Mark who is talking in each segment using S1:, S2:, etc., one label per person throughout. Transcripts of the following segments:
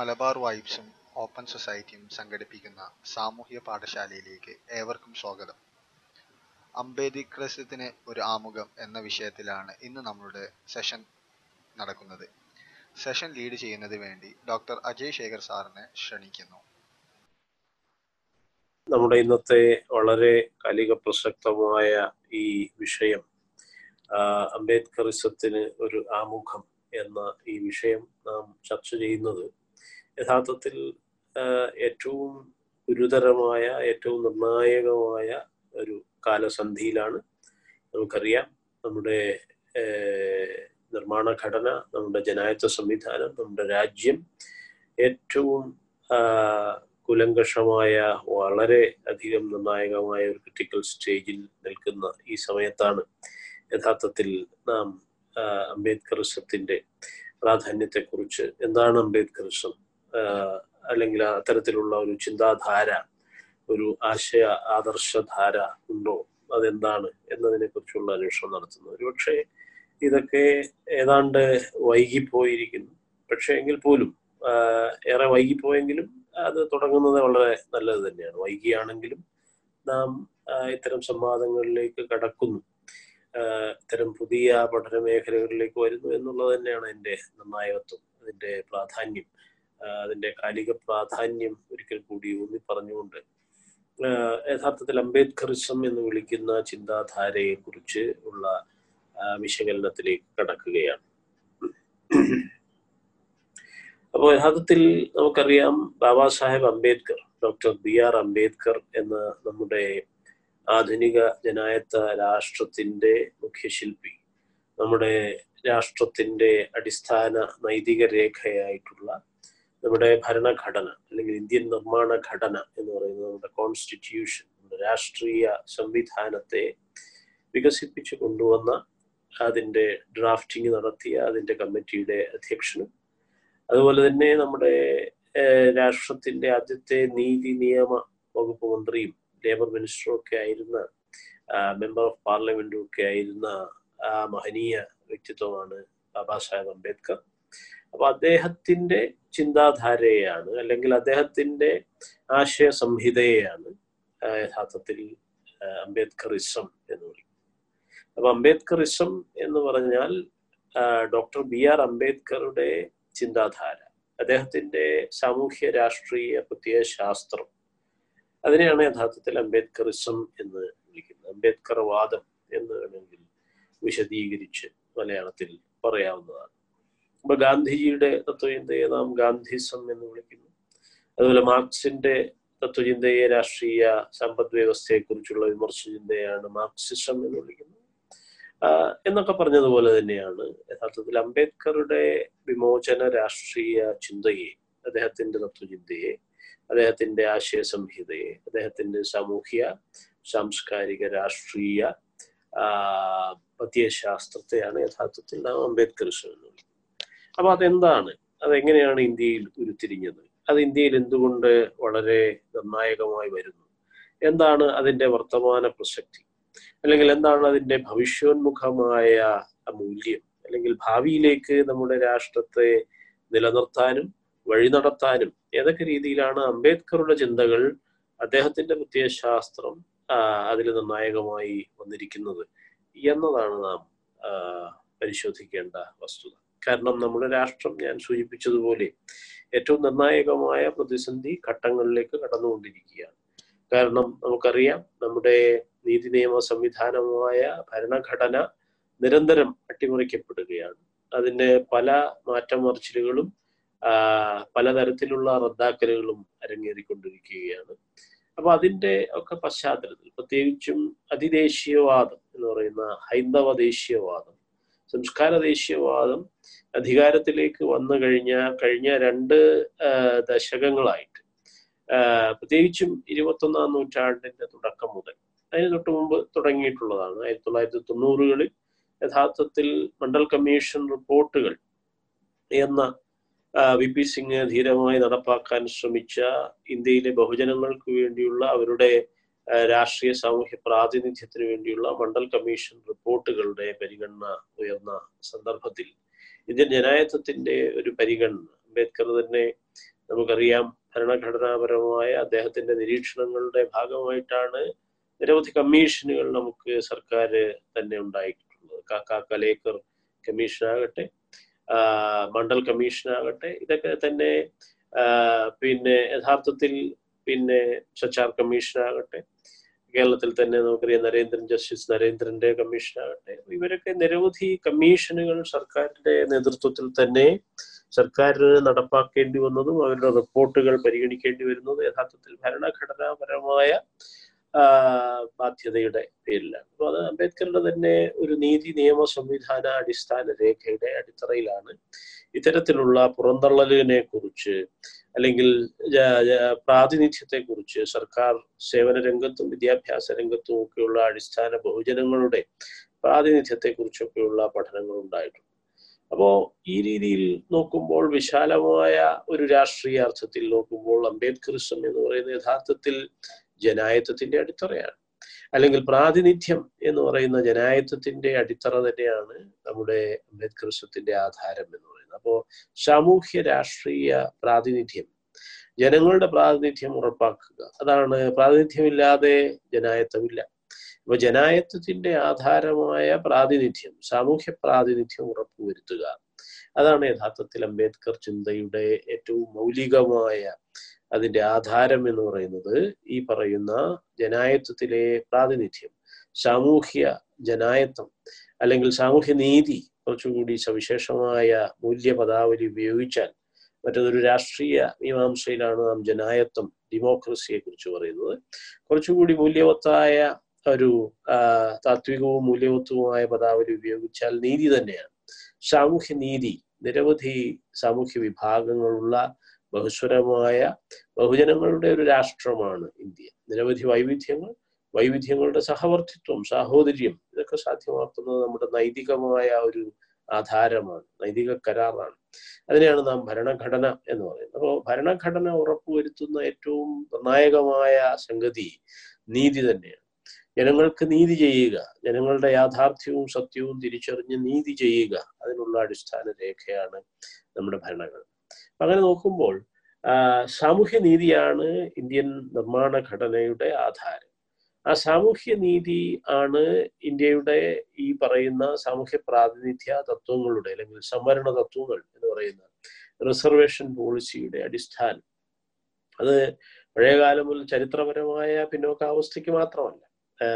S1: Malabar വൈബ്സും open സൊസൈറ്റിയും സംഘടിപ്പിക്കുന്ന സാമൂഹ്യ പാഠശാലയിലേക്ക് ഏവർക്കും സ്വാഗതം. അംബേദ്കറിസത്തിന് ഒരു ആമുഖം എന്ന വിഷയത്തിലാണ് ഇന്ന് നമ്മളുടെ സെഷൻ നടക്കുന്നത്. സെഷൻ ലീഡ് ചെയ്യുന്നതിന് വേണ്ടി ഡോക്ടർ അജയ് ശേഖർ സാറിനെ ക്ഷണിക്കുന്നു.
S2: നമ്മുടെ ഇന്നത്തെ വളരെ കാലിക പ്രസക്തമായ ഈ വിഷയം അംബേദ്കറിസത്തിന് ഒരു ആമുഖം എന്ന ഈ വിഷയം നാം ചർച്ച ചെയ്യുന്നത് യഥാർത്ഥത്തിൽ ഏറ്റവും ഗുരുതരമായ ഏറ്റവും നിർണായകമായ ഒരു കാലസന്ധിയിലാണ്. നമുക്കറിയാം നമ്മുടെ നിർമ്മാണ ഘടന നമ്മുടെ ജനായത്വ സംവിധാനം നമ്മുടെ രാജ്യം ഏറ്റവും കുലങ്കഷമായ വളരെ അധികം നിർണായകമായ ഒരു ക്രിട്ടിക്കൽ സ്റ്റേജിൽ നിൽക്കുന്ന ഈ സമയത്താണ് യഥാർത്ഥത്തിൽ നാം അംബേദ്കറിസത്തിന്റെ പ്രാധാന്യത്തെക്കുറിച്ച് എന്താണ് അംബേദ്കറിസം അല്ലെങ്കിൽ അത്തരത്തിലുള്ള ഒരു ചിന്താധാര ഒരു ആശയ ആദർശധാര ഉണ്ടോ? അതെന്താണ് എന്നതിനെ കുറിച്ചുള്ള അന്വേഷണം നടത്തുന്നത് ഒരുപക്ഷെ ഇതൊക്കെ ഏതാണ്ട് വൈകിപ്പോയിരിക്കുന്നു. പക്ഷേ എങ്കിൽ പോലും ഏറെ വൈകിപ്പോയെങ്കിലും അത് തുടങ്ങുന്നത് വളരെ നല്ലത് തന്നെയാണ്. വൈകിയാണെങ്കിലും നാം ഇത്തരം സംവാദങ്ങളിലേക്ക് കടക്കുന്നു. ഇത്തരം പുതിയ പഠന മേഖലകളിലേക്ക് വരുന്നു എന്നുള്ളത് തന്നെയാണ് എന്റെ നിർണായകത്വം അതിന്റെ പ്രാധാന്യം. ആ, അതിന്റെ കാലിക പ്രാധാന്യം ഒരിക്കൽ കൂടി ഊന്നി പറഞ്ഞുകൊണ്ട് യഥാർത്ഥത്തിൽ അംബേദ്കറിസം എന്ന് വിളിക്കുന്ന ചിന്താധാരയെ കുറിച്ച് ഉള്ള വിശകലനത്തിലേക്ക് കടക്കുകയാണ്. അപ്പോൾ യഥാർത്ഥത്തിൽ നമുക്കറിയാം Baba Saheb Ambedkar doctor B R Ambedkar എന്ന നമ്മുടെ ആധുനിക ജനായത്ത രാഷ്ട്രത്തിന്റെ മുഖ്യശില്പി നമ്മുടെ രാഷ്ട്രത്തിന്റെ അടിസ്ഥാന നൈതിക രേഖയായിട്ടുള്ള നമ്മുടെ ഭരണഘടന അല്ലെങ്കിൽ ഇന്ത്യൻ നിർമ്മാണ ഘടന എന്ന് പറയുന്നത് നമ്മുടെ കോൺസ്റ്റിറ്റ്യൂഷൻ നമ്മുടെ രാഷ്ട്രീയ സംവിധാനത്തെ വികസിപ്പിച്ചു കൊണ്ടുവന്ന അതിന്റെ ഡ്രാഫ്റ്റിംഗ് നടത്തിയ അതിന്റെ കമ്മിറ്റിയുടെ അധ്യക്ഷനും അതുപോലെ തന്നെ നമ്മുടെ രാഷ്ട്രത്തിന്റെ ആദ്യത്തെ നീതി നിയമ വകുപ്പ് മന്ത്രിയും ലേബർ മിനിസ്റ്ററും ഒക്കെ ആയിരുന്ന മെമ്പർ ഓഫ് പാർലമെന്റും ഒക്കെ ആയിരുന്ന മഹനീയ വ്യക്തിത്വമാണ് ബാബാ സാഹേബ് അംബേദ്കർ. അപ്പൊ അദ്ദേഹത്തിന്റെ ചിന്താധാരയാണ് അല്ലെങ്കിൽ അദ്ദേഹത്തിന്റെ ആശയ സംഹിതയെയാണ് യഥാർത്ഥത്തിൽ അംബേദ്കറിസം എന്ന് വിളിക്കുന്നത് അപ്പൊ അംബേദ്കറിസം എന്ന് പറഞ്ഞാൽ ഡോക്ടർ ബി ആർ അംബേദ്കറുടെ ചിന്താധാര അദ്ദേഹത്തിന്റെ സാമൂഹ്യ രാഷ്ട്രീയ പുതിയ ശാസ്ത്രം. അതിനെയാണ് യഥാർത്ഥത്തിൽ അംബേദ്കറിസം എന്ന് വിളിക്കുന്നത്. അംബേദ്കർ വാദം എന്ന് വേണമെങ്കിൽ വിശദീകരിച്ച് മലയാളത്തിൽ പറയാവുന്നതാണ്. അപ്പൊ ഗാന്ധിജിയുടെ തത്വചിന്തയെ നാം ഗാന്ധിസം എന്ന് വിളിക്കുന്നു. അതുപോലെ മാർക്സിന്റെ തത്വചിന്തയെ രാഷ്ട്രീയ സമ്പദ് വ്യവസ്ഥയെക്കുറിച്ചുള്ള വിമർശ ചിന്തയാണ് മാർക്സിസം എന്ന് വിളിക്കുന്നത് എന്നൊക്കെ പറഞ്ഞതുപോലെ തന്നെയാണ് യഥാർത്ഥത്തിൽ അംബേദ്കറുടെ വിമോചന രാഷ്ട്രീയ ചിന്തയെ അദ്ദേഹത്തിന്റെ തത്വചിന്തയെ അദ്ദേഹത്തിന്റെ ആശയ സംഹിതയെ അദ്ദേഹത്തിന്റെ സാമൂഹ്യ സാംസ്കാരിക രാഷ്ട്രീയ പ്രത്യയശാസ്ത്രത്തെയാണ് യഥാർത്ഥത്തിൽ നാം അംബേദ്കർ എന്ന് വിളിക്കുന്നത്. അപ്പൊ അതെന്താണ്? അതെങ്ങനെയാണ് ഇന്ത്യയിൽ ഉരുത്തിരിഞ്ഞത്? അത് ഇന്ത്യയിൽ എന്തുകൊണ്ട് വളരെ നിർണായകമായി വരുന്നു? എന്താണ് അതിന്റെ വർത്തമാന പ്രസക്തി? അല്ലെങ്കിൽ എന്താണ് അതിന്റെ ഭവിഷ്യോന്മുഖമായ മൂല്യം? അല്ലെങ്കിൽ ഭാവിയിലേക്ക് നമ്മുടെ രാഷ്ട്രത്തെ നിലനിർത്താനും വഴി നടത്താനും ഏതൊക്കെ രീതിയിലാണ് അംബേദ്കറുടെ ചിന്തകൾ അദ്ദേഹത്തിന്റെ പ്രത്യയശാസ്ത്രം അതിൽ നിർണായകമായി വന്നിരിക്കുന്നത്? എന്നതാണ് നാം പരിശോധിക്കേണ്ട വസ്തുത. കാരണം നമ്മുടെ രാഷ്ട്രം ഞാൻ സൂചിപ്പിച്ചതുപോലെ ഏറ്റവും നിർണായകമായ പ്രതിസന്ധി ഘട്ടങ്ങളിലേക്ക് കടന്നുകൊണ്ടിരിക്കുകയാണ്. കാരണം നമുക്കറിയാം നമ്മുടെ നീതി നിയമ സംവിധാനമായ ഭരണഘടന നിരന്തരം അട്ടിമറിക്കപ്പെടുകയാണ്. അതിന് പല മാറ്റമറിച്ചിലുകളും പലതരത്തിലുള്ള റദ്ദാക്കലുകളും അരങ്ങേറിക്കൊണ്ടിരിക്കുകയാണ്. അപ്പൊ അതിന്റെ ഒക്കെ പശ്ചാത്തലത്തിൽ പ്രത്യേകിച്ചും അതിദേശീയവാദം എന്ന് പറയുന്ന ഹൈന്ദവ ദേശീയവാദം സംസ്കാര ദേശീയവാദം അധികാരത്തിലേക്ക് വന്നു കഴിഞ്ഞ കഴിഞ്ഞ രണ്ട് ദശകങ്ങളായിട്ട്. പ്രത്യേകിച്ചും ഇരുപത്തൊന്നാം നൂറ്റാണ്ടിന്റെ തുടക്കം മുതൽ. അതിന് തൊട്ട് മുമ്പ് തുടങ്ങിയിട്ടുള്ളതാണ്. ആയിരത്തി തൊള്ളായിരത്തി തൊണ്ണൂറുകളിൽ യഥാർത്ഥത്തിൽ മണ്ഡൽ കമ്മീഷൻ റിപ്പോർട്ടുകൾ എന്ന വി. പി. സിംഗ് ധീരമായി നടപ്പാക്കാൻ ശ്രമിച്ച ഇന്ത്യയിലെ ബഹുജനങ്ങൾക്ക് വേണ്ടിയുള്ള അവരുടെ രാഷ്ട്രീയ സാമൂഹ്യ പ്രാതിനിധ്യത്തിന് വേണ്ടിയുള്ള മണ്ഡൽ കമ്മീഷൻ റിപ്പോർട്ടുകളുടെ പരിഗണന ഉയർന്ന സന്ദർഭത്തിൽ ഇന്ത്യൻ ജനായത്വത്തിന്റെ ഒരു പരിഗണന അംബേദ്കർ തന്നെ നമുക്കറിയാം ഭരണഘടനാപരമായ അദ്ദേഹത്തിന്റെ നിരീക്ഷണങ്ങളുടെ ഭാഗമായിട്ടാണ് നിരവധി കമ്മീഷനുകൾ നമുക്ക് സർക്കാർ തന്നെ ഉണ്ടായിട്ടുള്ളത്. കാക്ക കലേക്കർ കമ്മീഷനാകട്ടെ മണ്ഡൽ കമ്മീഷനാകട്ടെ ഇതൊക്കെ തന്നെ പിന്നെ യഥാർത്ഥത്തിൽ പിന്നെ സച്ചാർ കമ്മീഷനാകട്ടെ കേരളത്തിൽ തന്നെ നമുക്കറിയാം നരേന്ദ്രൻ ജസ്റ്റിസ് നരേന്ദ്രന്റെ കമ്മീഷനാകട്ടെ ഇവരൊക്കെ നിരവധി കമ്മീഷനുകൾ സർക്കാരിന്റെ നേതൃത്വത്തിൽ തന്നെ സർക്കാരിന് നടപ്പാക്കേണ്ടി വന്നതും അവരുടെ റിപ്പോർട്ടുകൾ പരിഗണിക്കേണ്ടി വരുന്നതും യഥാർത്ഥത്തിൽ ഭരണഘടനാപരമായ ബാധ്യതയുടെ പേരിലാണ്. അപ്പൊ അത് അംബേദ്കറുടെ തന്നെ ഒരു നീതി നിയമ സംവിധാന അടിസ്ഥാന രേഖയുടെ അടിത്തറയിലാണ്. ഇത്തരത്തിലുള്ള പുറന്തള്ളലിനെ കുറിച്ച് അല്ലെങ്കിൽ പ്രാതിനിധ്യത്തെ കുറിച്ച് സർക്കാർ സേവന രംഗത്തും വിദ്യാഭ്യാസ രംഗത്തും ഒക്കെയുള്ള അടിസ്ഥാന ബഹുജനങ്ങളുടെ പ്രാതിനിധ്യത്തെ കുറിച്ചൊക്കെയുള്ള പഠനങ്ങൾ ഉണ്ടായിട്ടുണ്ട് അപ്പോ ഈ രീതിയിൽ നോക്കുമ്പോൾ വിശാലമായ ഒരു രാഷ്ട്രീയ അർത്ഥത്തിൽ നോക്കുമ്പോൾ അംബേദ്കറിസം എന്ന് പറയുന്ന യഥാർത്ഥത്തിൽ ജനായത്വത്തിന്റെ അടിത്തറയാണ്. അല്ലെങ്കിൽ പ്രാതിനിധ്യം എന്ന് പറയുന്ന ജനായത്വത്തിന്റെ അടിത്തറ തന്നെയാണ് നമ്മുടെ അംബേദ്കർഷത്തിന്റെ ആധാരം എന്ന് പറയുന്നത്. അപ്പോ സാമൂഹ്യ രാഷ്ട്രീയ പ്രാതിനിധ്യം ജനങ്ങളുടെ പ്രാതിനിധ്യം ഉറപ്പാക്കുക. അതാണ് പ്രാതിനിധ്യമില്ലാതെ ജനായത്വമില്ല. ഇപ്പൊ ജനായത്വത്തിന്റെ ആധാരമായ പ്രാതിനിധ്യം സാമൂഹ്യ പ്രാതിനിധ്യം ഉറപ്പുവരുത്തുക. അതാണ് യഥാർത്ഥത്തിൽ അംബേദ്കർ ചിന്തയുടെ ഏറ്റവും മൗലികമായ അതിന്റെ ആധാരം എന്ന് പറയുന്നത് ഈ പറയുന്ന ജനായത്വത്തിലെ പ്രാതിനിധ്യം സാമൂഹ്യ ജനായത്വം അല്ലെങ്കിൽ സാമൂഹ്യ നീതി കുറച്ചുകൂടി സവിശേഷമായ മൂല്യപദാവലി ഉപയോഗിച്ചാൽ മറ്റൊരു രാഷ്ട്രീയ മീമാംസയിലാണ് നാം ജനായത്വം ഡെമോക്രസിയെ കുറിച്ച് പറയുന്നത്. കുറച്ചുകൂടി മൂല്യവത്തായ ഒരു താത്വികവും മൂല്യവത്വവുമായ പദാവലി ഉപയോഗിച്ചാൽ നീതി തന്നെയാണ്. സാമൂഹ്യ നീതി നിരവധി സാമൂഹ്യ വിഭാഗങ്ങളുള്ള ബഹുസ്വരമായ ബഹുജനങ്ങളുടെ ഒരു രാഷ്ട്രമാണ് ഇന്ത്യ. നിരവധി വൈവിധ്യങ്ങൾ വൈവിധ്യങ്ങളുടെ സഹവർത്തിത്വം സാഹോദര്യം ഇതൊക്കെ സാധ്യമാക്കുന്നത് നമ്മുടെ നൈതികമായ ഒരു ആധാരമാണ് നൈതിക കരാറാണ്. അതിനെയാണ് നാം ഭരണഘടന എന്ന് പറയുന്നത്. അപ്പോൾ ഭരണഘടന ഉറപ്പുവരുത്തുന്ന ഏറ്റവും നിർണായകമായ സംഗതി നീതി തന്നെയാണ്. ജനങ്ങൾക്ക് നീതി ചെയ്യുക ജനങ്ങളുടെ യാഥാർത്ഥ്യവും സത്യവും തിരിച്ചറിഞ്ഞ് നീതി ചെയ്യുക അതിനുള്ള അടിസ്ഥാന രേഖയാണ് നമ്മുടെ ഭരണഘടന. അങ്ങനെ നോക്കുമ്പോൾ സാമൂഹ്യ നീതിയാണ് ഇന്ത്യൻ നിർമ്മാണ ഘടനയുടെ ആധാരം. ആ സാമൂഹ്യ നീതി ആണ് ഇന്ത്യയുടെ ഈ പറയുന്ന സാമൂഹ്യ പ്രാതിനിധ്യ തത്വങ്ങളുടെ അല്ലെങ്കിൽ സംവരണ തത്വങ്ങൾ എന്ന് പറയുന്ന റിസർവേഷൻ പോളിസിയുടെ അടിസ്ഥാനം. അത് പഴയകാലം മുതൽ ചരിത്രപരമായ പിന്നോക്കാവസ്ഥയ്ക്ക് മാത്രമല്ല.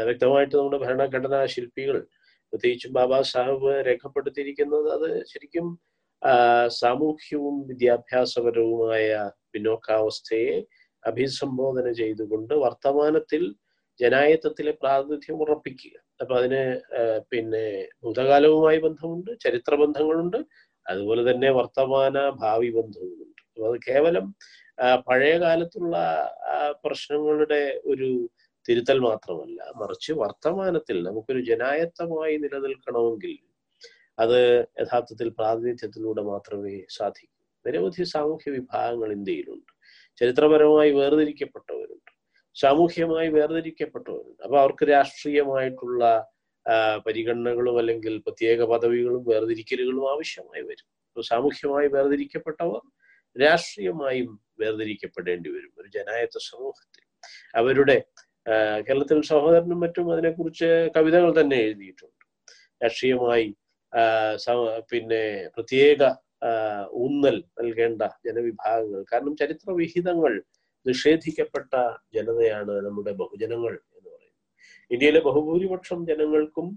S2: വ്യക്തമായിട്ട് നമ്മുടെ ഭരണഘടനാ ശില്പികൾ പ്രത്യേകിച്ചും ബാബാ സാഹിബ് രേഖപ്പെടുത്തിയിരിക്കുന്നത് അത് ശരിക്കും സാമൂഹ്യവും വിദ്യാഭ്യാസപരവുമായ പിന്നോക്കാവസ്ഥയെ അഭിസംബോധന ചെയ്തുകൊണ്ട് വർത്തമാനത്തിൽ ജനായത്വത്തിലെ പ്രാതിനിധ്യം ഉറപ്പിക്കുക. അപ്പൊ അതിന് പിന്നെ ഭൂതകാലവുമായി ബന്ധമുണ്ട് ചരിത്ര ബന്ധങ്ങളുണ്ട് അതുപോലെ തന്നെ വർത്തമാന ഭാവി ബന്ധവുമുണ്ട്. അപ്പൊ അത് കേവലം പഴയ കാലത്തുള്ള പ്രശ്നങ്ങളുടെ ഒരു തിരുത്തൽ മാത്രമല്ല മറിച്ച് വർത്തമാനത്തിൽ നമുക്കൊരു ജനായത്തമായി നിലനിൽക്കണമെങ്കിൽ അത് യഥാർത്ഥത്തിൽ പ്രാതിനിധ്യത്തിലൂടെ മാത്രമേ സാധിക്കൂ. നിരവധി സാമൂഹ്യ വിഭാഗങ്ങൾ ഇന്ത്യയിലുണ്ട്. ചരിത്രപരമായി വേർതിരിക്കപ്പെട്ടവരുണ്ട്. സാമൂഹ്യമായി വേർതിരിക്കപ്പെട്ടവരുണ്ട്. അപ്പൊ അവർക്ക് രാഷ്ട്രീയമായിട്ടുള്ള പരിഗണനകളും അല്ലെങ്കിൽ പ്രത്യേക പദവികളും വേർതിരിക്കലുകളും ആവശ്യമായി വരും. അപ്പൊ സാമൂഹ്യമായി വേർതിരിക്കപ്പെട്ടവർ രാഷ്ട്രീയമായും വേർതിരിക്കപ്പെടേണ്ടി വരും ഒരു ജനായത്ത സമൂഹത്തിൽ. അവരുടെ കേരളത്തിൽ സഹോദരനും മറ്റും അതിനെക്കുറിച്ച് കവിതകൾ തന്നെ എഴുതിയിട്ടുണ്ട്. രാഷ്ട്രീയമായി പിന്നെ പ്രത്യേക ഊന്നൽ നൽകേണ്ട ജനവിഭാഗങ്ങൾ. കാരണം ചരിത്ര വിഹിതങ്ങൾ നിഷേധിക്കപ്പെട്ട ജനതയാണ് നമ്മുടെ ബഹുജനങ്ങൾ എന്ന് പറയുന്നത്. ഇന്ത്യയിലെ ബഹുഭൂരിപക്ഷം ജനങ്ങൾക്കും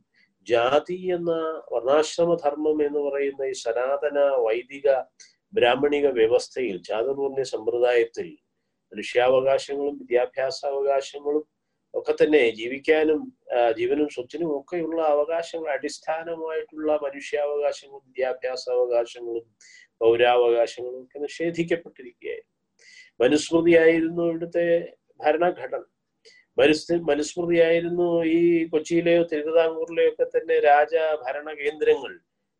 S2: ജാതി എന്ന വർണാശ്രമധർമ്മം എന്ന് പറയുന്ന ഈ സനാതന വൈദിക ബ്രാഹ്മണിക വ്യവസ്ഥയിൽ ചാതുർവർണ സമ്പ്രദായത്തിൽ മനുഷ്യാവകാശങ്ങളും വിദ്യാഭ്യാസാവകാശങ്ങളും ഒക്കെ തന്നെ ജീവിക്കാനും ജീവനും സ്വത്തിനും ഒക്കെയുള്ള അവകാശങ്ങൾ അടിസ്ഥാനമായിട്ടുള്ള മനുഷ്യാവകാശങ്ങളും വിദ്യാഭ്യാസ അവകാശങ്ങളും പൗരാവകാശങ്ങളും ഒക്കെ നിഷേധിക്കപ്പെട്ടിരിക്കുകയായിരുന്നു. മനുസ്മൃതിയായിരുന്നു ഇവിടുത്തെ ഭരണഘടന. മനുസ്മൃ മനുസ്മൃതിയായിരുന്നു ഈ കൊച്ചിയിലെയോ തിരുവിതാംകൂറിലെയോ ഒക്കെ തന്നെ രാജ ഭരണ കേന്ദ്രങ്ങൾ.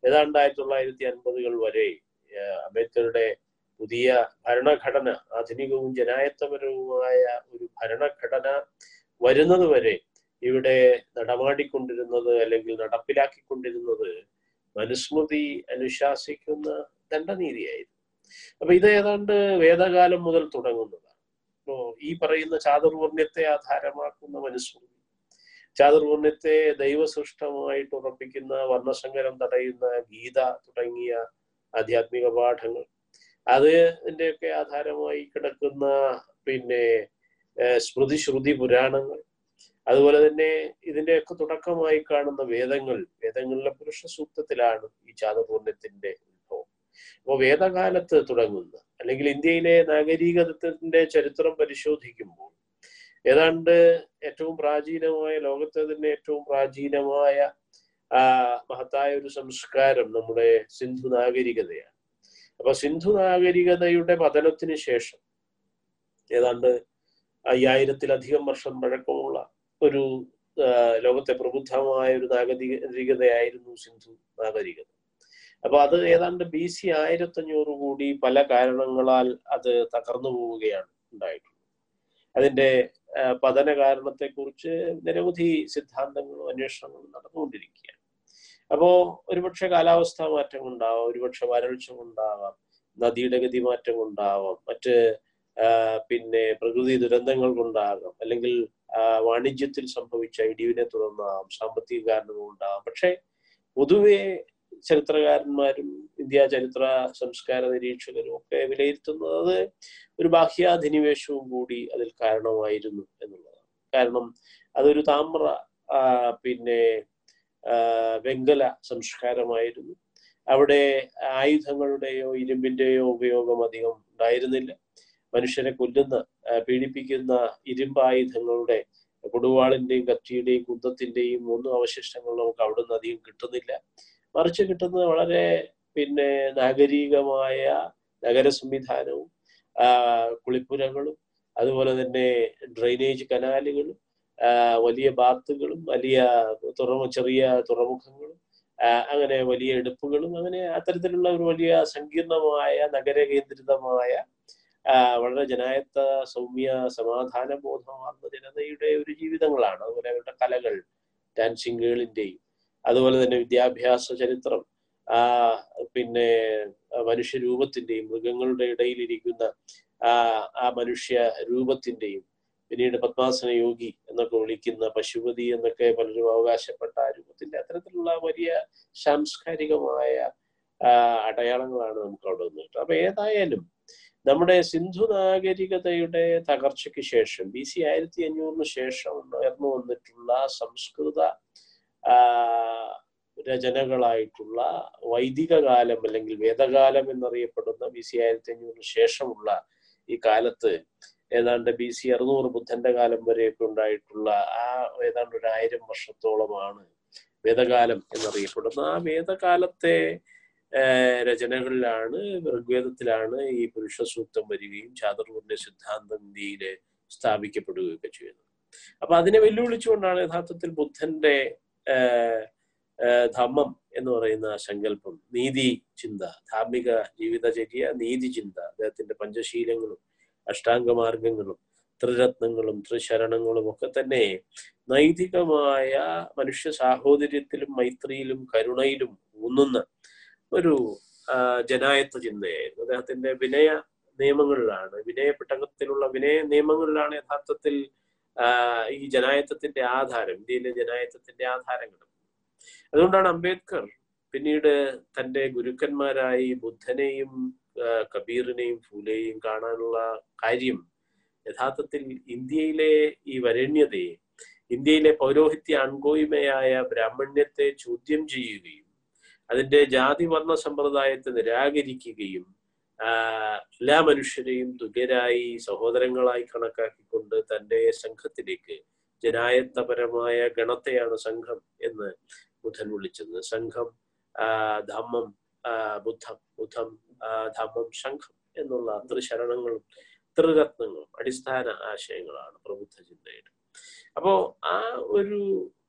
S2: ഏതാണ്ട് ആയിരത്തി തൊള്ളായിരത്തി അൻപതുകൾ വരെ അംബേദ്കറുടെ പുതിയ ഭരണഘടന ആധുനികവും ജനായത്തപരവുമായ ഒരു ഭരണഘടന വരുന്നത് വരെ ഇവിടെ നടമാടിക്കൊണ്ടിരുന്നത് അല്ലെങ്കിൽ നടപ്പിലാക്കിക്കൊണ്ടിരുന്നത് മനുസ്മൃതി അനുശാസിക്കുന്ന ദണ്ഡനീതിയായിരുന്നു. അപ്പൊ ഇത് ഏതാണ്ട് വേദകാലം മുതൽ തുടങ്ങുന്നതാണ്. അപ്പോ ഈ പറയുന്ന ചാതുർവർണ്യത്തെ ആധാരമാക്കുന്ന മനുസ്മൃതി ചാതുർവർണ്യത്തെ ദൈവസൃഷ്ടമായിട്ട് ഉറപ്പിക്കുന്ന വർണസങ്കരം തടയുന്ന ഗീത തുടങ്ങിയ ആധ്യാത്മിക പാഠങ്ങൾ അതിന്റെയൊക്കെ ആധാരമായി കിടക്കുന്ന പിന്നെ സ്മൃതി ശ്രുതി പുരാണങ്ങൾ. അതുപോലെ തന്നെ ഇതിന്റെയൊക്കെ തുടക്കമായി കാണുന്ന വേദങ്ങൾ വേദങ്ങളിലെ പുരുഷ സൂക്തത്തിലാണ് ഈ ചാതുർവർണത്തിന്റെ ഉത്ഭവം. അപ്പോൾ വേദകാലത്ത് തുടങ്ങുന്ന അല്ലെങ്കിൽ ഇന്ത്യയിലെ നാഗരികതത്തിന്റെ ചരിത്രം പരിശോധിക്കുമ്പോൾ ഏതാണ്ട് ഏറ്റവും പ്രാചീനമായ ലോകത്തെ തന്നെ ഏറ്റവും പ്രാചീനമായ മഹത്തായ ഒരു സംസ്കാരം നമ്മുടെ സിന്ധു നാഗരികതയാണ്. അപ്പൊ സിന്ധു നാഗരികതയുടെ പതനത്തിന് ശേഷം ഏതാണ്ട് അയ്യായിരത്തിലധികം വർഷം പഴക്കമുള്ള ഒരു ലോകത്തെ പ്രബുദ്ധമായ ഒരു നാഗരികതയായിരുന്നു സിന്ധു നാഗരികത. അപ്പൊ അത് ഏതാണ്ട് ബി സി ആയിരത്തഞ്ഞൂറ് കൂടി പല കാരണങ്ങളാൽ അത് തകർന്നു പോവുകയാണ് ഉണ്ടായിട്ടുള്ളത്. അതിന്റെ പതന കാരണത്തെക്കുറിച്ച് നിരവധി സിദ്ധാന്തങ്ങളും അന്വേഷണങ്ങളും നടന്നുകൊണ്ടിരിക്കുകയാണ്. അപ്പോ ഒരുപക്ഷെ കാലാവസ്ഥാ മാറ്റം ഉണ്ടാവാം ഒരുപക്ഷെ വരൾച്ച ഉണ്ടാവാം നദിയുടെ ഗതി മാറ്റം ഉണ്ടാവാം മറ്റ് പിന്നെ പ്രകൃതി ദുരന്തങ്ങൾ കൊണ്ടാകാം. അല്ലെങ്കിൽ വാണിജ്യത്തിൽ സംഭവിച്ച ഇടിവിനെ തുടർന്നാകാം സാമ്പത്തിക കാരണങ്ങൾ ഉണ്ടാകാം പക്ഷെ പൊതുവെ ചരിത്രകാരന്മാരും ഇന്ത്യ ചരിത്ര സംസ്കാര നിരീക്ഷകരും ഒക്കെ വിലയിരുത്തുന്നത് ഒരു ബാഹ്യാധിനിവേശവും കൂടി അതിൽ കാരണമായിരുന്നു എന്നുള്ളതാണ്. കാരണം അതൊരു താമ്ര പിന്നെ വെങ്കല സംസ്കാരമായിരുന്നു. അവിടെ ആയുധങ്ങളുടെയോ ഇരുമ്പിന്റെയോ ഉപയോഗം അധികം ഉണ്ടായിരുന്നില്ല. മനുഷ്യരെ കൊല്ലുന്ന പീഡിപ്പിക്കുന്ന ഇരുമ്പായുധങ്ങളുടെ കൊടുവാളിന്റെയും കത്തിയുടെയും കുന്തത്തിന്റെയും ഒന്നും അവശിഷ്ടങ്ങൾ നമുക്ക് അവിടെ നിന്ന് അധികം കിട്ടുന്നില്ല. മറിച്ച് കിട്ടുന്നത് വളരെ പിന്നെ നാഗരികമായ നഗര സംവിധാനവും കുളിപ്പുരകളും അതുപോലെ തന്നെ ഡ്രെയിനേജ് കനാലുകളും വലിയ ബാത്തുകളും വലിയ തുറമു ചെറിയ തുറമുഖങ്ങളും അങ്ങനെ വലിയ എടുപ്പുകളും അങ്ങനെ അത്തരത്തിലുള്ള ഒരു വലിയ സങ്കീർണമായ നഗര കേന്ദ്രിതമായ വളരെ ജനായത്ത സൗമ്യ സമാധാന ബോധമാർന്ന ജനതയുടെ ഒരു ജീവിതങ്ങളാണ്. അതുപോലെ അവരുടെ കലകൾ ഡാൻസിങ് ഗേളിന്റെയും അതുപോലെ തന്നെ വിദ്യാഭ്യാസ ചരിത്രം ആ പിന്നെ മനുഷ്യരൂപത്തിന്റെയും മൃഗങ്ങളുടെ ഇടയിലിരിക്കുന്ന ആ ആ മനുഷ്യ രൂപത്തിന്റെയും പിന്നീട് പത്മാസന യോഗി എന്നൊക്കെ വിളിക്കുന്ന പശുപതി എന്നൊക്കെ പലരും അവകാശപ്പെട്ട ആ രൂപത്തിന്റെ അത്തരത്തിലുള്ള വലിയ സാംസ്കാരികമായ അടയാളങ്ങളാണ് നമുക്ക് അവിടെ നിന്ന് കിട്ടുക അപ്പൊ ഏതായാലും നമ്മുടെ സിന്ധു നാഗരികതയുടെ തകർച്ചയ്ക്ക് ശേഷം ബി സി ആയിരത്തി അഞ്ഞൂറിന് ശേഷം ഉയർന്നു വന്നിട്ടുള്ള സംസ്കൃത രചനകളായിട്ടുള്ള വൈദിക കാലം അല്ലെങ്കിൽ വേദകാലം എന്നറിയപ്പെടുന്ന ബി സി ആയിരത്തി അഞ്ഞൂറിന് ശേഷമുള്ള ഈ കാലത്ത് ഏതാണ്ട് ബി സി അറുന്നൂറ് ബുദ്ധന്റെ കാലം വരെയൊക്കെ ഉണ്ടായിട്ടുള്ള ആ ഏതാണ്ട് ഒരു ആയിരം വർഷത്തോളമാണ് വേദകാലം എന്നറിയപ്പെടുന്ന ആ വേദകാലത്തെ രചനകളിലാണ് ഋഗ്വേദത്തിലാണ് ഈ പുരുഷ സൂക്തം വരികയും ചാതുർവർണ സിദ്ധാന്തം ഇന്ത്യയിൽ സ്ഥാപിക്കപ്പെടുകയൊക്കെ ചെയ്യുന്നത്. അപ്പൊ അതിനെ വെല്ലുവിളിച്ചുകൊണ്ടാണ് യഥാർത്ഥത്തിൽ ബുദ്ധന്റെ ധമ്മം എന്ന് പറയുന്ന സങ്കല്പം നീതി ചിന്ത ധാർമ്മിക ജീവിതചര്യ നീതി ചിന്ത അദ്ദേഹത്തിന്റെ പഞ്ചശീലങ്ങളും അഷ്ടാംഗമാർഗങ്ങളും ത്രിരത്നങ്ങളും ത്രിശരണങ്ങളും ഒക്കെ തന്നെ നൈതികമായ മനുഷ്യ സാഹോദര്യത്തിലും മൈത്രിയിലും കരുണയിലും ഊന്നുന്ന ഒരു ജനായത്വ ചിന്തയായിരുന്നു. അദ്ദേഹത്തിന്റെ വിനയ നിയമങ്ങളിലാണ് വിനയപ്പെട്ടകത്തിലുള്ള വിനയ നിയമങ്ങളിലാണ് യഥാർത്ഥത്തിൽ ഈ ജനായത്വത്തിന്റെ ആധാരം ഇന്ത്യയിലെ ജനായത്വത്തിന്റെ ആധാരങ്ങൾ. അതുകൊണ്ടാണ് അംബേദ്കർ പിന്നീട് തന്റെ ഗുരുക്കന്മാരായി ബുദ്ധനെയും കബീറിനെയും ഫൂലെയും കാണാനുള്ള കാര്യം യഥാർത്ഥത്തിൽ ഇന്ത്യയിലെ ഈ വരണ്യതയെ ഇന്ത്യയിലെ പൗരോഹിത്യ അൺകോയ്മയായ ബ്രാഹ്മണ്യത്തെ ചോദ്യം ചെയ്യുകയും അതിന്റെ ജാതി വർണ സമ്പ്രദായത്തെ നിരാകരിക്കുകയും എല്ലാ മനുഷ്യരെയും തുല്യരായി സഹോദരങ്ങളായി കണക്കാക്കിക്കൊണ്ട് തന്റെ സംഘത്തിലേക്ക് ജനായത്തപരമായ ഗണത്തെയാണ് സംഘം എന്ന് ബുദ്ധൻ വിളിച്ചത്. സംഘം ധമ്മം ബുദ്ധം ബുദ്ധം ധമ്മം സംഘം എന്നുള്ള ത്രിശരണങ്ങളും ത്രിരത്നങ്ങളും അടിസ്ഥാന ആശയങ്ങളാണ് പ്രബുദ്ധ ചിന്തയുടെ. അപ്പോ ആ ഒരു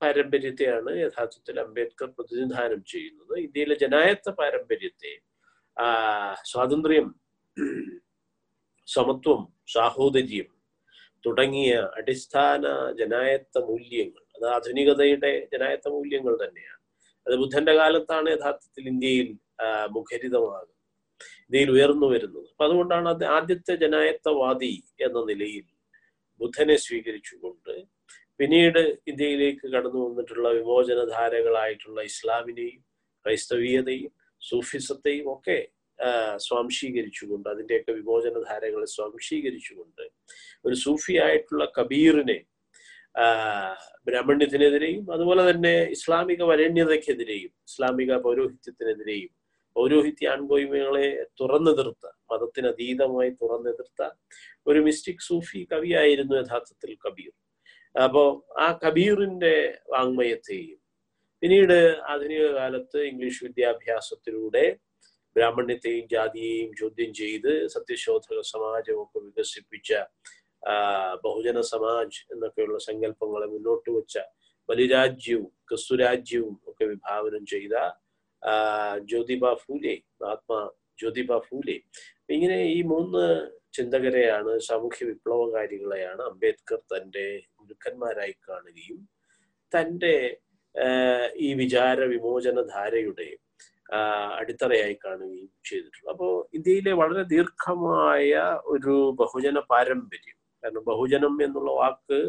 S2: പാരമ്പര്യത്തെയാണ് യഥാർത്ഥത്തിൽ അംബേദ്കർ പ്രതിനിധാനം ചെയ്യുന്നത്. ഇന്ത്യയിലെ ജനായത്ത പാരമ്പര്യത്തെ ആ സ്വാതന്ത്ര്യം സമത്വം സാഹോദര്യം തുടങ്ങിയ അടിസ്ഥാന ജനായത്ത മൂല്യങ്ങൾ അത് ആധുനികതയുടെ ജനായത്ത മൂല്യങ്ങൾ തന്നെയാണ്. അത് ബുദ്ധന്റെ കാലത്താണ് യഥാർത്ഥത്തിൽ ഇന്ത്യയിൽ മുഖരിതമാകുന്നത്. ഇന്ത്യയിൽ ഉയർന്നു വരുന്നത്. അപ്പൊ അതുകൊണ്ടാണ് അത് ആദ്യത്തെ ജനായത്തവാദി എന്ന നിലയിൽ ബുദ്ധനെ സ്വീകരിച്ചുകൊണ്ട് പിന്നീട് ഇന്ത്യയിലേക്ക് കടന്നു വന്നിട്ടുള്ള വിമോചനധാരകളായിട്ടുള്ള ഇസ്ലാമിനെയും ക്രൈസ്തവീയതയും സൂഫിസത്തെയും ഒക്കെ സ്വാംശീകരിച്ചുകൊണ്ട് അതിന്റെയൊക്കെ വിമോചനധാരകളെ സ്വാംശീകരിച്ചുകൊണ്ട് ഒരു സൂഫിയായിട്ടുള്ള കബീറിനെ ബ്രാഹ്മണ്യത്തിനെതിരെയും അതുപോലെ തന്നെ ഇസ്ലാമിക വരണ്യതയ്ക്കെതിരെയും ഇസ്ലാമിക പൗരോഹിത്യത്തിനെതിരെയും പൗരോഹിത്യ ആൺകോയ്മകളെ തുറന്നെതിർത്ത മതത്തിനതീതമായി തുറന്നെതിർത്ത ഒരു മിസ്റ്റിക് സൂഫി കവിയായിരുന്നു യഥാർത്ഥത്തിൽ കബീർ. അപ്പോ ആ കബീറിന്റെ വാങ്മയത്തെയും പിന്നീട് ആധുനിക കാലത്ത് ഇംഗ്ലീഷ് വിദ്യാഭ്യാസത്തിലൂടെ ബ്രാഹ്മണ്യത്തെയും ജാതിയെയും ചോദ്യം ചെയ്ത് സത്യശോധക സമാജമൊക്കെ വികസിപ്പിച്ച ബഹുജന സമാജ് എന്നൊക്കെയുള്ള സങ്കല്പങ്ങളെ മുന്നോട്ട് വെച്ച ബലിരാജ്യവും ക്രിസ്തുരാജ്യവും ഒക്കെ വിഭാവനം ചെയ്ത ജ്യോതിബ ഫൂലെ മഹാത്മാ ജ്യോതിബ ഫൂലെ. ഇങ്ങനെ ഈ മൂന്ന് ചിന്തകരെയാണ് സാമൂഹ്യ വിപ്ലവകാരികളെയാണ് അംബേദ്കർ തന്റെ ഗുരുക്കന്മാരായി കാണുകയും തന്റെ ഈ വിചാര വിമോചന ധാരയുടെ അടിത്തറയായി കാണുകയും ചെയ്തിട്ടുള്ളൂ. അപ്പോൾ ഇന്ത്യയിലെ വളരെ ദീർഘമായ ഒരു ബഹുജന പാരമ്പര്യം. കാരണം ബഹുജനം എന്നുള്ള വാക്ക്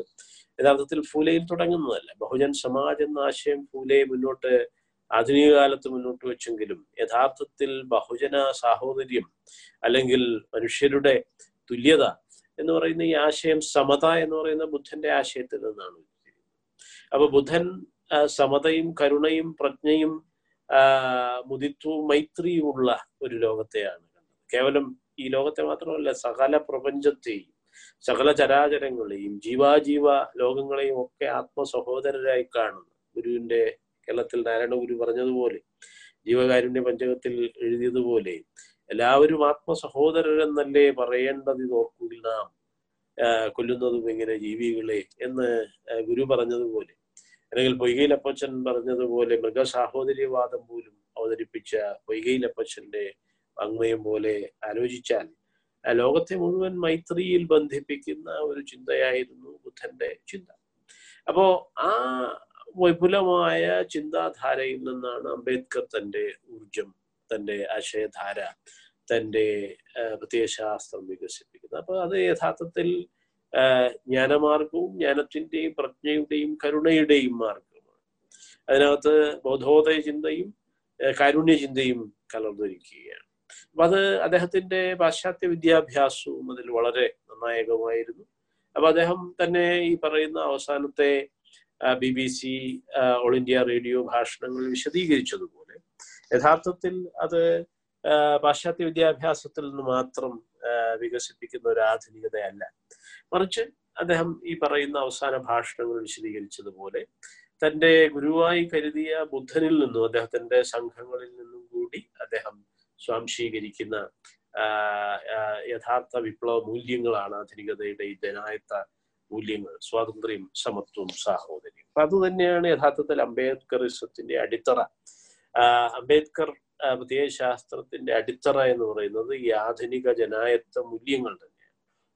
S2: യഥാർത്ഥത്തിൽ ഫൂലയിൽ തുടങ്ങുന്നതല്ല. ബഹുജൻ സമാജ് എന്ന ആശയം ഫൂലെ മുന്നോട്ട് ആധുനിക കാലത്ത് മുന്നോട്ട് വെച്ചെങ്കിലും യഥാർത്ഥത്തിൽ ബഹുജന സാഹോദര്യം അല്ലെങ്കിൽ മനുഷ്യരുടെ തുല്യത എന്ന് പറയുന്ന ഈ ആശയം സമത എന്ന് പറയുന്ന ബുദ്ധന്റെ ആശയത്തിൽ നിന്നാണ് അപ്പൊ ബുദ്ധൻ സമതയും കരുണയും പ്രജ്ഞയും മുദിത്വവും മൈത്രിയും ഉള്ള ഒരു ലോകത്തെയാണ് കണ്ടത്. കേവലം ഈ ലോകത്തെ മാത്രമല്ല സകല പ്രപഞ്ചത്തെയും സകല ചരാചരങ്ങളെയും ജീവാജീവ ലോകങ്ങളെയും ഒക്കെ ആത്മസഹോദരരായി കാണുന്നു ഗുരുവിന്റെ കേരളത്തിൽ നാരായണ ഗുരു പറഞ്ഞതുപോലെ ജീവകാരുണ്യ പഞ്ചകത്തിൽ എഴുതിയതുപോലെ എല്ലാവരും ആത്മസഹോദരരെന്നല്ലേ പറയേണ്ടത് ഇത് ഓർക്കുകിൽ നാം കൊല്ലുന്നതും എങ്ങനെ ജീവികളെ എന്ന് ഗുരു പറഞ്ഞതുപോലെ. അല്ലെങ്കിൽ പൊയ്കയിലപ്പച്ചൻ പറഞ്ഞതുപോലെ മൃഗസാഹോദര്യവാദം പോലും അവതരിപ്പിച്ച പൊയ്കയിലപ്പച്ചന്റെ വാങ്മയം പോലെ ആലോചിച്ചാൽ ലോകത്തെ മുഴുവൻ മൈത്രിയിൽ ബന്ധിപ്പിക്കുന്ന ഒരു ചിന്തയായിരുന്നു ബുദ്ധന്റെ ചിന്ത. അപ്പോ ആ വിപുലമായ ചിന്താധാരയിൽ നിന്നാണ് അംബേദ്കർ തന്റെ ഊർജം തന്റെ ആശയധാര തന്റെ പ്രത്യയശാസ്ത്രം വികസിപ്പിക്കുന്നത്. അപ്പൊ അത് യഥാർത്ഥത്തിൽ ജ്ഞാനമാർഗവും ജ്ഞാനത്തിന്റെയും പ്രജ്ഞയുടെയും കരുണയുടെയും മാർഗമാണ്. അതിനകത്ത് ബോധോദയ ചിന്തയും കാരുണ്യ ചിന്തയും കലർന്നിരിക്കുകയാണ്. അപ്പൊ അത് അദ്ദേഹത്തിന്റെ പാശ്ചാത്യ വിദ്യാഭ്യാസവും അതിൽ വളരെ നിർണായകമായിരുന്നു. അപ്പൊ അദ്ദേഹം തന്നെ ഈ പറയുന്ന അവസാനത്തെ B B C all India radio ഭാഷണങ്ങൾ വിശദീകരിച്ചതുപോലെ യഥാർത്ഥത്തിൽ അത് പാശ്ചാത്യ വിദ്യാഭ്യാസത്തിൽ നിന്ന് മാത്രം വികസിപ്പിക്കുന്ന ഒരു ആധുനികതയല്ല. മറിച്ച് അദ്ദേഹം ഈ പറയുന്ന അവസാന ഭാഷണങ്ങൾ വിശദീകരിച്ചതുപോലെ തന്റെ ഗുരുവായി കരുതിയ ബുദ്ധനിൽ നിന്നും അദ്ദേഹത്തിന്റെ സംഘങ്ങളിൽ നിന്നും കൂടി അദ്ദേഹം സ്വാംശീകരിക്കുന്ന യഥാർത്ഥ വിപ്ലവ മൂല്യങ്ങളാണ് ആധുനികതയുടെ ഈ ജനായത്ത മൂല്യങ്ങൾ സ്വാതന്ത്ര്യം സമത്വം സാഹോദര്യം. അപ്പൊ അത് തന്നെയാണ് യഥാർത്ഥത്തിൽ അംബേദ്കറിസത്തിന്റെ അടിത്തറ. അംബേദ്കർ പ്രത്യയശാസ്ത്രത്തിന്റെ അടിത്തറ എന്ന് പറയുന്നത് ഈ ആധുനിക ജനായത്വ മൂല്യങ്ങൾ തന്നെയാണ്.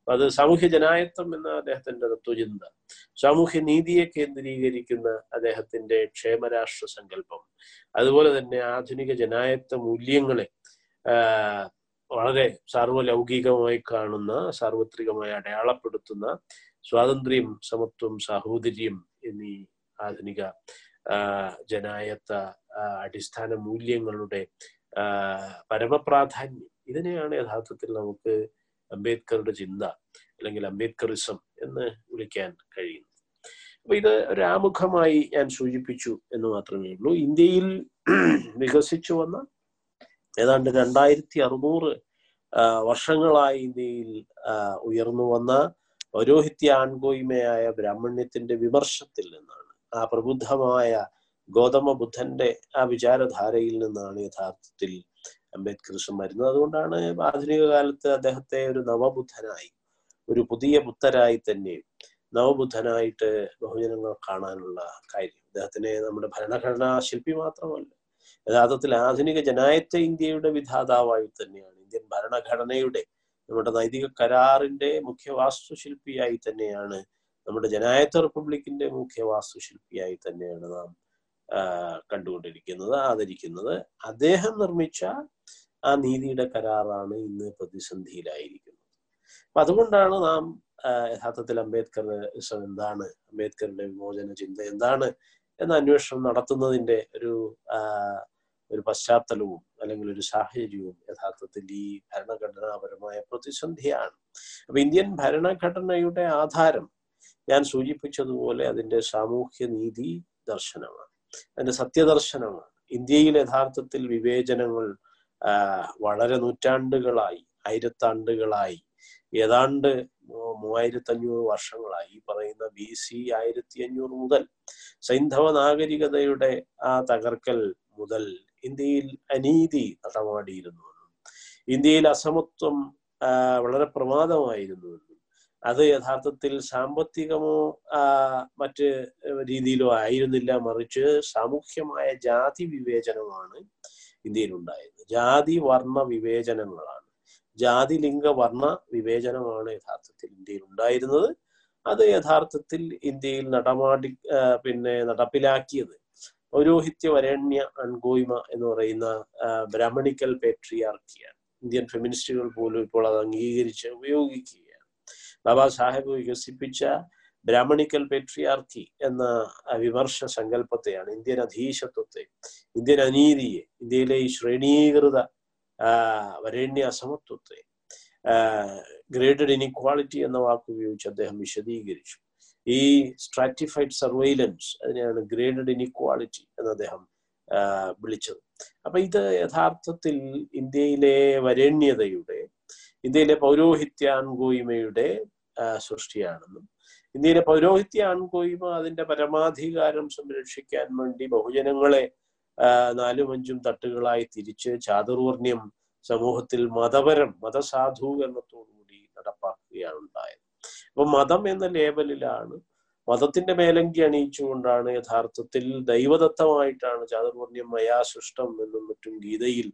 S2: അത് സാമൂഹ്യ ജനായത്വം എന്ന അദ്ദേഹത്തിന്റെ തത്വചിന്ത സാമൂഹ്യ നീതിയെ കേന്ദ്രീകരിക്കുന്ന അദ്ദേഹത്തിന്റെ ക്ഷേമരാഷ്ട്ര സങ്കല്പം അതുപോലെ തന്നെ ആധുനിക ജനായത്വ മൂല്യങ്ങളെ വളരെ സാർവലൗകികമായി കാണുന്ന സാർവത്രികമായി അടയാളപ്പെടുത്തുന്ന സ്വാതന്ത്ര്യം സമത്വം സാഹോദര്യം എന്നീ ആധുനിക ജനായത്ത അടിസ്ഥാന മൂല്യങ്ങളുടെ പരമപ്രാധാന്യം. ഇതിനെയാണ് യഥാർത്ഥത്തിൽ നമുക്ക് അംബേദ്കറുടെ ചിന്ത അല്ലെങ്കിൽ അംബേദ്കറിസം എന്ന് വിളിക്കാൻ കഴിയുന്നത്. അപ്പൊ ഇത് ഒരാമുഖമായി ഞാൻ സൂചിപ്പിച്ചു എന്ന് മാത്രമേ ഉള്ളൂ. ഇന്ത്യയിൽ വികസിച്ചു വന്ന ഏതാണ്ട് രണ്ടായിരത്തി അറുന്നൂറ് വർഷങ്ങളായി ഇന്ത്യയിൽ ഉയർന്നു വന്ന പൗരോഹിത്യ ആൺകോയ്മയായ ബ്രാഹ്മണ്യത്തിന്റെ വിമർശത്തിൽ നിന്നാണ്. ആ പ്രബുദ്ധമായ ഗൗതമ ബുദ്ധന്റെ ആ വിചാരധാരയിൽ നിന്നാണ് യഥാർത്ഥത്തിൽ അംബേദ്കർ വരുന്നത്. അതുകൊണ്ടാണ് ആധുനിക കാലത്ത് അദ്ദേഹത്തെ ഒരു നവബുദ്ധനായി ഒരു പുതിയ ബുദ്ധരായി തന്നെ നവബുദ്ധനായിട്ട് ബഹുജനങ്ങൾ കാണാനുള്ള കാര്യം. അദ്ദേഹത്തിനെ നമ്മുടെ ഭരണഘടനാ ശില്പി മാത്രമല്ല യഥാർത്ഥത്തിൽ ആധുനിക ജനായത്വ ഇന്ത്യയുടെ വിധാതാവായി തന്നെയാണ്. ഇന്ത്യൻ ഭരണഘടനയുടെ നമ്മുടെ നൈതിക കരാറിന്റെ മുഖ്യ വാസ്തുശില്പിയായി തന്നെയാണ് നമ്മുടെ ജനായത്ത റിപ്പബ്ലിക്കിന്റെ മുഖ്യ വാസ്തുശില്പിയായി തന്നെയാണ് നാം കണ്ടുകൊണ്ടിരിക്കുന്നത് ആദരിക്കുന്നത്. അദ്ദേഹം നിർമ്മിച്ച ആ നീതിയുടെ കരാറാണ് ഇന്ന് പ്രതിസന്ധിയിലായിരിക്കുന്നത്. അപ്പൊ അതുകൊണ്ടാണ് നാം യഥാർത്ഥത്തിൽ അംബേദ്കർ എന്താണ് അംബേദ്കറിന്റെ വിമോചന ചിന്ത എന്താണ് എന്ന അന്വേഷണം നടത്തുന്നതിന്റെ ഒരു ഒരു പശ്ചാത്തലവും അല്ലെങ്കിൽ ഒരു സാഹചര്യവും യഥാർത്ഥത്തിൽ ഈ ഭരണഘടനാപരമായ പ്രതിസന്ധിയാണ്. അപ്പൊ ഇന്ത്യൻ ഭരണഘടനയുടെ ആധാരം ഞാൻ സൂചിപ്പിച്ചതുപോലെ അതിന്റെ സാമൂഹ്യ നീതി ദർശനമാണ്. അതിന്റെ സത്യദർശനമാണ്. ഇന്ത്യയിൽ യഥാർത്ഥത്തിൽ വിവേചനങ്ങൾ വളരെ നൂറ്റാണ്ടുകളായി ആയിരത്താണ്ടുകളായി ഏതാണ്ട് മൂവായിരത്തി അഞ്ഞൂറ് വർഷങ്ങളായി. ഈ പറയുന്ന ബി സി ആയിരത്തി അഞ്ഞൂറ് മുതൽ സൈന്ധവ നാഗരികതയുടെ ആ തകർക്കൽ മുതൽ ഇന്ത്യയിൽ അനീതി നടമാടിയിരുന്നുവെന്നും ഇന്ത്യയിൽ അസമത്വം വളരെ പ്രമാദമായിരുന്നുവെന്നും അത് യഥാർത്ഥത്തിൽ സാമ്പത്തികമോ മറ്റ് രീതിയിലോ ആയിരുന്നില്ല മറിച്ച് സാമൂഹ്യമായ ജാതി വിവേചനമാണ് ഇന്ത്യയിൽ ഉണ്ടായത് ജാതി വർണ വിവേചനങ്ങളാണ്. ജാതി ലിംഗ വർണ വിവേചനമാണ് യഥാർത്ഥത്തിൽ ഇന്ത്യയിൽ ഉണ്ടായിരുന്നത് അത് യഥാർത്ഥത്തിൽ ഇന്ത്യയിൽ നടമാടി പിന്നെ നടപ്പിലാക്കിയത്. പൗരോഹിത്യ വരേണ്യ അൺഗോയ്മ എന്ന് പറയുന്ന ബ്രാഹ്മണിക്കൽ പേട്രിയാർക്കിയാണ് ഇന്ത്യൻ ഫെമിനിസ്റ്റുകൾ പോലും ഇപ്പോൾ അത് അംഗീകരിച്ച് ഉപയോഗിക്കുകയാണ്. ബാബാ സാഹേബ് വികസിപ്പിച്ച ബ്രാഹ്മണിക്കൽ പേട്രിയാർക്കി എന്ന വിമർശ സങ്കല്പത്തെയാണ് ഇന്ത്യൻ അധീശത്വത്തെ ഇന്ത്യൻ അനീതിയെ ഇന്ത്യയിലെ ഈ ശ്രേണീകൃത വരേണ്യ അസമത്വത്തെ ഗ്രേഡഡ് ഇനിക്വാളിറ്റി എന്ന വാക്ക് ഉപയോഗിച്ച് അദ്ദേഹം വിശദീകരിച്ചു. ഈ സ്ട്രാറ്റിഫൈഡ് സർവൈലൻസ് അതിനെയാണ് ഗ്രേഡഡ് ഇനിക്വാളിറ്റി എന്ന് അദ്ദേഹം വിളിച്ചത്. അപ്പൊ ഇത് യഥാർത്ഥത്തിൽ ഇന്ത്യയിലെ വരേണ്യതയുടെ ഇന്ത്യയിലെ പൗരോഹിത്യാൻകോയ്മയുടെ ആ, സൃഷ്ടിയാണെന്നും ഇന്ത്യയിലെ പൗരോഹിത്യ അതിന്റെ പരമാധികാരം സംരക്ഷിക്കാൻ വേണ്ടി ബഹുജനങ്ങളെ നാലും അഞ്ചും തട്ടുകളായി തിരിച്ച് ചാതുർവർണ്യം സമൂഹത്തിൽ മതപരം മതസാധൂകരണത്തോടുകൂടി നടപ്പാക്കുകയാണ് ഉണ്ടായത്. അപ്പൊ മതം എന്ന ലേബലിലാണ് മതത്തിന്റെ മേലങ്കി അണിയിച്ചുകൊണ്ടാണ് യഥാർത്ഥത്തിൽ ദൈവദത്തമായിട്ടാണ് ചാതുർവർണ്യം മയാ സൃഷ്ടം എന്നും മറ്റും ഗീതയിൽ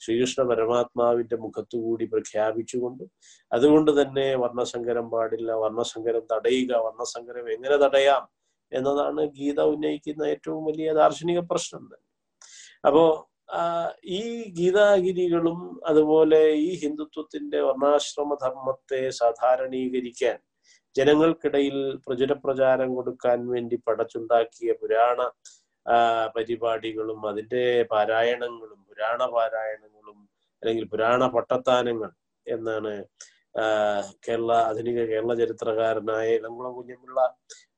S2: ശ്രീകൃഷ്ണ പരമാത്മാവിന്റെ മുഖത്തുകൂടി പ്രഖ്യാപിച്ചുകൊണ്ട് അതുകൊണ്ട് തന്നെ വർണസങ്കരം പാടില്ല വർണസങ്കരം തടയുക വർണസങ്കരം എങ്ങനെ തടയാം എന്നതാണ് ഗീത ഉന്നയിക്കുന്ന ഏറ്റവും വലിയ ദാർശനിക പ്രശ്നം തന്നെ. അപ്പോ ഈ ഗീതാഗിരികളും അതുപോലെ ഈ ഹിന്ദുത്വത്തിന്റെ വർണാശ്രമ ധർമ്മത്തെ സാധാരണീകരിക്കാൻ ജനങ്ങൾക്കിടയിൽ പ്രചുരപ്രചാരം കൊടുക്കാൻ വേണ്ടി പടച്ചുണ്ടാക്കിയ പുരാണ പരിപാടികളും അതിന്റെ പാരായണങ്ങളും പുരാണ പാരായണങ്ങളും അല്ലെങ്കിൽ പുരാണ പട്ടത്താനങ്ങൾ എന്നാണ് കേരള ആധുനിക കേരള ചരിത്രകാരനായ ഇളംകുളം കുഞ്ഞമ്പിള്ള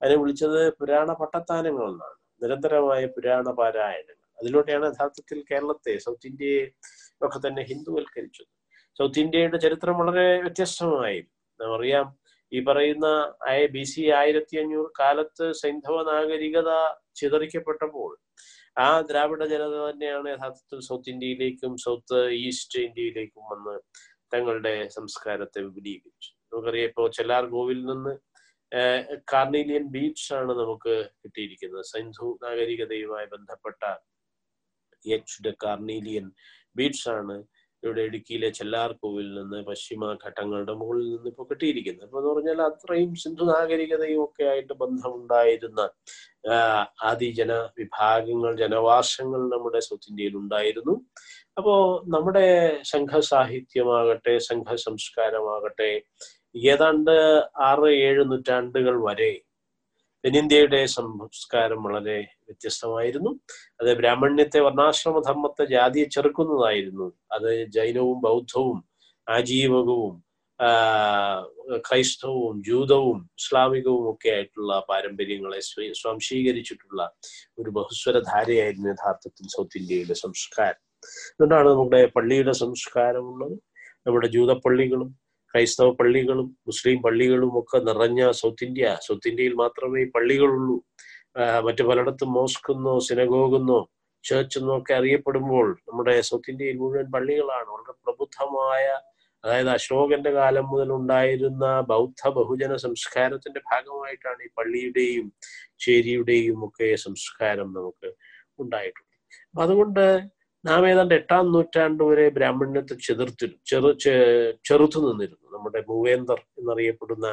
S2: അതിനെ വിളിച്ചത് പുരാണ പട്ടത്താനങ്ങൾ എന്നാണ് നിരന്തരമായ പുരാണ പാരായണങ്ങൾ. അതിലൂടെയാണ് യഥാർത്ഥത്തിൽ കേരളത്തെ സൗത്ത് ഇന്ത്യയെ ഒക്കെ തന്നെ ഹിന്ദുവൽക്കരിച്ചത്. സൗത്ത് ഇന്ത്യയുടെ ചരിത്രം വളരെ വ്യത്യസ്തമായിരുന്നു. നമുക്കറിയാം ഈ പറയുന്ന ബി സി ആയിരത്തി അഞ്ഞൂറ് കാലത്ത് സൈന്ധവ നാഗരികത ചിതറിക്കപ്പെട്ടപ്പോൾ ആ ദ്രാവിഡ ജനത തന്നെയാണ് യഥാർത്ഥത്തിൽ സൗത്ത് ഇന്ത്യയിലേക്കും സൗത്ത് ഈസ്റ്റ് ഇന്ത്യയിലേക്കും വന്ന് തങ്ങളുടെ സംസ്കാരത്തെ വിപുലീകരിച്ചു. നമുക്കറിയാം ഇപ്പോൾ ചെല്ലാർ ഗോവിൽ നിന്ന് കാർണീലിയൻ ബീച്ച് ആണ് നമുക്ക് കിട്ടിയിരിക്കുന്നത്. സൈന്ധു നാഗരികതയുമായി ബന്ധപ്പെട്ട എച്ച് കാർണീലിയൻ ബീച്ച് ആണ് ഇവിടെ ഇടുക്കിയിലെ ചെല്ലാർ കോവിൽ നിന്ന് പശ്ചിമ ഘട്ടങ്ങളുടെ മുകളിൽ നിന്ന് ഇപ്പോൾ കിട്ടിയിരിക്കുന്നത്. അപ്പൊ എന്ന് പറഞ്ഞാൽ അത്രയും സിന്ധു നാഗരികതയും ഒക്കെ ആയിട്ട് ബന്ധമുണ്ടായിരുന്ന ആദിജന വിഭാഗങ്ങൾ ജനവാസങ്ങൾ നമ്മുടെ സൗത്ത് ഇന്ത്യയിൽ ഉണ്ടായിരുന്നു. അപ്പോ നമ്മുടെ സംഘ സാഹിത്യമാകട്ടെ സംഘ സംസ്കാരമാകട്ടെ ഏതാണ്ട് ആറ് ഏഴ് നൂറ്റാണ്ടുകൾ വരെ തെന്നിന്ത്യയുടെ സംസ്കാരം വളരെ വ്യത്യസ്തമായിരുന്നു. അത് ബ്രാഹ്മണ്യത്തെ വർണാശ്രമ ധർമ്മത്തെ ജാതിയെ ചെറുക്കുന്നതായിരുന്നു. അത് ജൈനവും ബൗദ്ധവും ആജീവകവും ക്രൈസ്തവും ജൂതവും ഇസ്ലാമികവും ഒക്കെ ആയിട്ടുള്ള പാരമ്പര്യങ്ങളെ സ്വാംശീകരിച്ചിട്ടുള്ള ഒരു ബഹുസ്വര ധാരയായിരുന്നു യഥാർത്ഥത്തിൽ സൗത്ത് ഇന്ത്യയുടെ സംസ്കാരം. അതുകൊണ്ടാണ് നമ്മുടെ പള്ളിയുടെ സംസ്കാരമുള്ളത്. നമ്മുടെ ജൂതപ്പള്ളികളും ക്രൈസ്തവ പള്ളികളും മുസ്ലിം പള്ളികളും ഒക്കെ നിറഞ്ഞ സൗത്ത് ഇന്ത്യ. സൗത്ത് ഇന്ത്യയിൽ മാത്രമേ പള്ളികളുള്ളൂ. മറ്റു പലയിടത്തും മോസ്കെന്നോ സിനഗോഗെന്നോ ചേർച്ച് എന്നോ ഒക്കെ അറിയപ്പെടുമ്പോൾ നമ്മുടെ സൗത്ത് ഇന്ത്യയിൽ മുഴുവൻ പള്ളികളാണ്. വളരെ പ്രബുദ്ധമായ അതായത് അശോകന്റെ കാലം മുതൽ ഉണ്ടായിരുന്ന ബൗദ്ധ ബഹുജന സംസ്കാരത്തിന്റെ ഭാഗമായിട്ടാണ് ഈ പള്ളിയുടെയും ചേരിയുടെയും ഒക്കെ സംസ്കാരം നമുക്ക് ഉണ്ടായിട്ടുള്ളത്. അതുകൊണ്ട് നാം ഏതാണ്ട് എട്ടാം നൂറ്റാണ്ട് വരെ ബ്രാഹ്മണ്യത്തെ ചെതിർത്തി ചെറു ചെറുത്തു നിന്നിരുന്നു. നമ്മുടെ മൂവേന്ദർ എന്നറിയപ്പെടുന്ന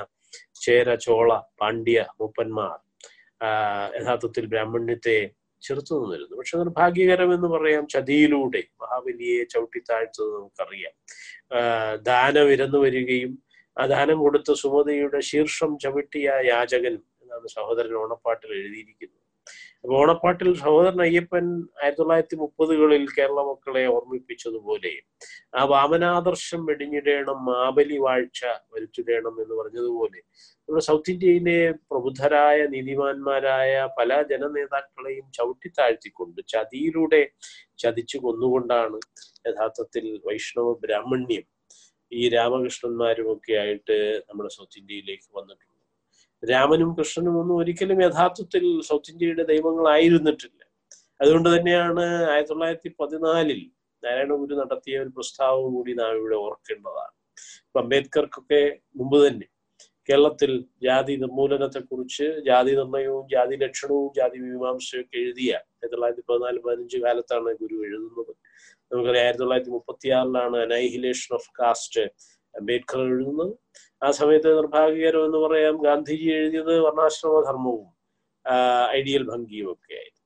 S2: ചേര ചോള പാണ്ഡ്യ മൂപ്പന്മാർ യഥാർത്ഥത്തിൽ ബ്രാഹ്മണ്യത്തെ ചെറുത്തു നിന്നിരുന്നു. പക്ഷെ നിർഭാഗ്യകരം എന്ന് പറയാം ചതിയിലൂടെ മഹാബലിയെ ചവിട്ടി താഴ്ത്തത് നമുക്കറിയാം ദാനം ഇരന്നു വരികയും ആ ദാനം കൊടുത്ത സുമതിയുടെ ശീർഷം ചവിട്ടിയ യാചകൻ എന്നാണ് സഹോദരൻ ഓണപ്പാട്ടിൽ എഴുതിയിരിക്കുന്നത്. ഓണപ്പാട്ടിൽ സഹോദരൻ അയ്യപ്പൻ ആയിരത്തി തൊള്ളായിരത്തി മുപ്പതുകളിൽ കേരള മക്കളെ ഓർമ്മിപ്പിച്ചതുപോലെ ആ വാമനാദർശം വെടിഞ്ഞിടേണം മാബലി വാഴ്ച വരുത്തിടേണം എന്ന് പറഞ്ഞതുപോലെ നമ്മുടെ സൗത്ത് ഇന്ത്യയിലെ പ്രബുദ്ധരായ നീതിമാന്മാരായ പല ജനനേതാക്കളെയും ചവിട്ടിത്താഴ്ത്തിക്കൊണ്ട് ചതിയിലൂടെ ചതിച്ചു കൊന്നുകൊണ്ടാണ് യഥാർത്ഥത്തിൽ വൈഷ്ണവ ബ്രാഹ്മണ്യം ഈ രാമകൃഷ്ണന്മാരും ഒക്കെ ആയിട്ട് നമ്മുടെ സൗത്ത് ഇന്ത്യയിലേക്ക് വന്നിട്ടുണ്ട് രാമനും കൃഷ്ണനും ഒന്നും ഒരിക്കലും യഥാർത്ഥത്തിൽ സൗത്ത് ഇന്ത്യയുടെ ദൈവങ്ങളായിരുന്നിട്ടില്ല. അതുകൊണ്ട് തന്നെയാണ് ആയിരത്തി തൊള്ളായിരത്തി പതിനാലിൽ നാരായണഗുരു നടത്തിയ ഒരു പ്രസ്താവം കൂടി നാം ഇവിടെ ഓർക്കേണ്ടതാണ്. അംബേദ്കർക്കൊക്കെ മുമ്പ് തന്നെ കേരളത്തിൽ ജാതി നിർമൂലനത്തെക്കുറിച്ച് ജാതി നിർണയവും ജാതി ലക്ഷണവും ജാതി മീമാംസയും എഴുതിയ ആയിരത്തി തൊള്ളായിരത്തി പതിനാല് പതിനഞ്ച് കാലത്താണ് ഗുരു എഴുതുന്നത്. നമുക്കറിയാം ആയിരത്തി തൊള്ളായിരത്തി മുപ്പത്തി ആറിലാണ് അനൈഹിലേഷൻ ഓഫ് കാസ്റ്റ് അംബേദ്കർ എഴുതുന്നത്. ആ സമയത്ത് നിർഭാഗ്യകരം എന്ന് പറയാം ഗാന്ധിജി എഴുതിയത് വർണാശ്രമ ധർമ്മവും ഐഡിയൽ ഭംഗിയും ഒക്കെ ആയിരുന്നു.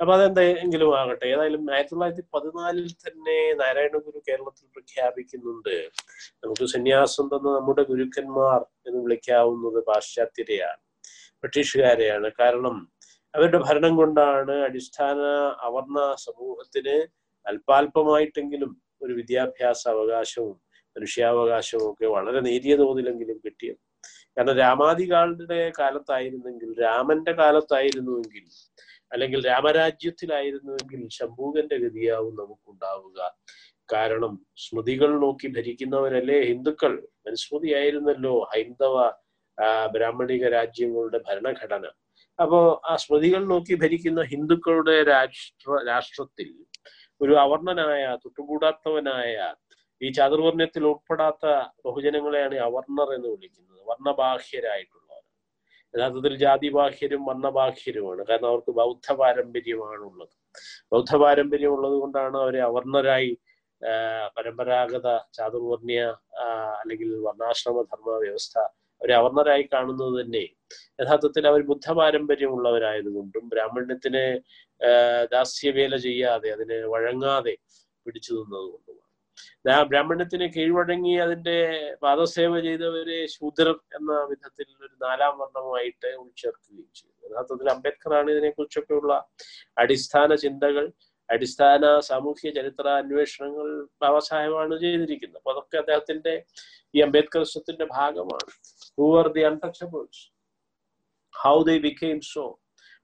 S2: അപ്പൊ അതെന്തെങ്കിലും ആകട്ടെ ഏതായാലും ആയിരത്തി തൊള്ളായിരത്തി പതിനാലിൽ തന്നെ നാരായണ ഗുരു കേരളത്തിൽ പ്രഖ്യാപിക്കുന്നുണ്ട്. നമുക്ക് സന്യാസം തന്ന നമ്മുടെ ഗുരുക്കന്മാർ എന്ന് വിളിക്കാവുന്നത് പാശ്ചാത്യരെയാണ് ബ്രിട്ടീഷുകാരെയാണ്. കാരണം അവരുടെ ഭരണം കൊണ്ടാണ് അടിസ്ഥാന അവർണ സമൂഹത്തിന് അല്പാൽപമായിട്ടെങ്കിലും ഒരു വിദ്യാഭ്യാസ അവകാശവും മനുഷ്യാവകാശവും ഒക്കെ വളരെ നേരിയ തോതിലെങ്കിലും കിട്ടിയത്. കാരണം രാമാദികാളുടെ കാലത്തായിരുന്നെങ്കിൽ രാമന്റെ കാലത്തായിരുന്നുവെങ്കിൽ അല്ലെങ്കിൽ രാമരാജ്യത്തിലായിരുന്നുവെങ്കിൽ ശംഭൂകന്റെ ഗതിയാവും നമുക്കുണ്ടാവുക. കാരണം സ്മൃതികൾ നോക്കി ഭരിക്കുന്നവരല്ലേ ഹിന്ദുക്കൾ? മനുസ്മൃതിയായിരുന്നല്ലോ ഹൈന്ദവ ബ്രാഹ്മണിക രാജ്യങ്ങളുടെ ഭരണഘടന. അപ്പോ ആ സ്മൃതികൾ നോക്കി ഭരിക്കുന്ന ഹിന്ദുക്കളുടെ രാഷ്ട്ര രാഷ്ട്രത്തിൽ ഒരു അവർണനായ തൊട്ടുകൂടാത്തവനായ ഈ ചാതുർവർണയത്തിൽ ഉൾപ്പെടാത്ത ബഹുജനങ്ങളെയാണ് അവർണർ എന്ന് വിളിക്കുന്നത്. വർണബാഹ്യരായിട്ടുള്ളവർ. യഥാർത്ഥത്തിൽ ജാതിബാഹ്യരും വർണബാഹ്യരുമാണ്. കാരണം അവർക്ക് ബൗദ്ധ പാരമ്പര്യമാണുള്ളത് ബൗദ്ധ പാരമ്പര്യം ഉള്ളത് കൊണ്ടാണ് അവരെ അവർണരായി പരമ്പരാഗത ചാതുർവർണയ അല്ലെങ്കിൽ വർണാശ്രമ ധർമ്മ വ്യവസ്ഥ അവരെ അവർണരായി കാണുന്നത് തന്നെ. യഥാർത്ഥത്തിൽ അവർ ബുദ്ധ പാരമ്പര്യമുള്ളവരായതുകൊണ്ടും ബ്രാഹ്മണ്യത്തിന് ദാസ്യവേല ചെയ്യാതെ അതിനെ വഴങ്ങാതെ പിടിച്ചു നിന്നതുകൊണ്ടുമാണ്. ബ്രാഹ്മണ്യത്തിന് കീഴ്വഴങ്ങി അതിന്റെ പാദസേവ ചെയ്തവരെ ശൂദ്രർ എന്ന വിധത്തിൽ ഒരു നാലാം വർണമായിട്ട് ഉൾച്ചേർക്കുകയും ചെയ്തു. യഥാർത്ഥത്തിൽ അംബേദ്കറാണ് ഇതിനെക്കുറിച്ചൊക്കെയുള്ള അടിസ്ഥാന ചിന്തകൾ അടിസ്ഥാന സാമൂഹ്യ ചരിത്ര അന്വേഷണങ്ങൾ ബാബാസാഹേബാണ് ചെയ്തിരിക്കുന്നത്. അപ്പൊ അതൊക്കെ അദ്ദേഹത്തിന്റെ ഈ അംബേദ്കറിസത്തിന്റെ ഭാഗമാണ്. Who are the untouchables how they became so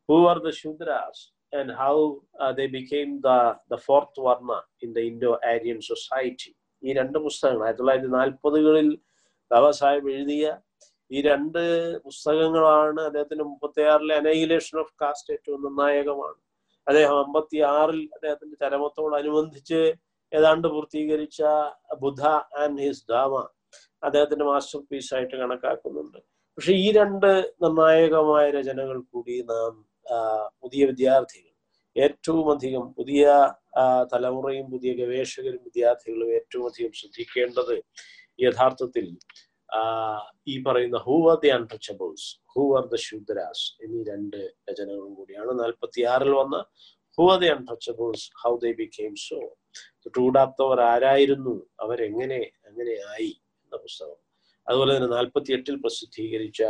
S2: who are the Shudras? And how uh, they became the the fourth varna in the Indo-Aryan society. ഈ രണ്ട് പുസ്തകങ്ങൾ ആയിരത്തി തൊള്ളായിരത്തി നാൽപ്പതുകളിൽ ബാബാ സാഹിബ് എഴുതിയ ഈ രണ്ട് പുസ്തകങ്ങളാണ് അദ്ദേഹത്തിന്റെ മുപ്പത്തി ആറിലെ അനൈഹിലേഷൻ ഓഫ് കാസ്റ്റ് ഏറ്റവും നിർണായകമാണ് അദ്ദേഹം അമ്പത്തി ആറിൽ അദ്ദേഹത്തിന്റെ ചരമത്തോടനുബന്ധിച്ച് ഏതാണ്ട് പൂർത്തീകരിച്ച ബുധ ആൻഡ് ഹിസ് ധാമ അദ്ദേഹത്തിന്റെ മാസ്റ്റർ പീസ് ആയിട്ട് കണക്കാക്കുന്നുണ്ട് പക്ഷെ ഈ രണ്ട് നിർണായകമായ രചനകൾ കൂടി നാം പുതിയ വിദ്യാർത്ഥികൾ. ഏറ്റവും അധികം പുതിയ തലമുറയും പുതിയ ഗവേഷകരും വിദ്യാർത്ഥികളും ഏറ്റവും അധികം ശ്രദ്ധിക്കേണ്ടത് യഥാർത്ഥത്തിൽ ഈ പറയുന്ന who are the untouchables who are the Shudras എന്നീ രണ്ട് രചനകളും കൂടിയാണ്. നാൽപ്പത്തി ആറിൽ വന്ന who are the untouchables how they became so തൊട്ടുകൂടാത്തവർ ആരായിരുന്നു? അവരെങ്ങനെ അങ്ങനെ ആയി? എന്ന പുസ്തകം. അതുപോലെ തന്നെ നാൽപ്പത്തി എട്ടിൽ പ്രസിദ്ധീകരിച്ച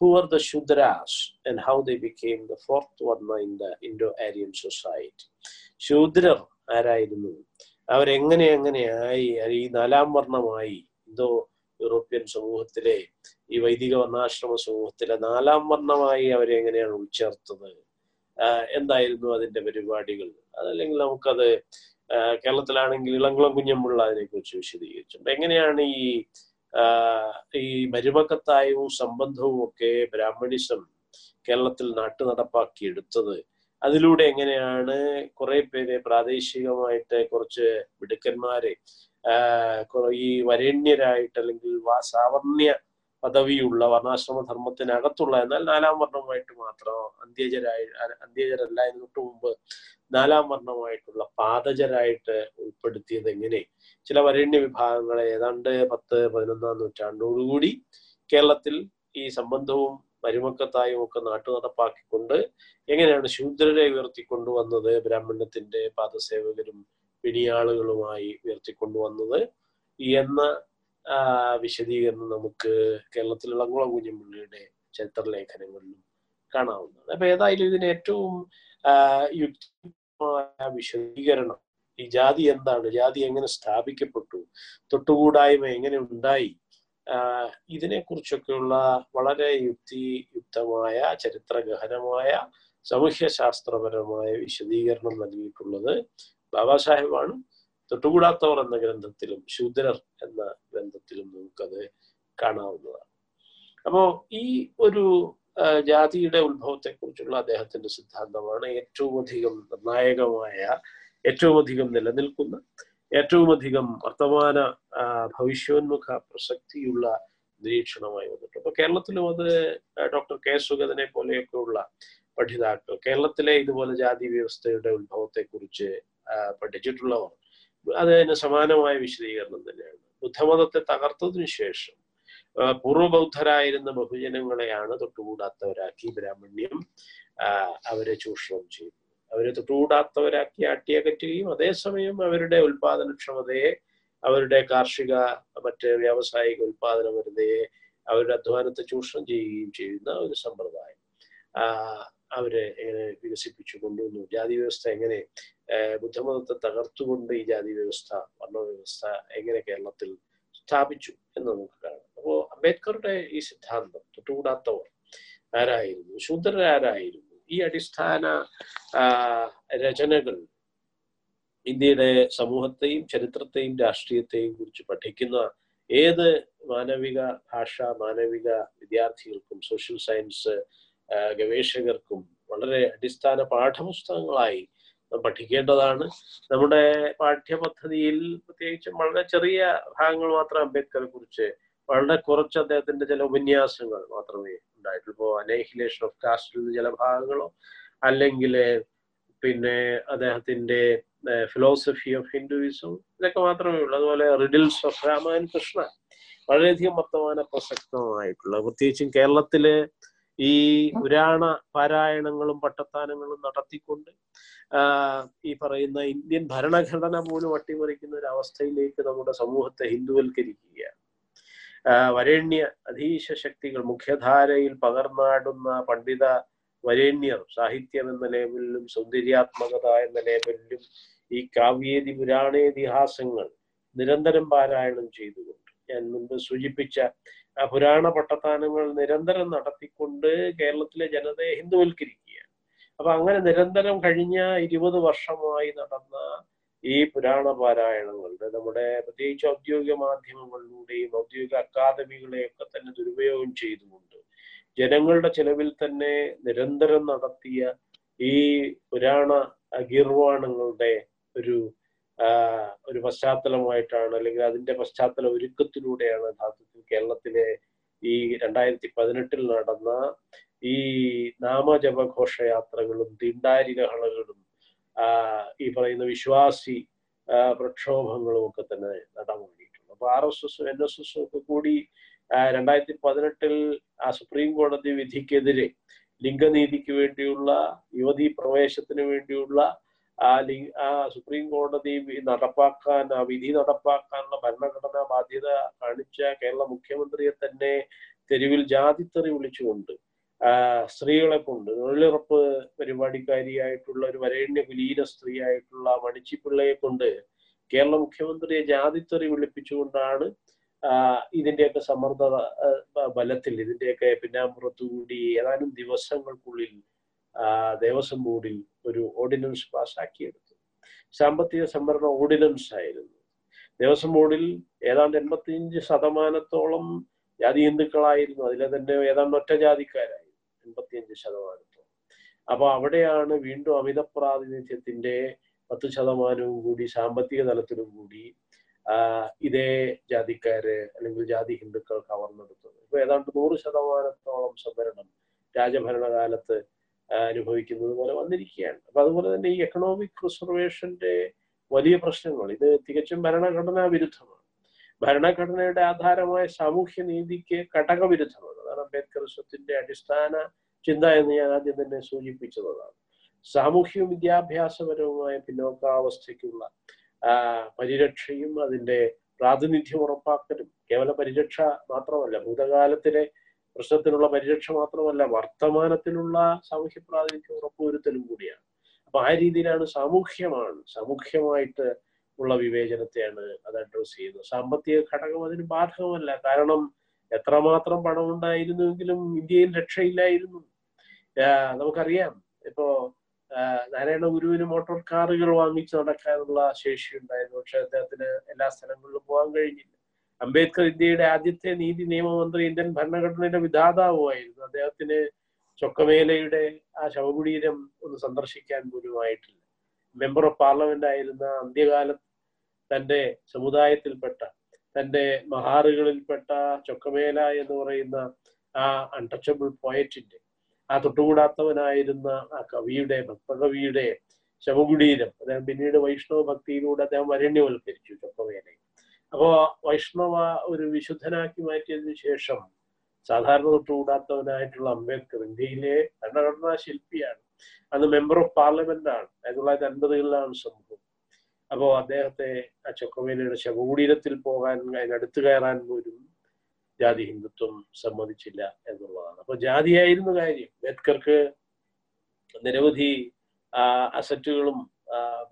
S2: who were the Shudras and how they became the fourth Varna in the Indo-Aryan society. ശൂദ്രർ ആരായിരുന്നു? അവരെങ്ങനെ എങ്ങനെയായി? ഈ നാലാം വർണമായി ഇന്തോ യൂറോപ്യൻ സമൂഹത്തിലെ ഈ വൈദിക വർണാശ്രമ സമൂഹത്തിലെ നാലാം വർണമായി അവരെ എങ്ങനെയാണ് ഉൾച്ചേർത്തത് എന്തായിരുന്നു അതിന്റെ പരിപാടികൾ? അതല്ലെങ്കിൽ നമുക്കത് കേരളത്തിലാണെങ്കിൽ ഇളംകുളം കുഞ്ഞമ്പിള്ള അതിനെക്കുറിച്ച് വിശദീകരിച്ചിട്ടുണ്ട് എങ്ങനെയാണ് ഈ ഈ മരുമക്കത്തായവും സംബന്ധവും ഒക്കെ ബ്രാഹ്മണിസം കേരളത്തിൽ നാട്ടു നടപ്പാക്കി എടുത്തത് അതിലൂടെ എങ്ങനെയാണ് കുറെ പേരെ പ്രാദേശികമായിട്ട് കുറച്ച് മിടുക്കന്മാരെ ഈ വരേണ്യരായിട്ട് അല്ലെങ്കിൽ സാവർണ്യ പദവിയുള്ള വർണാശ്രമ ധർമ്മത്തിനകത്തുള്ള എന്നാൽ നാലാം വർണമായിട്ട് മാത്രം അന്ത്യജരായി അന്ത്യജരല്ല അതിന് തൊട്ട് മുമ്പ് നാലാം വർണമായിട്ടുള്ള പാദജരായിട്ട് ഉൾപ്പെടുത്തിയത് എങ്ങനെ? ചില വരേണ്യ വിഭാഗങ്ങളെ ഏതാണ്ട് പത്ത് പതിനൊന്നാം നൂറ്റാണ്ടോടുകൂടി കേരളത്തിൽ ഈ സംബന്ധവും മരുമക്കത്തായും ഒക്കെ നാട്ടു നടപ്പാക്കിക്കൊണ്ട് എങ്ങനെയാണ് ശൂദ്രരെ ഉയർത്തിക്കൊണ്ടുവന്നത്? ബ്രാഹ്മണ്യത്തിന്റെ പാദസേവകരും പിണിയാളുകളുമായി ഉയർത്തിക്കൊണ്ടുവന്നത്? എന്ന വിശദീകരണം നമുക്ക് കേരളത്തിലുള്ള അങ്കുളം ചരിത്ര ലേഖനങ്ങളിലും കാണാവുന്നതാണ്. അപ്പൊ ഏതായാലും ഇതിന് ഏറ്റവും യുക്തിമായ വിശദീകരണം ഈ ജാതി എന്താണ് ജാതി എങ്ങനെ സ്ഥാപിക്കപ്പെട്ടു തൊട്ടുകൂടായ്മ എങ്ങനെ ഉണ്ടായി ഇതിനെ ഇതിനെക്കുറിച്ചൊക്കെയുള്ള വളരെ യുക്തിയുക്തമായ ചരിത്രഗഹനമായ സാമൂഹ്യശാസ്ത്രപരമായ വിശദീകരണം നൽകിയിട്ടുള്ളത് ബാബാ സാഹിബാണ് തൊട്ടുകൂടാത്തവർ എന്ന ഗ്രന്ഥത്തിലും ശൂദ്രർ എന്ന ഗ്രന്ഥത്തിലും നമുക്കത് കാണാവുന്നതാണ്. അപ്പോ ഈ ഒരു ജാതിയുടെ ഉത്ഭവത്തെ കുറിച്ചുള്ള അദ്ദേഹത്തിന്റെ സിദ്ധാന്തമാണ് ഏറ്റവും അധികം നിർണായകമായ ഏറ്റവും അധികം നിലനിൽക്കുന്ന ഏറ്റവും അധികം വർത്തമാന ഭവിഷ്യോന്മുഖ പ്രസക്തിയുള്ള നിരീക്ഷണമായി വന്നിട്ടുണ്ട്. അപ്പൊ കേരളത്തിലും അത് ഡോക്ടർ കെ സുഗതനെ പോലെയൊക്കെയുള്ള പഠിതാക്കൾ കേരളത്തിലെ ഇതുപോലെ ജാതി വ്യവസ്ഥയുടെ ഉത്ഭവത്തെ കുറിച്ച് പഠിച്ചിട്ടുള്ളവർ അതിന് സമാനമായ വിശദീകരണം തന്നെയാണ്. ബുദ്ധമതത്തെ തകർത്തതിനു ശേഷം പൂർവബൗദ്ധരായിരുന്ന ബഹുജനങ്ങളെയാണ് തൊട്ടുകൂടാത്തവരാക്കി ബ്രാഹ്മണ്യം അവരെ ചൂഷണം ചെയ്തു അവരെ തൊട്ടുകൂടാത്തവരാക്കി ആട്ടിയകറ്റുകയും അതേസമയം അവരുടെ ഉൽപാദനക്ഷമതയെ അവരുടെ കാർഷിക മറ്റ് വ്യാവസായിക ഉൽപാദന അവരുടെ അധ്വാനത്തെ ചൂഷണം ചെയ്യുകയും ചെയ്യുന്ന ഒരു സമ്പ്രദായം. ആ, അവരെ എങ്ങനെ വികസിപ്പിച്ചു കൊണ്ടുവന്നു? ജാതി വ്യവസ്ഥ എങ്ങനെ ബുദ്ധമതത്തെ തകർത്തുകൊണ്ട് ഈ ജാതി വ്യവസ്ഥ വർണ വ്യവസ്ഥ എങ്ങനെ കേരളത്തിൽ സ്ഥാപിച്ചു എന്ന് നമുക്ക് കാണാം. അപ്പോൾ അംബേദ്കറുടെ ഈ സിദ്ധാന്തം തൊട്ടുകൂടാത്തവർ ആരായിരുന്നു? ശൂദ്രരാരായിരുന്നു ഈ അടിസ്ഥാന രചനകൾ ഇന്ത്യയുടെ സമൂഹത്തെയും ചരിത്രത്തെയും രാഷ്ട്രീയത്തെയും കുറിച്ച് പഠിക്കുന്ന ഏത് മാനവിക ഭാഷ മാനവിക വിദ്യാർത്ഥികൾക്കും സോഷ്യൽ സയൻസ് ഗവേഷകർക്കും വളരെ അടിസ്ഥാന പാഠപുസ്തകങ്ങളായി പഠിക്കേണ്ടതാണ്. നമ്മുടെ പാഠ്യപദ്ധതിയിൽ പ്രത്യേകിച്ചും വളരെ ചെറിയ ഭാഗങ്ങൾ മാത്രം അംബേദ്കറെ കുറിച്ച് വളരെ കുറച്ച് അദ്ദേഹത്തിന്റെ ചില ഉപന്യാസങ്ങൾ മാത്രമേ ഉണ്ടായിട്ടുള്ളൂ. ഇപ്പോൾ അനൈഹിലേഷൻ ഓഫ് കാസ്റ്റിൽ നിന്ന് ചില ഭാഗങ്ങളോ അല്ലെങ്കിൽ പിന്നെ അദ്ദേഹത്തിന്റെ ഫിലോസഫി ഓഫ് ഹിന്ദുയിസം ഇതൊക്കെ മാത്രമേ ഉള്ളൂ. അതുപോലെ റിഡിൽസ് ഓഫ് രാമായൺ കൃഷ്ണ വളരെയധികം വർത്തമാന പ്രസക്തമായിട്ടുള്ള പ്രത്യേകിച്ചും കേരളത്തിൽ ഈ പുരാണ പാരായണങ്ങളും പട്ടത്താനങ്ങളും നടത്തിക്കൊണ്ട് ഈ പറയുന്ന ഇന്ത്യൻ ഭരണഘടന പോലും അട്ടിമറിക്കുന്ന ഒരു അവസ്ഥയിലേക്ക് നമ്മുടെ സമൂഹത്തെ ഹിന്ദുവൽക്കരിക്കുകയാണ്. വരേണ്യ അധീശ ശക്തികൾ മുഖ്യധാരയിൽ പകർന്നാടുന്ന പണ്ഡിത വരേണ്യർ സാഹിത്യം എന്ന ലേബലിലും സൗന്ദര്യാത്മകത എന്ന ലേബലിലും ഈ കാവ്യേതി പുരാണേതിഹാസങ്ങൾ നിരന്തരം പാരായണം ചെയ്തുകൊണ്ട് ഞാൻ മുൻപ് സൂചിപ്പിച്ച പുരാണ പട്ടത്താനങ്ങൾ നിരന്തരം നടത്തിക്കൊണ്ട് കേരളത്തിലെ ജനതയെ ഹിന്ദുവൽക്കരിക്കുകയാണ്. അപ്പൊ അങ്ങനെ നിരന്തരം കഴിഞ്ഞ ഇരുപത് വർഷമായി നടന്ന ഈ പുരാണ പാരായണങ്ങളുടെ നമ്മുടെ പ്രത്യേകിച്ച് ഔദ്യോഗിക മാധ്യമങ്ങളിലൂടെയും ഔദ്യോഗിക അക്കാദമികളെയൊക്കെ തന്നെ ദുരുപയോഗം ചെയ്തുകൊണ്ട് ജനങ്ങളുടെ ചെലവിൽ തന്നെ നിരന്തരം നടത്തിയ ഈ പുരാണ ഗീർവാണങ്ങളുടെ ഒരു ഒരു പശ്ചാത്തലമായിട്ടാണ് അല്ലെങ്കിൽ അതിന്റെ പശ്ചാത്തല ഒരുക്കത്തിലൂടെയാണ് യഥാർത്ഥത്തിൽ കേരളത്തിലെ ഈ രണ്ടായിരത്തി പതിനെട്ടിൽ നടന്ന ഈ നാമജപ ഘോഷയാത്രകളും തീണ്ടാരികഹളകളും ഈ പറയുന്ന വിശ്വാസി പ്രക്ഷോഭങ്ങളും ഒക്കെ തന്നെ നടമാടിയിട്ടുണ്ട് അപ്പൊ ആർ എസ് എസും എൻ എസ് എസും ഒക്കെ കൂടി രണ്ടായിരത്തി പതിനെട്ടിൽ ആ സുപ്രീം കോടതി വിധിക്കെതിരെ ലിംഗനീതിക്ക് വേണ്ടിയുള്ള യുവതീ പ്രവേശത്തിന് വേണ്ടിയുള്ള ആ ആ സുപ്രീം കോടതി നടപ്പാക്കാൻ ആ വിധി നടപ്പാക്കാനുള്ള ഭരണഘടനാ ബാധ്യത കാണിച്ച കേരള മുഖ്യമന്ത്രിയെ തന്നെ തെരുവിൽ ജാതിത്തെറി വിളിച്ചുകൊണ്ട് സ്ത്രീകളെ കൊണ്ട് തൊഴിലുറപ്പ് പരിപാടിക്കാരിയായിട്ടുള്ള ഒരു വരേണ്യ കുലീന സ്ത്രീയായിട്ടുള്ള മണിച്ചിപ്പിള്ളയെ കൊണ്ട് കേരള മുഖ്യമന്ത്രിയെ ജാതിത്തെറി വിളിപ്പിച്ചുകൊണ്ടാണ് ഇതിന്റെയൊക്കെ സമ്മർദ്ദ ബലത്തിൽ ഇതിന്റെയൊക്കെ പിന്നാമ്പുറത്തുകൂടി ഏതാനും ദിവസങ്ങൾക്കുള്ളിൽ ദേവസ്വം ബോർഡിൽ ഒരു ഓർഡിനൻസ് പാസ്സാക്കിയെടുത്തു സാമ്പത്തിക സംവരണ ഓർഡിനൻസ് ആയിരുന്നു. ദേവസ്വം ബോർഡിൽ ഏതാണ്ട് എൺപത്തിയഞ്ച് ശതമാനത്തോളം ജാതി ഹിന്ദുക്കളായിരുന്നു. അതിലെ തന്നെ ഏതാണ്ട് ഒറ്റ ജാതിക്കാരായിരുന്നു എൺപത്തിയഞ്ച് ശതമാനത്തോളം. അപ്പൊ അവിടെയാണ് വീണ്ടും അമിത പ്രാതിനിധ്യത്തിന്റെ പത്ത് ശതമാനവും കൂടി സാമ്പത്തിക തലത്തിലും കൂടി ഇതേ ജാതിക്കാര് അല്ലെങ്കിൽ ജാതി ഹിന്ദുക്കൾ കവർന്നെടുത്തത്. ഇപ്പൊ ഏതാണ്ട് നൂറ് ശതമാനത്തോളം സംവരണം രാജഭരണകാലത്ത് അനുഭവിക്കുന്നത് പോലെ വന്നിരിക്കുകയാണ്. അപ്പൊ അതുപോലെ തന്നെ ഈ എക്കണോമിക് റിസർവേഷന്റെ വലിയ പ്രശ്നങ്ങൾ. ഇത് തികച്ചും ഭരണഘടനാ വിരുദ്ധമാണ്. ഭരണഘടനയുടെ ആധാരമായ സാമൂഹ്യ നീതിക്ക് ഘടകവിരുദ്ധമാണ് അതാണ് അംബേദ്കറിസത്തിന്റെ അടിസ്ഥാന ചിന്ത എന്ന് ഞാൻ ആദ്യം തന്നെ സൂചിപ്പിച്ചതാണ് സാമൂഹ്യ വിദ്യാഭ്യാസപരവുമായ പിന്നോക്കാവസ്ഥയ്ക്കുള്ള പരിരക്ഷയും അതിന്റെ പ്രാതിനിധ്യം ഉറപ്പാക്കലും കേവല പരിരക്ഷ മാത്രമല്ല ഭൂതകാലത്തിലെ പ്രശ്നത്തിനുള്ള പരിരക്ഷ മാത്രമല്ല വർത്തമാനത്തിലുള്ള സാമൂഹ്യ പ്രാതിനിധ്യം ഉറപ്പുവരുത്തലും കൂടിയാണ്. അപ്പൊ ആ രീതിയിലാണ് സാമൂഹ്യമാണ് സാമൂഹ്യമായിട്ട് ഉള്ള വിവേചനത്തെയാണ് അത് അഡ്രസ് ചെയ്യുന്നത്. സാമ്പത്തിക ഘടകം അതിന് ബാധകമല്ല. കാരണം എത്രമാത്രം പണം ഉണ്ടായിരുന്നുവെങ്കിലും ഇന്ത്യയിൽ രക്ഷയില്ലായിരുന്നു. നമുക്കറിയാം. ഇപ്പോ നാരായണ ഗുരുവിന് മോട്ടോർ കാറുകൾ വാങ്ങിച്ച് നടക്കാനുള്ള ശേഷി ഉണ്ടായിരുന്നു പക്ഷെ അദ്ദേഹത്തിന് എല്ലാ സ്ഥലങ്ങളിലും പോകാൻ കഴിഞ്ഞില്ല. അംബേദ്കർ ഇന്ത്യയുടെ ആദ്യത്തെ നീതി നിയമമന്ത്രി ഇന്ത്യൻ ഭരണഘടനയുടെ വിധാതാവുമായിരുന്നു അദ്ദേഹത്തിന് ചൊക്കമേലയുടെ ആ ശവകുടീരം ഒന്ന് സന്ദർശിക്കാൻ പോലും ആയിട്ടില്ല മെമ്പർ ഓഫ് പാർലമെന്റ് ആയിരുന്ന അന്ത്യകാലത്ത് തന്റെ സമുദായത്തിൽപ്പെട്ട തന്റെ മഹാറുകളിൽപ്പെട്ട ചൊക്കമേല എന്ന് പറയുന്ന ആ അൺടച്ചബിൾ പോയറ്റിന്റെ ആ തൊട്ടുകൂടാത്തവനായിരുന്ന ആ കവിയുടെ ഭക്തകവിയുടെ ശവകുടീരം അദ്ദേഹം പിന്നീട് വൈഷ്ണവ ഭക്തിയിലൂടെ അദ്ദേഹം വരണ്യവൽക്കരിച്ചു ചൊക്കമേലയെ. അപ്പോ വൈഷ്ണവ ഒരു വിശുദ്ധനാക്കി മാറ്റിയതിനു ശേഷം സാധാരണ തൊട്ടുകൂടാത്തവനായിട്ടുള്ള അംബേദ്കർ ഇന്ത്യയിലെ ഭരണഘടനാ ശില്പിയാണ്. അന്ന് മെമ്പർ ഓഫ് പാർലമെന്റ് ആണ്. ആയിരത്തി തൊള്ളായിരത്തി അൻപതുകളിലാണ് സംഭവം. അപ്പോ അദ്ദേഹത്തെ ആ ചൊക്കമേലയുടെ ശവകുടീരത്തിൽ പോകാൻ അതിനടുത്ത് കയറാൻ പോലും ജാതി ഹിന്ദുത്വം സമ്മതിച്ചില്ല എന്നുള്ളതാണ്. അപ്പൊ ജാതിയായിരുന്നു കാര്യം. അംബേദ്കർക്ക് നിരവധി അസറ്റുകളും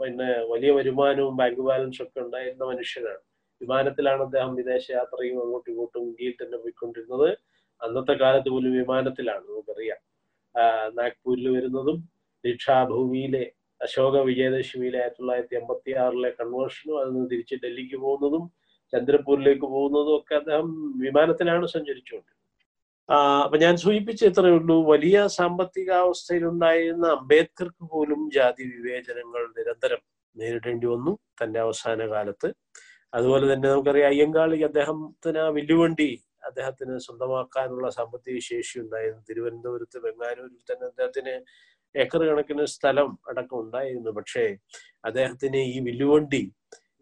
S2: പിന്നെ വലിയ വരുമാനവും ബാങ്ക് ബാലൻസും ഒക്കെ ഉണ്ടായിരുന്ന മനുഷ്യനാണ്. വിമാനത്തിലാണ് അദ്ദേഹം വിദേശയാത്രയും അങ്ങോട്ടും ഇങ്ങോട്ടും ഇന്ത്യയിൽ തന്നെ പോയിക്കൊണ്ടിരുന്നത്. അന്നത്തെ കാലത്ത് പോലും വിമാനത്തിലാണ് നമുക്കറിയാം. നാഗ്പൂരിൽ വരുന്നതും ദീക്ഷാഭൂമിയിലെ അശോക വിജയദശമിയിലെ ആയിരത്തി തൊള്ളായിരത്തി എൺപത്തി ആറിലെ കൺവേർഷനും അതിൽ നിന്ന് തിരിച്ച് ഡൽഹിക്ക് പോകുന്നതും ചന്ദ്രപൂരിലേക്ക് പോകുന്നതും ഒക്കെ അദ്ദേഹം വിമാനത്തിലാണ് സഞ്ചരിച്ചുകൊണ്ട് അപ്പൊ ഞാൻ സൂചിപ്പിച്ച ഇത്രയേ ഉള്ളൂ. വലിയ സാമ്പത്തികാവസ്ഥയിലുണ്ടായിരുന്ന അംബേദ്കർക്ക് പോലും ജാതി വിവേചനങ്ങൾ നിരന്തരം നേരിടേണ്ടി വന്നു തന്റെ അവസാന കാലത്ത്. അതുപോലെ തന്നെ നമുക്കറിയാം അയ്യങ്കാളി അദ്ദേഹത്തിന് ആ വില്ലുവണ്ടി അദ്ദേഹത്തിന് സ്വന്തമാക്കാനുള്ള സാമ്പത്തിക ശേഷി ഉണ്ടായിരുന്നു. തിരുവനന്തപുരത്ത് ബംഗാലൂരിൽ തന്നെ അദ്ദേഹത്തിന് ഏക്കർ കണക്കിന് സ്ഥലം അടക്കം ഉണ്ടായിരുന്നു. പക്ഷേ അദ്ദേഹത്തിന് ഈ വില്ലുവണ്ടി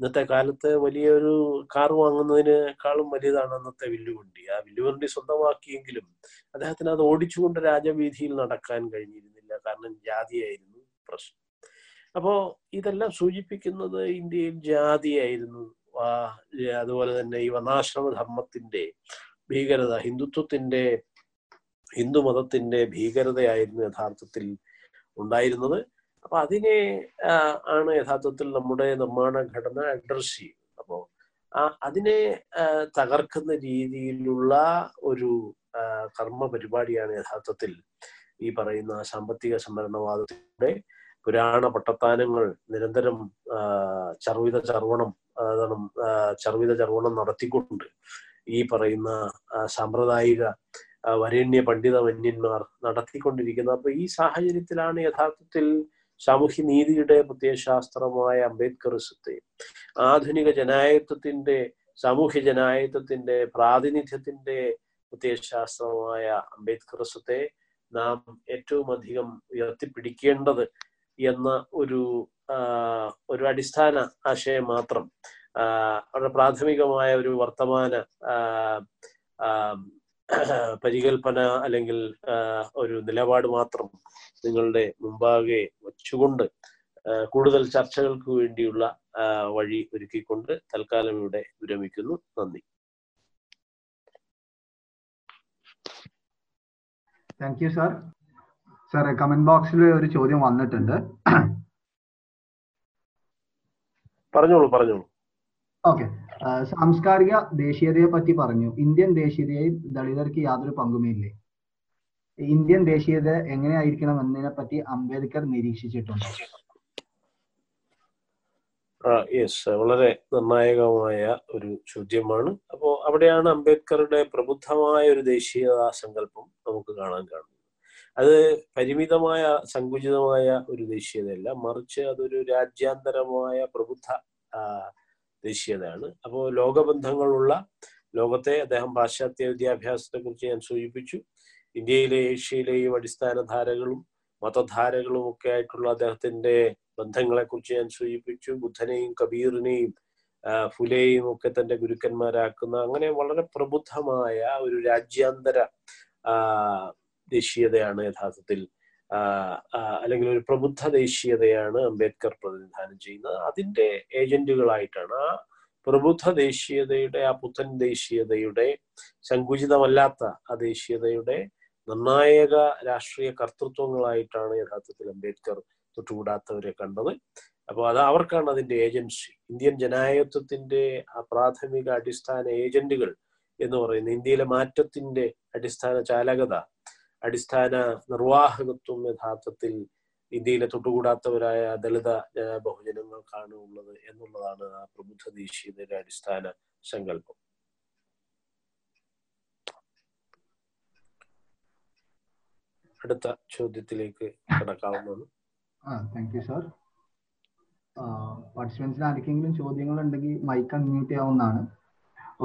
S2: ഇന്നത്തെ കാലത്ത് വലിയൊരു കാർ വാങ്ങുന്നതിനേക്കാളും വലിയതാണ് അന്നത്തെ വില്ലുവണ്ടി. ആ വില്ലുവണ്ടി സ്വന്തമാക്കിയെങ്കിലും അദ്ദേഹത്തിന് അത് ഓടിച്ചുകൊണ്ട് രാജവീതിയിൽ നടക്കാൻ കഴിഞ്ഞിരുന്നില്ല. കാരണം ജാതിയായിരുന്നു പ്രശ്നം. അപ്പോ ഇതെല്ലാം സൂചിപ്പിക്കുന്നത് ഇന്ത്യയിൽ ജാതിയായിരുന്നു അതുപോലെ തന്നെ ഈ വർണാശ്രമ ധർമ്മത്തിന്റെ ഭീകരത ഹിന്ദുത്വത്തിന്റെ ഹിന്ദുമതത്തിന്റെ ഭീകരതയായിരുന്നു യഥാർത്ഥത്തിൽ ഉണ്ടായിരുന്നത്. അപ്പൊ അതിനെ ആണ് യഥാർത്ഥത്തിൽ നമ്മുടെ നിർമ്മാണ ഘടന അഡ്രസ് ചെയ്യുന്നത്. അപ്പോ ആ അതിനെ തകർക്കുന്ന രീതിയിലുള്ള ഒരു കർമ്മ പരിപാടിയാണ് യഥാർത്ഥത്തിൽ ഈ പറയുന്ന സാമ്പത്തിക സംവരണവാദത്തിന്റെ പുരാണ പട്ടത്താനങ്ങൾ നിരന്തരം ചർവിത ചർവണം ചർവിത ചർവണം നടത്തിക്കൊണ്ട് ഈ പറയുന്ന സാമ്പ്രദായിക വരേണ്യ പണ്ഡിത വന്യന്മാർ നടത്തിക്കൊണ്ടിരിക്കുന്നത്. അപ്പൊ ഈ സാഹചര്യത്തിലാണ് യഥാർത്ഥത്തിൽ സാമൂഹ്യ നീതിയുടെ പ്രത്യയശാസ്ത്രമായ അംബേദ്കറിസത്തെ ആധുനിക ജനായത്വത്തിന്റെ സാമൂഹ്യ ജനായത്വത്തിന്റെ പ്രാതിനിധ്യത്തിന്റെ പ്രത്യയശാസ്ത്രമായ അംബേദ്കറിസത്തെ നാം ഏറ്റവും അധികം ഉയർത്തിപ്പിടിക്കേണ്ടത് എന്ന ഒരു ഒരു അടിസ്ഥാന ആശയം മാത്രം അവിടെ പ്രാഥമികമായ ഒരു വർത്തമാന പരികൽപ്പന അല്ലെങ്കിൽ ഒരു നിലപാട് മാത്രം നിങ്ങളുടെ മുമ്പാകെ വച്ചുകൊണ്ട് കൂടുതൽ ചർച്ചകൾക്ക് വേണ്ടിയുള്ള വഴി ഒരുക്കിക്കൊണ്ട് തൽക്കാലം ഇവിടെ വിരമിക്കുന്നു. നന്ദി.
S3: Thank you sir sir comment ബോക്സിൽ ഒരു ചോദ്യം വന്നിട്ടുണ്ട്.
S2: പറഞ്ഞോളൂ പറഞ്ഞോളൂ.
S3: ഓക്കെ സാംസ്കാരിക ദേശീയതയെ പറ്റി പറഞ്ഞു. ഇന്ത്യൻ ദേശീയതയിൽ ദളിതർക്ക് യാതൊരു പങ്കുമില്ലേ ഇന്ത്യൻ ദേശീയത എങ്ങനെയായിരിക്കണം എന്നതിനെ പറ്റി അംബേദ്കർ നിരീക്ഷിച്ചിട്ടുണ്ട്.
S2: യെസ് വളരെ നിർണായകമായ ഒരു ചോദ്യമാണ്. അപ്പോ അവിടെയാണ് അംബേദ്കറുടെ പ്രബുദ്ധമായ ഒരു ദേശീയതാ സങ്കല്പം നമുക്ക് കാണാൻ കാണുന്നത്. അത് പരിമിതമായ സങ്കുചിതമായ ഒരു ദേശീയതയല്ല. മറിച്ച് അതൊരു രാജ്യാന്തരമായ പ്രബുദ്ധ ദേശീയതയാണ്. അപ്പോൾ ലോകബന്ധങ്ങളുള്ള ലോകത്തെ അദ്ദേഹം പാശ്ചാത്യ വിദ്യാഭ്യാസത്തെ കുറിച്ച് ഞാൻ സൂചിപ്പിച്ചു. ഇന്ത്യയിലെ ഏഷ്യയിലെയും അടിസ്ഥാന ധാരകളും മതധാരകളും ഒക്കെ ആയിട്ടുള്ള അദ്ദേഹത്തിന്റെ ബന്ധങ്ങളെ കുറിച്ച് ഞാൻ സൂചിപ്പിച്ചു. ബുദ്ധനെയും കബീറിനെയും ഫുലെയും ഒക്കെ തന്റെ ഗുരുക്കന്മാരാക്കുന്ന അങ്ങനെ വളരെ പ്രബുദ്ധമായ ഒരു രാജ്യാന്തര ദേശീയതയാണ് യഥാർത്ഥത്തിൽ അല്ലെങ്കിൽ ഒരു പ്രബുദ്ധ ദേശീയതയാണ് അംബേദ്കർ പ്രതിനിധാനം ചെയ്യുന്നത്. അതിന്റെ ഏജന്റുകളായിട്ടാണ് ആ പ്രബുദ്ധ ദേശീയതയുടെ ആ പുത്തൻ ദേശീയതയുടെ സങ്കുചിതമല്ലാത്ത ആ ദേശീയതയുടെ നിർണായക രാഷ്ട്രീയ കർത്തൃത്വങ്ങളായിട്ടാണ് യഥാർത്ഥത്തിൽ അംബേദ്കർ തൊട്ടുകൂടാത്തവരെ കണ്ടത്. അപ്പോൾ അത് അവർക്കാണ് അതിന്റെ ഏജൻസി. ഇന്ത്യൻ ജനായത്വത്തിന്റെ ആ പ്രാഥമിക അടിസ്ഥാന ഏജന്റുകൾ എന്ന് പറയുന്നത് ഇന്ത്യയിലെ മാറ്റത്തിന്റെ അടിസ്ഥാന ചാലകത അടിസ്ഥാന നിർവാഹകത്വം യഥാർത്ഥത്തിൽ ഇന്ത്യയിലെ തൊട്ടുകൂടാത്തവരായ ദളിത ജന- ബഹുജനങ്ങൾക്കാണ് ഉള്ളത് എന്നുള്ളതാണ് ആ പ്രബുദ്ധ ദേശീയതയുടെ അടിസ്ഥാന സങ്കല്പം. അടുത്ത ചോദ്യത്തിലേക്ക് കടക്കാവുന്നതാണ്.
S3: പാർട്ടിസിപ്പൻസിന് ആർക്കെങ്കിലും ചോദ്യങ്ങൾ ഉണ്ടെങ്കിൽ മൈക്ക് അൺമ്യൂട്ട് ചെയ്യാവുന്നതാണ്.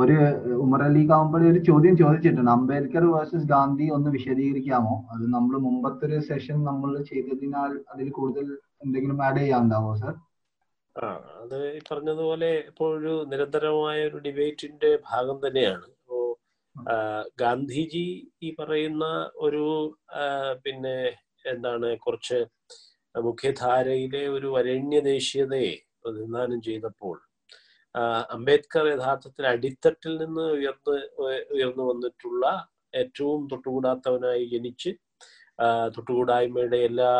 S3: ഒരു ഉമർ അലി കാവുമ്പടി ഒരു ചോദ്യം ചോദിച്ചിട്ടുണ്ട്. അംബേദ്കർ വേഴ്സസ് ഗാന്ധി ഒന്ന് വിശദീകരിക്കാമോ? അത് നമ്മൾ മുമ്പത്തെ ഒരു സെഷൻ നമ്മൾ ചെയ്തതിനാൽ അതിൽ കൂടുതൽ എന്തെങ്കിലും ആഡ് ചെയ്യാനുണ്ടാവോ സർ
S2: ആ അത് പറഞ്ഞതുപോലെ ഇപ്പോൾ ഒരു നിരന്തരമായ ഒരു ഡിബേറ്റിന്റെ ഭാഗം തന്നെയാണ്. അപ്പോ ഗാന്ധിജി ഈ പറയുന്ന ഒരു പിന്നെ എന്താണ് കുറച്ച് മുഖ്യധാരയിലെ ഒരു വരണ്യ ദേശീയതയെ പ്രതിനിധാനം ചെയ്തപ്പോൾ അംബേദ്കർ യഥാർത്ഥത്തിൽ അടിത്തട്ടിൽ നിന്ന് ഉയർന്ന് ഉയർന്നു വന്നിട്ടുള്ള ഏറ്റവും തൊട്ടുകൂടാത്തവനായി ജനിച്ച് തൊട്ടുകൂടായ്മയുടെ എല്ലാ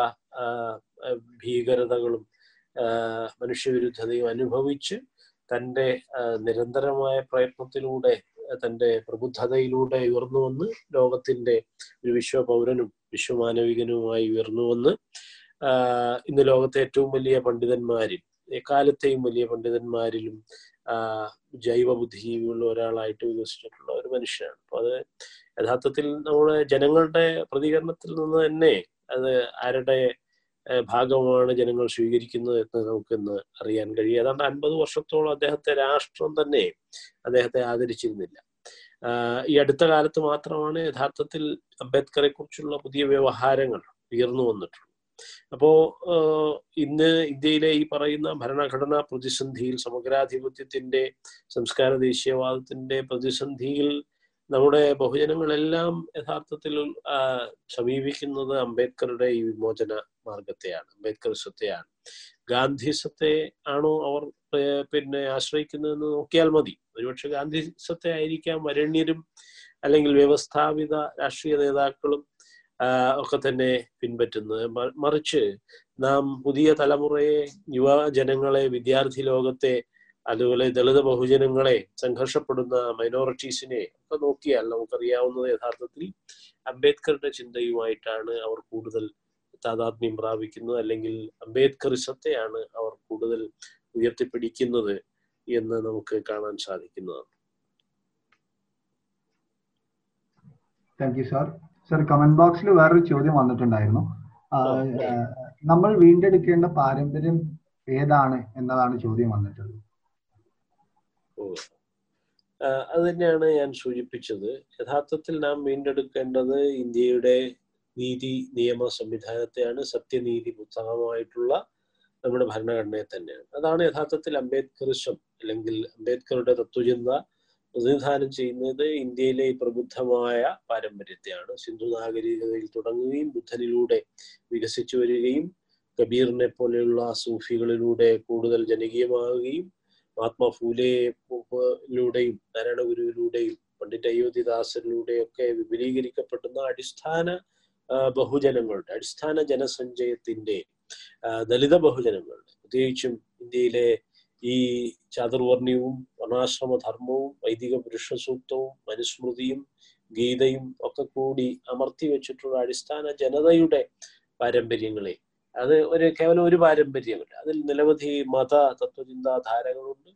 S2: ഭീകരതകളും മനുഷ്യവിരുദ്ധതയും അനുഭവിച്ച് തന്റെ നിരന്തരമായ പ്രയത്നത്തിലൂടെ തന്റെ പ്രബുദ്ധതയിലൂടെ ഉയർന്നു വന്ന് ലോകത്തിന്റെ ഒരു വിശ്വപൗരനും വിശ്വമാനവികനുമായി ഉയർന്നു വന്ന് ഇന്ന് ലോകത്തെ ഏറ്റവും വലിയ പണ്ഡിതന്മാരിൽ എക്കാലത്തെയും വലിയ പണ്ഡിതന്മാരിലും ജൈവ ബുദ്ധിയുള്ള ഒരാളായിട്ട് വികസിച്ചിട്ടുള്ള ഒരു മനുഷ്യനാണ്. അപ്പൊ അത് യഥാർത്ഥത്തിൽ നമ്മുടെ ജനങ്ങളുടെ പ്രതികരണത്തിൽ നിന്ന് തന്നെ അത് ആരുടെ ഭാഗമാണ് ജനങ്ങൾ സ്വീകരിക്കുന്നത് എന്ന് നമുക്കിന്ന് അറിയാൻ കഴിയും. ഏതാണ്ട് അൻപത് വർഷത്തോളം അദ്ദേഹത്തെ രാഷ്ട്രം തന്നെ അദ്ദേഹത്തെ ആദരിച്ചിരുന്നില്ല. ഈ അടുത്ത കാലത്ത് മാത്രമാണ് യഥാർത്ഥത്തിൽ അംബേദ്കറെ കുറിച്ചുള്ള പുതിയ വ്യവഹാരങ്ങൾ ഉയർന്നു വന്നിട്ടുള്ളത്. അപ്പോ ഇന്ന് ഇന്ത്യയിലെ ഈ പറയുന്ന ഭരണഘടനാ പ്രതിസന്ധിയിൽ സമഗ്രാധിപത്യത്തിന്റെ സംസ്കാര ദേശീയവാദത്തിന്റെ പ്രതിസന്ധിയിൽ നമ്മുടെ ബഹുജനങ്ങളെല്ലാം യഥാർത്ഥത്തിൽ സമീപിക്കുന്നത് അംബേദ്കറുടെ ഈ വിമോചന മാർഗത്തെയാണ് അംബേദ്കറിസത്തെയാണ് ഗാന്ധിസത്തെ ആണോ അവർ പിന്നെ ആശ്രയിക്കുന്നതെന്ന് നോക്കിയാൽ മതി. ഒരുപക്ഷെ ഗാന്ധിസത്തെ ആയിരിക്കാം വരണ്യരും അല്ലെങ്കിൽ വ്യവസ്ഥാപിത രാഷ്ട്രീയ നേതാക്കളും ഒക്കെ തന്നെ പിൻപറ്റുന്നത്. മറിച്ച് നാം പുതിയ തലമുറയെ യുവജനങ്ങളെ വിദ്യാർത്ഥി ലോകത്തെ അതുപോലെ ദളിത് ബഹുജനങ്ങളെ സംഘർഷപ്പെടുന്ന മൈനോറിറ്റീസിനെ ഒക്കെ നോക്കിയാൽ നമുക്കറിയാവുന്നത് യഥാർത്ഥത്തിൽ അംബേദ്കറുടെ ചിന്തയുമായിട്ടാണ് അവർ കൂടുതൽ താതാത്മ്യം പ്രാപിക്കുന്നത്. അല്ലെങ്കിൽ അംബേദ്കറിസത്തെയാണ് അവർ കൂടുതൽ ഉയർത്തിപ്പിടിക്കുന്നത് എന്ന് നമുക്ക് കാണാൻ സാധിക്കുന്നതാണ്.
S3: Thank you sir sir comment ബോക്സിൽ വേറൊരു ചോദ്യം വന്നിട്ടുണ്ടായിരുന്നു. നമ്മൾ വീണ്ടെടുക്കേണ്ട പാരമ്പര്യം ഏതാണ് എന്നതാണ് ചോദ്യം വന്നിട്ടുള്ളത്.
S2: അത് തന്നെയാണ് ഞാൻ സൂചിപ്പിച്ചത്. യഥാർത്ഥത്തിൽ നാം വീണ്ടെടുക്കേണ്ടത് ഇന്ത്യയുടെ നീതി നിയമ സംവിധാനത്തെയാണ് സത്യനീതി പുസ്തകമായിട്ടുള്ള നമ്മുടെ ഭരണഘടനയെ തന്നെയാണ്. അതാണ് യഥാർത്ഥത്തിൽ അംബേദ്കറിസം അല്ലെങ്കിൽ അംബേദ്കറുടെ തത്വചിന്ത പ്രതിനിധാനം ചെയ്യുന്നത് ഇന്ത്യയിലെ പ്രബുദ്ധമായ പാരമ്പര്യത്തെയാണ്. സിന്ധു നാഗരികതയിൽ തുടങ്ങുകയും ബുദ്ധനിലൂടെ വികസിച്ചു വരികയും കബീറിനെ പോലെയുള്ള സൂഫികളിലൂടെ കൂടുതൽ ജനകീയമാവുകയും മഹാത്മാ ഫൂലെയിലൂടെയും നാരായണ ഗുരുവിലൂടെയും പണ്ഡിറ്റ് അയോധ്യദാസരിലൂടെയൊക്കെ വിപുലീകരിക്കപ്പെടുന്ന അടിസ്ഥാന ബഹുജനങ്ങളുടെ അടിസ്ഥാന ജനസഞ്ചയത്തിന്റെ ദളിത ബഹുജനങ്ങളുടെ പ്രത്യേകിച്ചും ഇന്ത്യയിലെ ഈ ചാതുർവർണയവും വർണാശ്രമ ധർമ്മവും വൈദിക പുരുഷ സൂക്തവും മനുസ്മൃതിയും ഗീതയും ഒക്കെ കൂടി അമർത്തി വെച്ചിട്ടുള്ള അടിസ്ഥാന ജനതയുടെ പാരമ്പര്യങ്ങളെ. അത് ഒരു കേവലം ഒരു പാരമ്പര്യമല്ല. അതിൽ നിരവധി മത തത്വചിന്താ ധാരകളുണ്ട്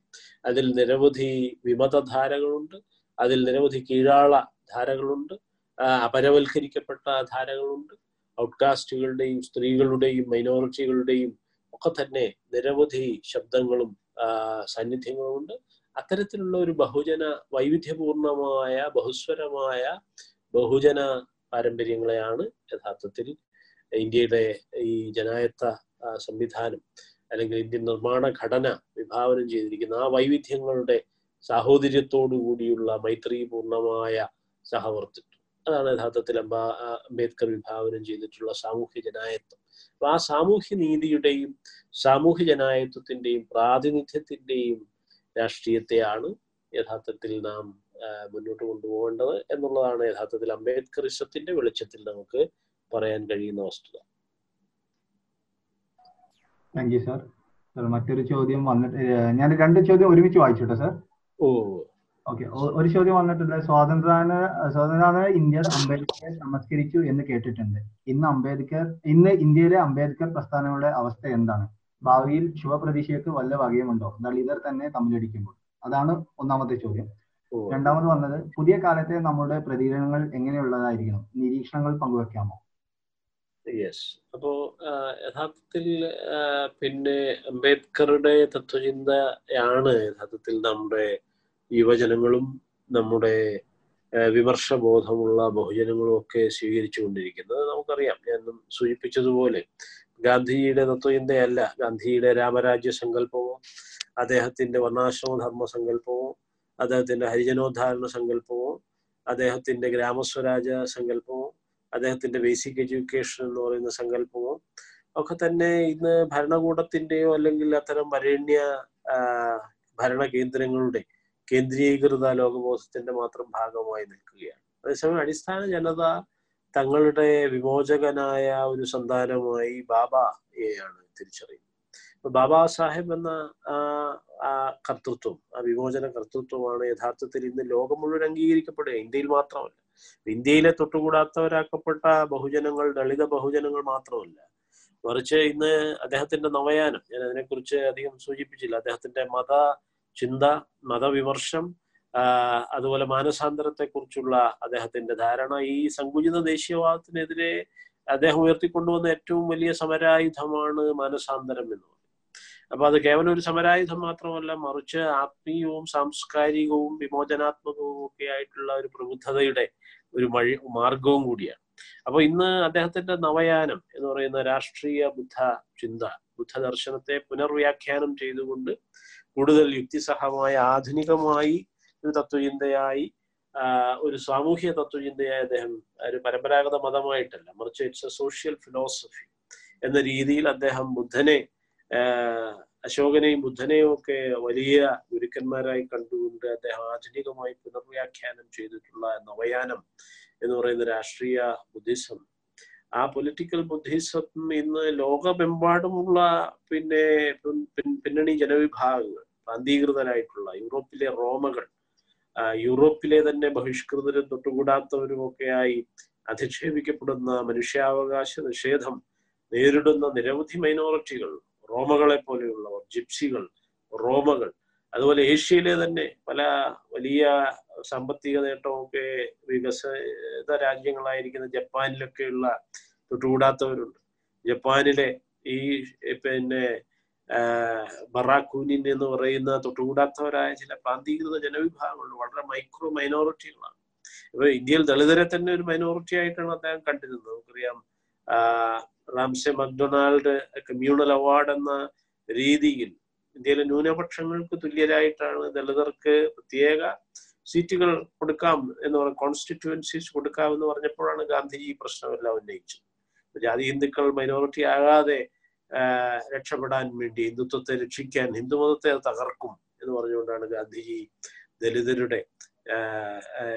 S2: അതിൽ നിരവധി വിമത ധാരകളുണ്ട് അതിൽ നിരവധി കീഴാള ധാരകളുണ്ട്. അപരവൽക്കരിക്കപ്പെട്ട ധാരകളുണ്ട്. ഔട്ട്കാസ്റ്റുകളുടെയും സ്ത്രീകളുടെയും മൈനോറിറ്റികളുടെയും ഒക്കെ തന്നെ നിരവധി ശബ്ദങ്ങളും സാന്നിധ്യങ്ങളുമുണ്ട് അത്തരത്തിലുള്ള ഒരു ബഹുജന വൈവിധ്യപൂർണമായ ബഹുസ്വരമായ ബഹുജന പാരമ്പര്യങ്ങളെയാണ് യഥാർത്ഥത്തിൽ ഇന്ത്യയുടെ ഈ ജനായത്ത സംവിധാനം അല്ലെങ്കിൽ ഇന്ത്യൻ നിർമ്മാണ ഘടന വിഭാവനം ചെയ്തിരിക്കുന്ന ആ വൈവിധ്യങ്ങളുടെ സാഹോദര്യത്തോടു കൂടിയുള്ള മൈത്രിപൂർണമായ സഹവർത്തിത്വം. അതാണ് യഥാർത്ഥത്തിൽ അംബ അംബേദ്കർ വിഭാവനം ചെയ്തിട്ടുള്ള സാമൂഹ്യ ജനായത്വം. അപ്പൊ ആ സാമൂഹ്യ നീതിയുടെയും സാമൂഹ്യ ജനായത്വത്തിന്റെയും പ്രാതിനിധ്യത്തിന്റെയും രാഷ്ട്രീയത്തെയാണ് യഥാർത്ഥത്തിൽ നാം മുന്നോട്ട് കൊണ്ടുപോകേണ്ടത് എന്നുള്ളതാണ് യഥാർത്ഥത്തിൽ അംബേദ്കർ അംബേദ്കറിസത്തിന്റെ വെളിച്ചത്തിൽ നമുക്ക് പറയാൻ കഴിയുന്ന വസ്തുത.
S3: താങ്ക് യു സാർ സാർ മറ്റൊരു ചോദ്യം വന്നിട്ട് ഞാൻ രണ്ട് ചോദ്യം ഒരുമിച്ച് വായിച്ചോട്ടെ സാർ
S2: ഓ
S3: ഓക്കെ ഒരു ചോദ്യം വന്നിട്ടുണ്ട്. സ്വാതന്ത്ര്യദാന സ്വാതന്ത്ര്യദാന ഇന്ത്യ അംബേദ്കറെ നമസ്കരിച്ചു എന്ന് കേട്ടിട്ടുണ്ട്. ഇന്ന് അംബേദ്കർ ഇന്ന് ഇന്ത്യയിലെ അംബേദ്കർ പ്രസ്ഥാനങ്ങളുടെ അവസ്ഥ എന്താണ്? ഭാവിയിൽ ശുഭപ്രതീക്ഷയ്ക്ക് വല്ല വകയുമുണ്ടോ? ദളിതർ തന്നെ തമ്മിലടിക്കുമ്പോൾ. അതാണ് ഒന്നാമത്തെ ചോദ്യം. രണ്ടാമത് വന്നത് പുതിയ കാലത്തെ നമ്മുടെ പ്രതികരണങ്ങൾ എങ്ങനെയുള്ളതായിരിക്കണം? നിരീക്ഷണങ്ങൾ പങ്കുവെക്കാമോ?
S2: യെസ് അപ്പോ യഥാർത്ഥത്തിൽ പിന്നെ അംബേദ്കറുടെ തത്വചിന്തയാണ് യഥാർത്ഥത്തിൽ നമ്മുടെ യുവജനങ്ങളും നമ്മുടെ വിമർശബോധമുള്ള ബഹുജനങ്ങളും ഒക്കെ സ്വീകരിച്ചു കൊണ്ടിരിക്കുന്നത് നമുക്കറിയാം. ഞാൻ സൂചിപ്പിച്ചതുപോലെ ഗാന്ധിജിയുടെ തത്വചിന്തയല്ല. ഗാന്ധിജിയുടെ രാമരാജ്യ സങ്കല്പമോ അദ്ദേഹത്തിന്റെ വർണാശ്രമ ധർമ്മ സങ്കല്പമോ അദ്ദേഹത്തിന്റെ ഹരിജനോദ്ധാരണ സങ്കല്പമോ അദ്ദേഹത്തിന്റെ ഗ്രാമസ്വരാജ സങ്കല്പമോ അദ്ദേഹത്തിന്റെ ബേസിക് എഡ്യൂക്കേഷൻ എന്ന് പറയുന്ന സങ്കല്പമോ ഒക്കെ തന്നെ ഇന്ന് ഭരണകൂടത്തിന്റെയോ അല്ലെങ്കിൽ അത്തരം വരേണ്യ ഭരണ കേന്ദ്രങ്ങളുടെ കേന്ദ്രീകൃത ലോകബോധത്തിന്റെ മാത്രം ഭാഗമായി നിൽക്കുകയാണ്. അതേസമയം അടിസ്ഥാന ജനത തങ്ങളുടെ വിമോചകനായ ഒരു സന്താനമായി ബാബയെയാണ് തിരിച്ചറിയുന്നത്. ബാബാ സാഹേബ് എന്ന ആ കർത്തൃത്വം ആ വിമോചന കർത്തൃത്വമാണ് യഥാർത്ഥത്തിൽ ഇന്ന് ലോകം മുഴുവൻ അംഗീകരിക്കപ്പെടുക. ഇന്ത്യയിൽ മാത്രമല്ല. ഇന്ത്യയിലെ തൊട്ടുകൂടാത്തവരാക്കപ്പെട്ട ബഹുജനങ്ങൾ ദളിത ബഹുജനങ്ങൾ മാത്രമല്ല. മറിച്ച് ഇന്ന് അദ്ദേഹത്തിന്റെ നവയാനം ഞാൻ അതിനെക്കുറിച്ച് അധികം സൂചിപ്പിച്ചില്ല. അദ്ദേഹത്തിന്റെ മത ചിന്ത മതവിമർശം അതുപോലെ മാനസാന്തരത്തെ കുറിച്ചുള്ള അദ്ദേഹത്തിന്റെ ധാരണ. ഈ സങ്കുചിത ദേശീയവാദത്തിനെതിരെ അദ്ദേഹം ഉയർത്തിക്കൊണ്ടുവന്ന ഏറ്റവും വലിയ സമരായുധമാണ് മാനസാന്തരം എന്ന് പറയുന്നത്. അപ്പൊ അത് കേവലം ഒരു സമരായുധം മാത്രമല്ല മറിച്ച് ആത്മീയവും സാംസ്കാരികവും വിമോചനാത്മകവും ഒക്കെ ആയിട്ടുള്ള ഒരു പ്രബുദ്ധതയുടെ ഒരു വഴി മാർഗവും കൂടിയാണ്. അപ്പൊ ഇന്ന് അദ്ദേഹത്തിന്റെ നവയാനം എന്ന് പറയുന്ന രാഷ്ട്രീയ ബുദ്ധ ചിന്ത ബുദ്ധ ദർശനത്തെ പുനർവ്യാഖ്യാനം ചെയ്തുകൊണ്ട് കൂടുതൽ യുക്തിസഹമായ ആധുനികമായി ഒരു തത്വചിന്തയായി ഒരു സാമൂഹ്യ തത്വചിന്തയായി അദ്ദേഹം ഒരു പരമ്പരാഗത മതമായിട്ടല്ല മറിച്ച് ഇറ്റ്സ് എ സോഷ്യൽ ഫിലോസഫി എന്ന രീതിയിൽ അദ്ദേഹം ബുദ്ധനെ അശോകനെയും ബുദ്ധനെയും ഒക്കെ വലിയ ഗുരുക്കന്മാരായി കണ്ടുകൊണ്ട് അദ്ദേഹം ആധുനികമായി പുനർവ്യാഖ്യാനം ചെയ്തിട്ടുള്ള നവയാനം എന്ന് പറയുന്ന രാഷ്ട്രീയ ബുദ്ധിസം ആ പൊളിറ്റിക്കൽ ബുദ്ധിസം ഇന്ന് ലോകമെമ്പാടുമുള്ള പിന്നെ പിന്നണി ജനവിഭാഗങ്ങൾ പ്രാന്തീകൃതരായിട്ടുള്ള യൂറോപ്പിലെ റോമകൾ യൂറോപ്പിലെ തന്നെ ബഹിഷ്കൃതരും തൊട്ടുകൂടാത്തവരും ഒക്കെയായി അധിക്ഷേപിക്കപ്പെടുന്ന മനുഷ്യാവകാശ നിഷേധം നേരിടുന്ന നിരവധി മൈനോറിറ്റികൾ റോമകളെ പോലെയുള്ളവർ ജിപ്സികൾ റോമകൾ അതുപോലെ ഏഷ്യയിലെ തന്നെ പല വലിയ സാമ്പത്തിക നേട്ടമൊക്കെ വികസിത രാജ്യങ്ങളായിരിക്കുന്ന ജപ്പാനിലൊക്കെയുള്ള തൊട്ടുകൂടാത്തവരുണ്ട്. ജപ്പാനിലെ ഈ പിന്നെ ബറാക്കൂനിൻ എന്ന് പറയുന്ന തൊട്ടുകൂടാത്തവരായ ചില പ്രാന്തീകൃത ജനവിഭാഗങ്ങളുണ്ട്. വളരെ മൈക്രോ മൈനോറിറ്റികളാണ് ഇപ്പൊ ഇന്ത്യയിൽ ദളിതരെ തന്നെ ഒരു മൈനോറിറ്റി ആയിട്ടാണ് അദ്ദേഹം കണ്ടിരുന്നത്. നമുക്കറിയാം റാംസെ മക്ഡൊണാൾഡ് കമ്മ്യൂണൽ അവാർഡ് എന്ന രീതിയിൽ ഇന്ത്യയിലെ ന്യൂനപക്ഷങ്ങൾക്ക് തുല്യരായിട്ടാണ് ദളിതർക്ക് പ്രത്യേക സീറ്റുകൾ കൊടുക്കാം എന്ന് പറഞ്ഞ കോൺസ്റ്റിറ്റ്യുവൻസീസ് കൊടുക്കാം എന്ന് പറഞ്ഞപ്പോഴാണ് ഗാന്ധിജി ഈ പ്രശ്നമെല്ലാം ഉന്നയിച്ചത്. ജാതി ഹിന്ദുക്കൾ മൈനോറിറ്റി ആകാതെ രക്ഷപ്പെടാൻ വേണ്ടി ഹിന്ദുത്വത്തെ രക്ഷിക്കാൻ ഹിന്ദുമതത്തെ അത് തകർക്കും എന്ന് പറഞ്ഞുകൊണ്ടാണ് ഗാന്ധിജി ദലിതരുടെ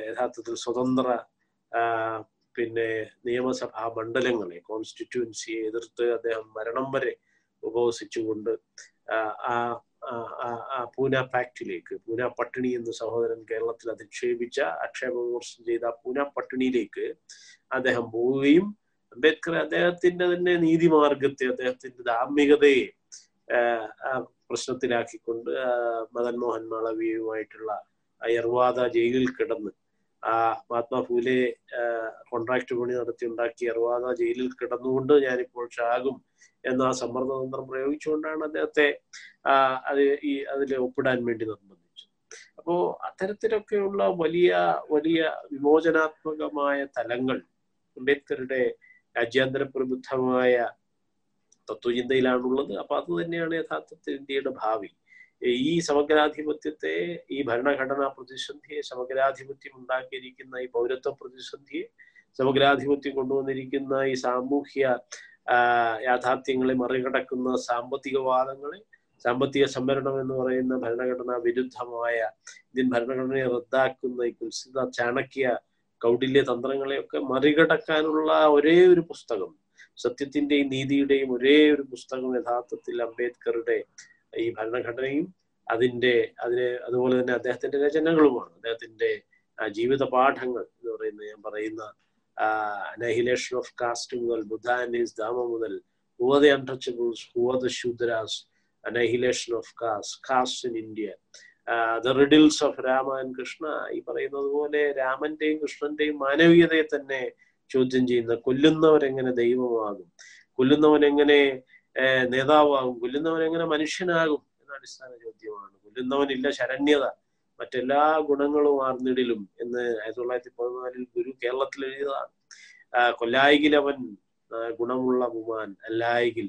S2: യഥാർത്ഥത്തിൽ സ്വതന്ത്ര പിന്നെ നിയമസഭാ മണ്ഡലങ്ങളെ കോൺസ്റ്റിറ്റ്യുവൻസിയെ എതിർത്ത് അദ്ദേഹം മരണം വരെ ഉപവസിച്ചുകൊണ്ട് ആ പൂന പാക്റ്റിലേക്ക് പൂന പട്ടിണി എന്ന് സഹോദരൻ കേരളത്തിൽ അധിക്ഷേപിച്ച ആക്ഷേപ വിമർശനം ചെയ്ത പൂന പട്ടിണിയിലേക്ക് അദ്ദേഹം പോവുകയും അംബേദ്കർ അദ്ദേഹത്തിന്റെ തന്നെ നീതിമാർഗത്തെ അദ്ദേഹത്തിന്റെ ധാർമ്മികതയെ പ്രശ്നത്തിലാക്കിക്കൊണ്ട് മദൻ മോഹൻ മാളവിയുമായിട്ടുള്ള അയർവാദ ജയിലിൽ കിടന്ന് മഹാത്മാ ഫൂലെ കോൺട്രാക്ട് പണി നടത്തി ഉണ്ടാക്കിയ യർവാദ ജയിലിൽ കിടന്നുകൊണ്ട് ഞാനിപ്പോൾ ഷാകും എന്ന ആ സമ്മർദ്ദതന്ത്രം പ്രയോഗിച്ചുകൊണ്ടാണ് അദ്ദേഹത്തെ അത് ഈ അതിൽ ഒപ്പിടാൻ വേണ്ടി നിർബന്ധിച്ചത്. അപ്പോ അത്തരത്തിലൊക്കെയുള്ള വലിയ വലിയ വിമോചനാത്മകമായ തലങ്ങൾ അംബേദ്കറുടെ രാജ്യാന്തര പ്രബുദ്ധമായ തത്വചിന്തയിലാണുള്ളത്. അപ്പൊ അത് തന്നെയാണ് യഥാർത്ഥത്തിൽ ഇന്ത്യയുടെ ഭാവി. ഈ സമഗ്രാധിപത്യത്തെ ഈ ഭരണഘടനാ പ്രതിസന്ധിയെ സമഗ്രാധിപത്യം ഉണ്ടാക്കിയിരിക്കുന്ന ഈ പൗരത്വ പ്രതിസന്ധിയെ സമഗ്രാധിപത്യം കൊണ്ടുവന്നിരിക്കുന്ന ഈ സാമൂഹ്യ യാഥാർത്ഥ്യങ്ങളെ മറികടക്കുന്ന സാമ്പത്തികവാദങ്ങളെ സാമ്പത്തിക സംവരണം എന്ന് പറയുന്ന ഭരണഘടനാ വിരുദ്ധമായ ഇന്ത്യൻ ഭരണഘടനയെ റദ്ദാക്കുന്ന ഈ കുൽസിത ചാണക്യ കൗടില്യ തന്ത്രങ്ങളെയൊക്കെ മറികടക്കാനുള്ള ഒരേ ഒരു പുസ്തകം സത്യത്തിന്റെയും നീതിയുടെയും ഒരേ ഒരു പുസ്തകം യഥാർത്ഥത്തിൽ അംബേദ്കറുടെ ഈ ഭരണഘടനയും അതിന്റെ അതിന് അതുപോലെ തന്നെ അദ്ദേഹത്തിന്റെ രചനകളുമാണ്. അദ്ദേഹത്തിന്റെ ജീവിത പാഠങ്ങൾ എന്ന് പറയുന്ന ഞാൻ പറയുന്ന അനഹിലേഷൻ ഓഫ് കാസ്റ്റ് മുതൽ ബുദ്ധ ആൻഡ് ധാമ മുതൽ who are untouchables Shudras annihilation of caste caste in India the riddles of Rama and Krishna ഈ പറയുന്നത് പോലെ രാമന്റെയും കൃഷ്ണന്റെയും മാനവീയതയെ തന്നെ ചോദ്യം ചെയ്യുന്ന കൊല്ലുന്നവരെങ്ങനെ ദൈവമാകും? കൊല്ലുന്നവൻ എങ്ങനെ നേതാവാകും. കൊല്ലുന്നവൻ എങ്ങനെ മനുഷ്യനാകും എന്ന അടിസ്ഥാന ചോദ്യമാണ്. കൊല്ലുന്നവനില്ല ശരണ്യത. മറ്റെല്ലാ ഗുണങ്ങളും ആർന്നിടിലും എന്ന് ആയിരത്തി തൊള്ളായിരത്തി പതിനാലിൽ ഗുരു കേരളത്തിൽ എഴുതിയതാണ്. ആ, കൊല്ലായികിലവൻ ആ, ഗുണമുള്ള മുമാൻ അല്ലായകിൽ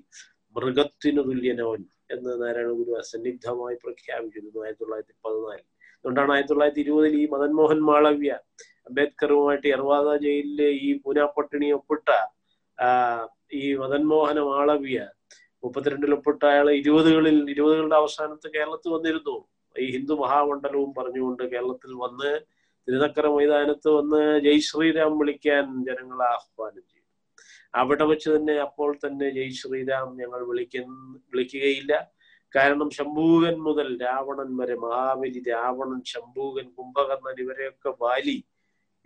S2: മൃഗത്തിനു തുല്യനവൻ എന്ന് നാരായണ ഗുരു അസന്നിഗ്ധമായി പ്രഖ്യാപിച്ചിരുന്നു ആയിരത്തി തൊള്ളായിരത്തി പതിനാലിൽ അതുകൊണ്ടാണ് ആയിരത്തി തൊള്ളായിരത്തി ഇരുപതിൽ ഈ മദൻമോഹൻ മാളവ്യ അംബേദ്കറുമായിട്ട് എർവാദ ജയിലിലെ ഈ പൂനാപട്ടിണി ഒപ്പിട്ട ഈ മദൻമോഹന മാളവ്യ മുപ്പത്തിരണ്ടിൽ ഒപ്പിട്ട അയാൾ ഇരുപതുകളിൽ ഇരുപതുകളുടെ അവസാനത്ത് കേരളത്തിൽ വന്നിരുന്നു. ഈ ഹിന്ദു മഹാമണ്ഡലവും പറഞ്ഞുകൊണ്ട് കേരളത്തിൽ വന്ന് തിരുനക്കര മൈതാനത്ത് വന്ന് ജയ് ശ്രീരാം വിളിക്കാൻ ജനങ്ങളെ ആഹ്വാനം ചെയ്തു. അവിടെ വെച്ച് തന്നെ അപ്പോൾ തന്നെ ജയ് ശ്രീരാം ഞങ്ങൾ വിളിക്കുന്ന വിളിക്കുകയില്ല. കാരണം ശംഭൂകൻ മുതൽ രാവണൻ വരെ മഹാബലി രാവണൻ ശംഭൂകൻ കുംഭകർണൻ ഇവരെയൊക്കെ വാലി.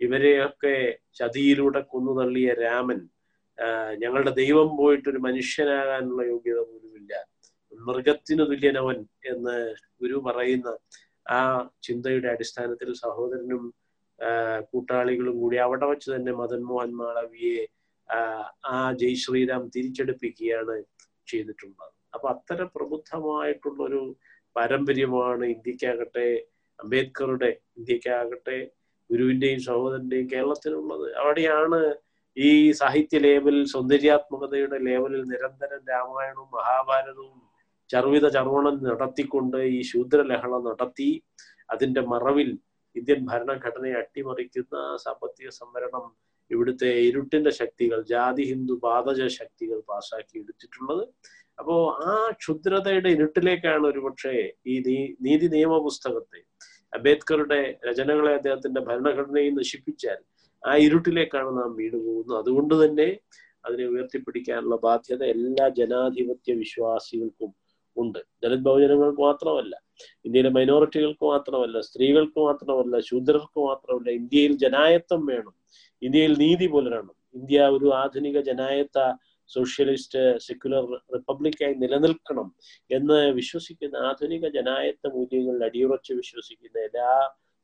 S2: ഇവരെയൊക്കെ ചതിയിലൂടെ കൊന്നു തള്ളിയ രാമൻ ഞങ്ങളുടെ ദൈവം പോയിട്ട് ഒരു മനുഷ്യനാകാനുള്ള യോഗ്യത പോലുമില്ല മൃഗത്തിനു തുല്യനവൻ എന്ന് ഗുരു പറയുന്ന ആ ചിന്തയുടെ അടിസ്ഥാനത്തിൽ സഹോദരനും കൂട്ടാളികളും കൂടി അവിടെ വെച്ച് തന്നെ മദൻ മോഹൻ മാളവിയെ ആ, ജയ് ശ്രീരാം തിരിച്ചെടുപ്പിക്കുകയാണ് ചെയ്തിട്ടുള്ളത്. അപ്പൊ അത്തരം പ്രബുദ്ധമായിട്ടുള്ള ഒരു പാരമ്പര്യമാണ് ഇന്ത്യക്കാകട്ടെ അംബേദ്കറുടെ ഇന്ത്യക്കാകട്ടെ ഗുരുവിന്റെയും സഹോദരന്റെയും കേരളത്തിനുള്ളത് അവിടെയാണ് ഈ സാഹിത്യ ലേബലിൽ സൗന്ദര്യാത്മകതയുടെ ലേബലിൽ നിരന്തരം രാമായണവും മഹാഭാരതവും ചർവിത ചർവണം നടത്തിക്കൊണ്ട് ഈ ശൂദ്രലഹള നടത്തി അതിന്റെ മറവിൽ ഇന്ത്യൻ ഭരണഘടനയെ അട്ടിമറിക്കുന്ന സാമ്പത്തിക സംവരണം ഇവിടുത്തെ ഇരുട്ടിന്റെ ശക്തികൾ ജാതി ഹിന്ദു പാതജ ശക്തികൾ പാസാക്കി എടുത്തിട്ടുള്ളത്. അപ്പോ ആ ക്ഷുദ്രതയുടെ ഇരുട്ടിലേക്കാണ് ഒരുപക്ഷെ ഈ നീതി നിയമ പുസ്തകത്തെ അംബേദ്കറുടെ രചനകളെ അദ്ദേഹത്തിന്റെ ഭരണഘടനയെ നശിപ്പിച്ചാൽ ആ ഇരുട്ടിലേക്കാണ് നാം വീണു പോകുന്നത്. അതുകൊണ്ട് തന്നെ അതിനെ ഉയർത്തിപ്പിടിക്കാനുള്ള ബാധ്യത എല്ലാ ജനാധിപത്യ വിശ്വാസികൾക്കും ഉണ്ട്. ദളിത് ബഹുജനങ്ങൾക്ക് മാത്രമല്ല ഇന്ത്യയിലെ മൈനോറിറ്റികൾക്ക് മാത്രമല്ല സ്ത്രീകൾക്ക് മാത്രമല്ല ശൂദ്രർക്ക് മാത്രമല്ല ഇന്ത്യയിൽ ജനായത്വം വേണം. ഇന്ത്യയിൽ നീതി പുലരണം ഇന്ത്യ ഒരു ആധുനിക ജനായത്ത സോഷ്യലിസ്റ്റ് സെക്യുലർ റിപ്പബ്ലിക്കായി നിലനിൽക്കണം എന്ന് വിശ്വസിക്കുന്ന ആധുനിക ജനായത്ത മൂല്യങ്ങളിൽ അടിയുറച്ച് വിശ്വസിക്കുന്ന എല്ലാ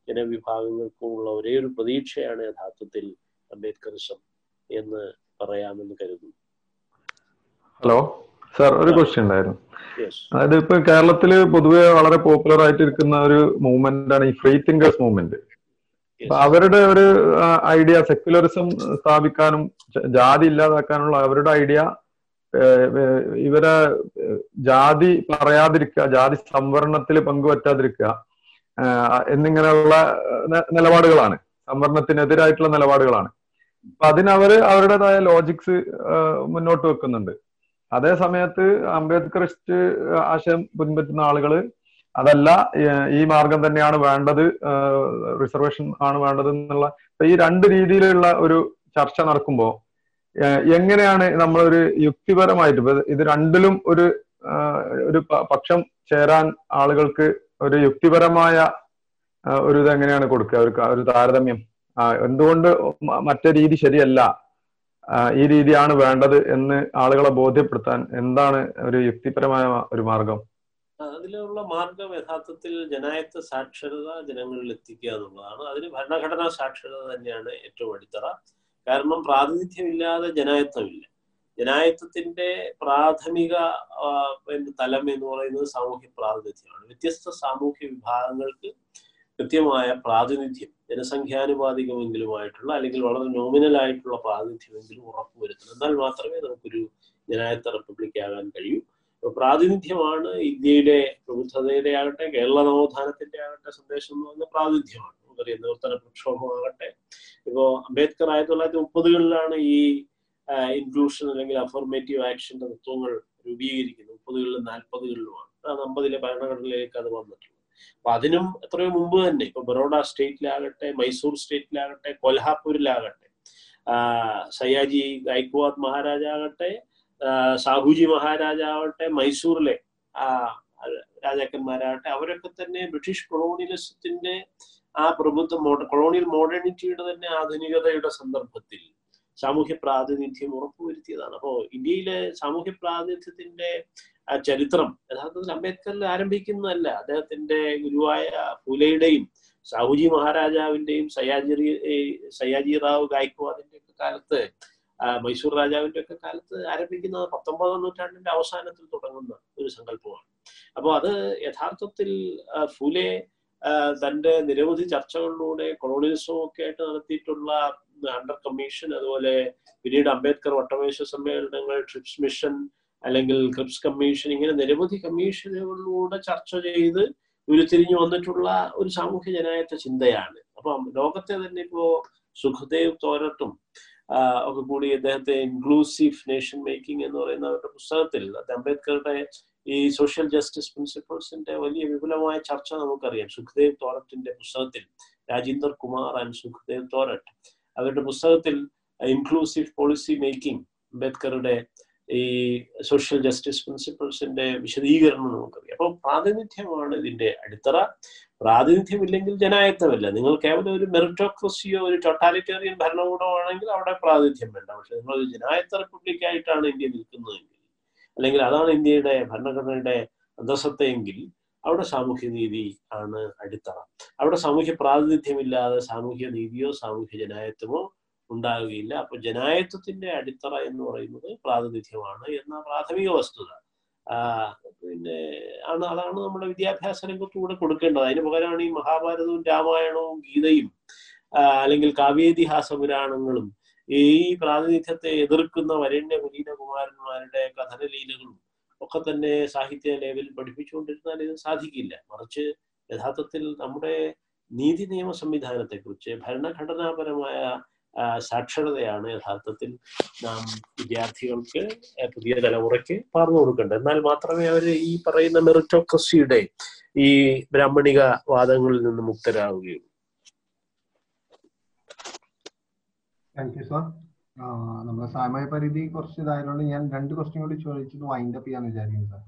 S2: ജനവിഭാഗങ്ങൾക്കും ഉള്ള ഒരേ ഒരു പ്രതീക്ഷയാണ് യഥാർത്ഥത്തിൽ അംബേദ്കറിസം എന്ന് പറയാമെന്ന് കരുതുന്നു.
S4: ഹലോ സാർ ഒരു ക്വസ്റ്റ്യൻ ഉണ്ടായിരുന്നു. അതായത് ഇപ്പൊ കേരളത്തിൽ പൊതുവെ വളരെ പോപ്പുലർ ആയിട്ടിരിക്കുന്ന ഒരു മൂവ്മെന്റ് ആണ് ഈ ഫ്രീ തിങ്കേഴ്സ് മൂവ്മെന്റ് അവരുടെ ഒരു ഐഡിയ സെക്യുലറിസം സ്ഥാപിക്കാനും ജാതി ഇല്ലാതാക്കാനുള്ള അവരുടെ ഐഡിയ ഇവരെ ജാതി പറയാതിരിക്കുക ജാതി സംവരണത്തിൽ പങ്കുപറ്റാതിരിക്കുക ആഹ്, എന്നിങ്ങനെയുള്ള നിലപാടുകളാണ്. സംവരണത്തിനെതിരായിട്ടുള്ള നിലപാടുകളാണ്. അപ്പൊ അതിനവര് അവരുടേതായ ലോജിക്സ് മുന്നോട്ട് വെക്കുന്നുണ്ട്. അതേ സമയത്ത് അംബേദ്കറിസ്റ്റ് ആശയം പിൻപറ്റുന്ന ആളുകൾ അതല്ല ഈ മാർഗം തന്നെയാണ് വേണ്ടത് റിസർവേഷൻ ആണ് വേണ്ടത് എന്നുള്ള ഈ രണ്ട് രീതിയിലുള്ള ഒരു ചർച്ച നടക്കുമ്പോൾ എങ്ങനെയാണ് നമ്മളൊരു യുക്തിപരമായിട്ട് ഇത് രണ്ടിലും ഒരു ഒരു പക്ഷം ചേരാൻ ആളുകൾക്ക് ഒരു യുക്തിപരമായ ഒരു ഇത് എങ്ങനെയാണ് കൊടുക്കുക? ഒരു ഒരു താരതമ്യം. എന്തുകൊണ്ട് മറ്റേ രീതി ശരിയല്ല? ഈ രീതിയാണ് വേണ്ടത് എന്ന് ആളുകളെ ബോധ്യപ്പെടുത്താൻ എന്താണ് ഒരു യുക്തിപരമായ ഒരു മാർഗം?
S2: അതിലുള്ള മാർഗം യഥാർത്ഥത്തിൽ ജനായത്വ സാക്ഷരത ജനങ്ങളിൽ എത്തിക്കുക എന്നുള്ളതാണ്. അതിന് ഭരണഘടനാ സാക്ഷരത തന്നെയാണ് ഏറ്റവും അടിത്തറ. കാരണം പ്രാതിനിധ്യമില്ലാതെ ജനായത്വമില്ല. ജനായത്വത്തിന്റെ പ്രാഥമിക തലം എന്ന് പറയുന്നത് സാമൂഹ്യ പ്രാതിനിധ്യമാണ്. വ്യത്യസ്ത സാമൂഹ്യ വിഭാഗങ്ങൾക്ക് കൃത്യമായ പ്രാതിനിധ്യം ജനസംഖ്യാനുപാതികമെങ്കിലുമായിട്ടുള്ള അല്ലെങ്കിൽ വളരെ നോമിനൽ ആയിട്ടുള്ള പ്രാതിനിധ്യമെങ്കിലും ഉറപ്പുവരുത്തണം. എന്നാൽ മാത്രമേ നമുക്കൊരു ജനായത്വ റിപ്പബ്ലിക് ആകാൻ കഴിയൂ. പ്രാതിനിധ്യമാണ് ഇന്ത്യയുടെ പ്രബുദ്ധതയുടെ ആകട്ടെ കേരള നവോത്ഥാനത്തിന്റെ ആകട്ടെ സന്ദേശം എന്ന് പറഞ്ഞാൽ പ്രാതിനിധ്യമാണ്. നമുക്കറിയാം നിവർത്തന പ്രക്ഷോഭമാകട്ടെ. ഇപ്പോ അംബേദ്കർ ആയിരത്തി തൊള്ളായിരത്തി മുപ്പതുകളിലാണ് ഈ ഇൻക്ലൂഷൻ അല്ലെങ്കിൽ അഫോർമേറ്റീവ് ആക്ഷന്റെ തത്വങ്ങൾ രൂപീകരിക്കുന്നു. മുപ്പതുകളിലും നാൽപ്പതുകളിലുമാണ് അമ്പതിലെ ഭരണഘടനയിലേക്ക് അത് വന്നിട്ടുള്ളത്. അപ്പൊ അതിനും എത്രയോ മുമ്പ് തന്നെ ഇപ്പൊ ബറോഡ സ്റ്റേറ്റിലാകട്ടെ മൈസൂർ സ്റ്റേറ്റിലാകട്ടെ കൊൽഹാപൂരിലാകട്ടെ സയ്യാജി ഗൈക്വാദ് മഹാരാജാകട്ടെ സാഹുജി മഹാരാജാവട്ടെ മൈസൂറിലെ രാജാക്കന്മാരാകട്ടെ അവരൊക്കെ തന്നെ ബ്രിട്ടീഷ് കൊളോണിയലിസത്തിന്റെ ആ പ്രഭുത്വ കൊളോണിയൽ മോഡേണിറ്റിയുടെ തന്നെ ആധുനികതയുടെ സന്ദർഭത്തിൽ സാമൂഹ്യ പ്രാതിനിധ്യം ഉറപ്പുവരുത്തിയതാണ്. അപ്പോ ഇന്ത്യയിലെ സാമൂഹ്യ പ്രാതിനിധ്യത്തിന്റെ ആ ചരിത്രം യഥാർത്ഥത്തിൽ അംബേദ്കറിൽ ആരംഭിക്കുന്നതല്ല. അദ്ദേഹത്തിന്റെ ഗുരുവായ പുലയുടെയും സാഹുജി മഹാരാജാവിന്റെയും സയാജി സയാജി റാവു ഗായ്ക്വാദിന്റെ ഒക്കെ കാലത്ത് മൈസൂർ രാജാവിന്റെ ഒക്കെ കാലത്ത് ആരംഭിക്കുന്നത് പത്തൊമ്പതാം നൂറ്റാണ്ടിന്റെ അവസാനത്തിൽ തുടങ്ങുന്ന ഒരു സങ്കല്പമാണ്. അപ്പോൾ അത് യഥാർത്ഥത്തിൽ ഫുലെ തന്റെ നിരവധി ചർച്ചകളിലൂടെ കൊളോണിയലിസവും ഒക്കെ ആയിട്ട് നടത്തിയിട്ടുള്ള അണ്ടർ കമ്മീഷൻ അതുപോലെ പിന്നീട് അംബേദ്കർ വട്ടമേശ സമ്മേളനങ്ങൾ ട്രിപ്സ് മിഷൻ അല്ലെങ്കിൽ ക്രിപ്സ് കമ്മീഷൻ ഇങ്ങനെ നിരവധി കമ്മീഷനുകളിലൂടെ ചർച്ച ചെയ്ത് ഉരുത്തിരിഞ്ഞു വന്നിട്ടുള്ള ഒരു സാമൂഹ്യ ജനായത്വ ചിന്തയാണ്. അപ്പം ലോകത്തെ തന്നെ ഇപ്പോ സുഖദേവ് തോരട്ടും ഒക്കെ കൂടി അദ്ദേഹത്തെ ഇൻക്ലൂസീവ് നേഷൻ മേക്കിംഗ് എന്ന് പറയുന്ന അവരുടെ പുസ്തകത്തിൽ അംബേദ്കറുടെ ഈ സോഷ്യൽ ജസ്റ്റിസ് പ്രിൻസിപ്പിൾസിന്റെ വലിയ വിപുലമായ ചർച്ച നമുക്കറിയാം. സുഖദേവ് തോരട്ടിന്റെ പുസ്തകത്തിൽ രാജീന്ദർ കുമാർ ആൻഡ് സുഖദേവ് തോരട്ട്. അവരുടെ പുസ്തകത്തിൽ ഇൻക്ലൂസീവ് പോളിസി മേക്കിംഗ് അംബേദ്കറുടെ ഈ സോഷ്യൽ ജസ്റ്റിസ് പ്രിൻസിപ്പിൾസിന്റെ വിശദീകരണം നമുക്കറിയാം. അപ്പോൾ പ്രാതിനിധ്യമാണ് ഇതിന്റെ അടിത്തറ. പ്രാതിനിധ്യം ഇല്ലെങ്കിൽ ജനായത്വമല്ല നിങ്ങൾ കേവലം ഒരു മെറിറ്റോക്രസിയോ ഒരു ടൊട്ടാലിറ്റേറിയൻ ഭരണകൂടമോ ആണെങ്കിൽ അവിടെ പ്രാതിനിധ്യം വേണ്ട. പക്ഷെ നിങ്ങൾ ഒരു ജനായത്ത റിപ്പബ്ലിക് ആയിട്ടാണ് ഇന്ത്യ നിൽക്കുന്നതെങ്കിൽ അല്ലെങ്കിൽ അതാണ് ഇന്ത്യയുടെ ഭരണഘടനയുടെ അന്തസ്സത്തെയെങ്കിൽ അവിടെ സാമൂഹ്യ നീതി ആണ് അടിത്തറ. അവിടെ സാമൂഹ്യ പ്രാതിനിധ്യമില്ലാതെ സാമൂഹ്യ നീതിയോ സാമൂഹ്യ ജനായത്വമോ ഉണ്ടാവുകയില്ല അപ്പൊ ജനായത്വത്തിന്റെ അടിത്തറ എന്ന് പറയുന്നത് പ്രാതിനിധ്യമാണ് എന്ന പ്രാഥമിക വസ്തുത. പിന്നെ ആണ് അതാണ് നമ്മുടെ വിദ്യാഭ്യാസ രംഗത്തൂടെ കൊടുക്കേണ്ടത്. അതിന് പകരമാണ് ഈ മഹാഭാരതവും രാമായണവും ഗീതയും അല്ലെങ്കിൽ കാവ്യേതിഹാസ പുരാണങ്ങളും ഈ പ്രാതിനിധ്യത്തെ എതിർക്കുന്ന വരണ്യ കുലീനകുമാരന്മാരുടെ കഥനലീലകളും ഒക്കെ തന്നെ സാഹിത്യ ലേവലിൽ പഠിപ്പിച്ചുകൊണ്ടിരുന്നാൽ ഇത് സാധിക്കില്ല. മറിച്ച് യഥാർത്ഥത്തിൽ നമ്മുടെ നീതി നിയമ സംവിധാനത്തെക്കുറിച്ച് ഭരണഘടനാപരമായ സാക്ഷരതയാണ് യഥാർത്ഥത്തിൽ നാം വിദ്യാർത്ഥികൾക്ക് പുതിയ തലമുറയ്ക്ക് പറഞ്ഞു കൊടുക്കേണ്ടത്. എന്നാൽ മാത്രമേ അവർ ഈ പറയുന്ന മെറിറ്റോക്രസിയുടെ ഈ ബ്രാഹ്മണിക വാദങ്ങളിൽ നിന്ന് മുക്തരാകുകയുള്ളൂ
S3: താങ്ക് യു സാർ നമ്മുടെ സമയ പരിധി കുറച്ച് ഇതായതുകൊണ്ട് ഞാൻ രണ്ട് ക്വസ്റ്റ്യൻ കൂടി ചോദിച്ചിട്ട് വൈൻഡ് അപ്പ് ചെയ്യാന്ന് വിചാരിക്കുന്നു സാർ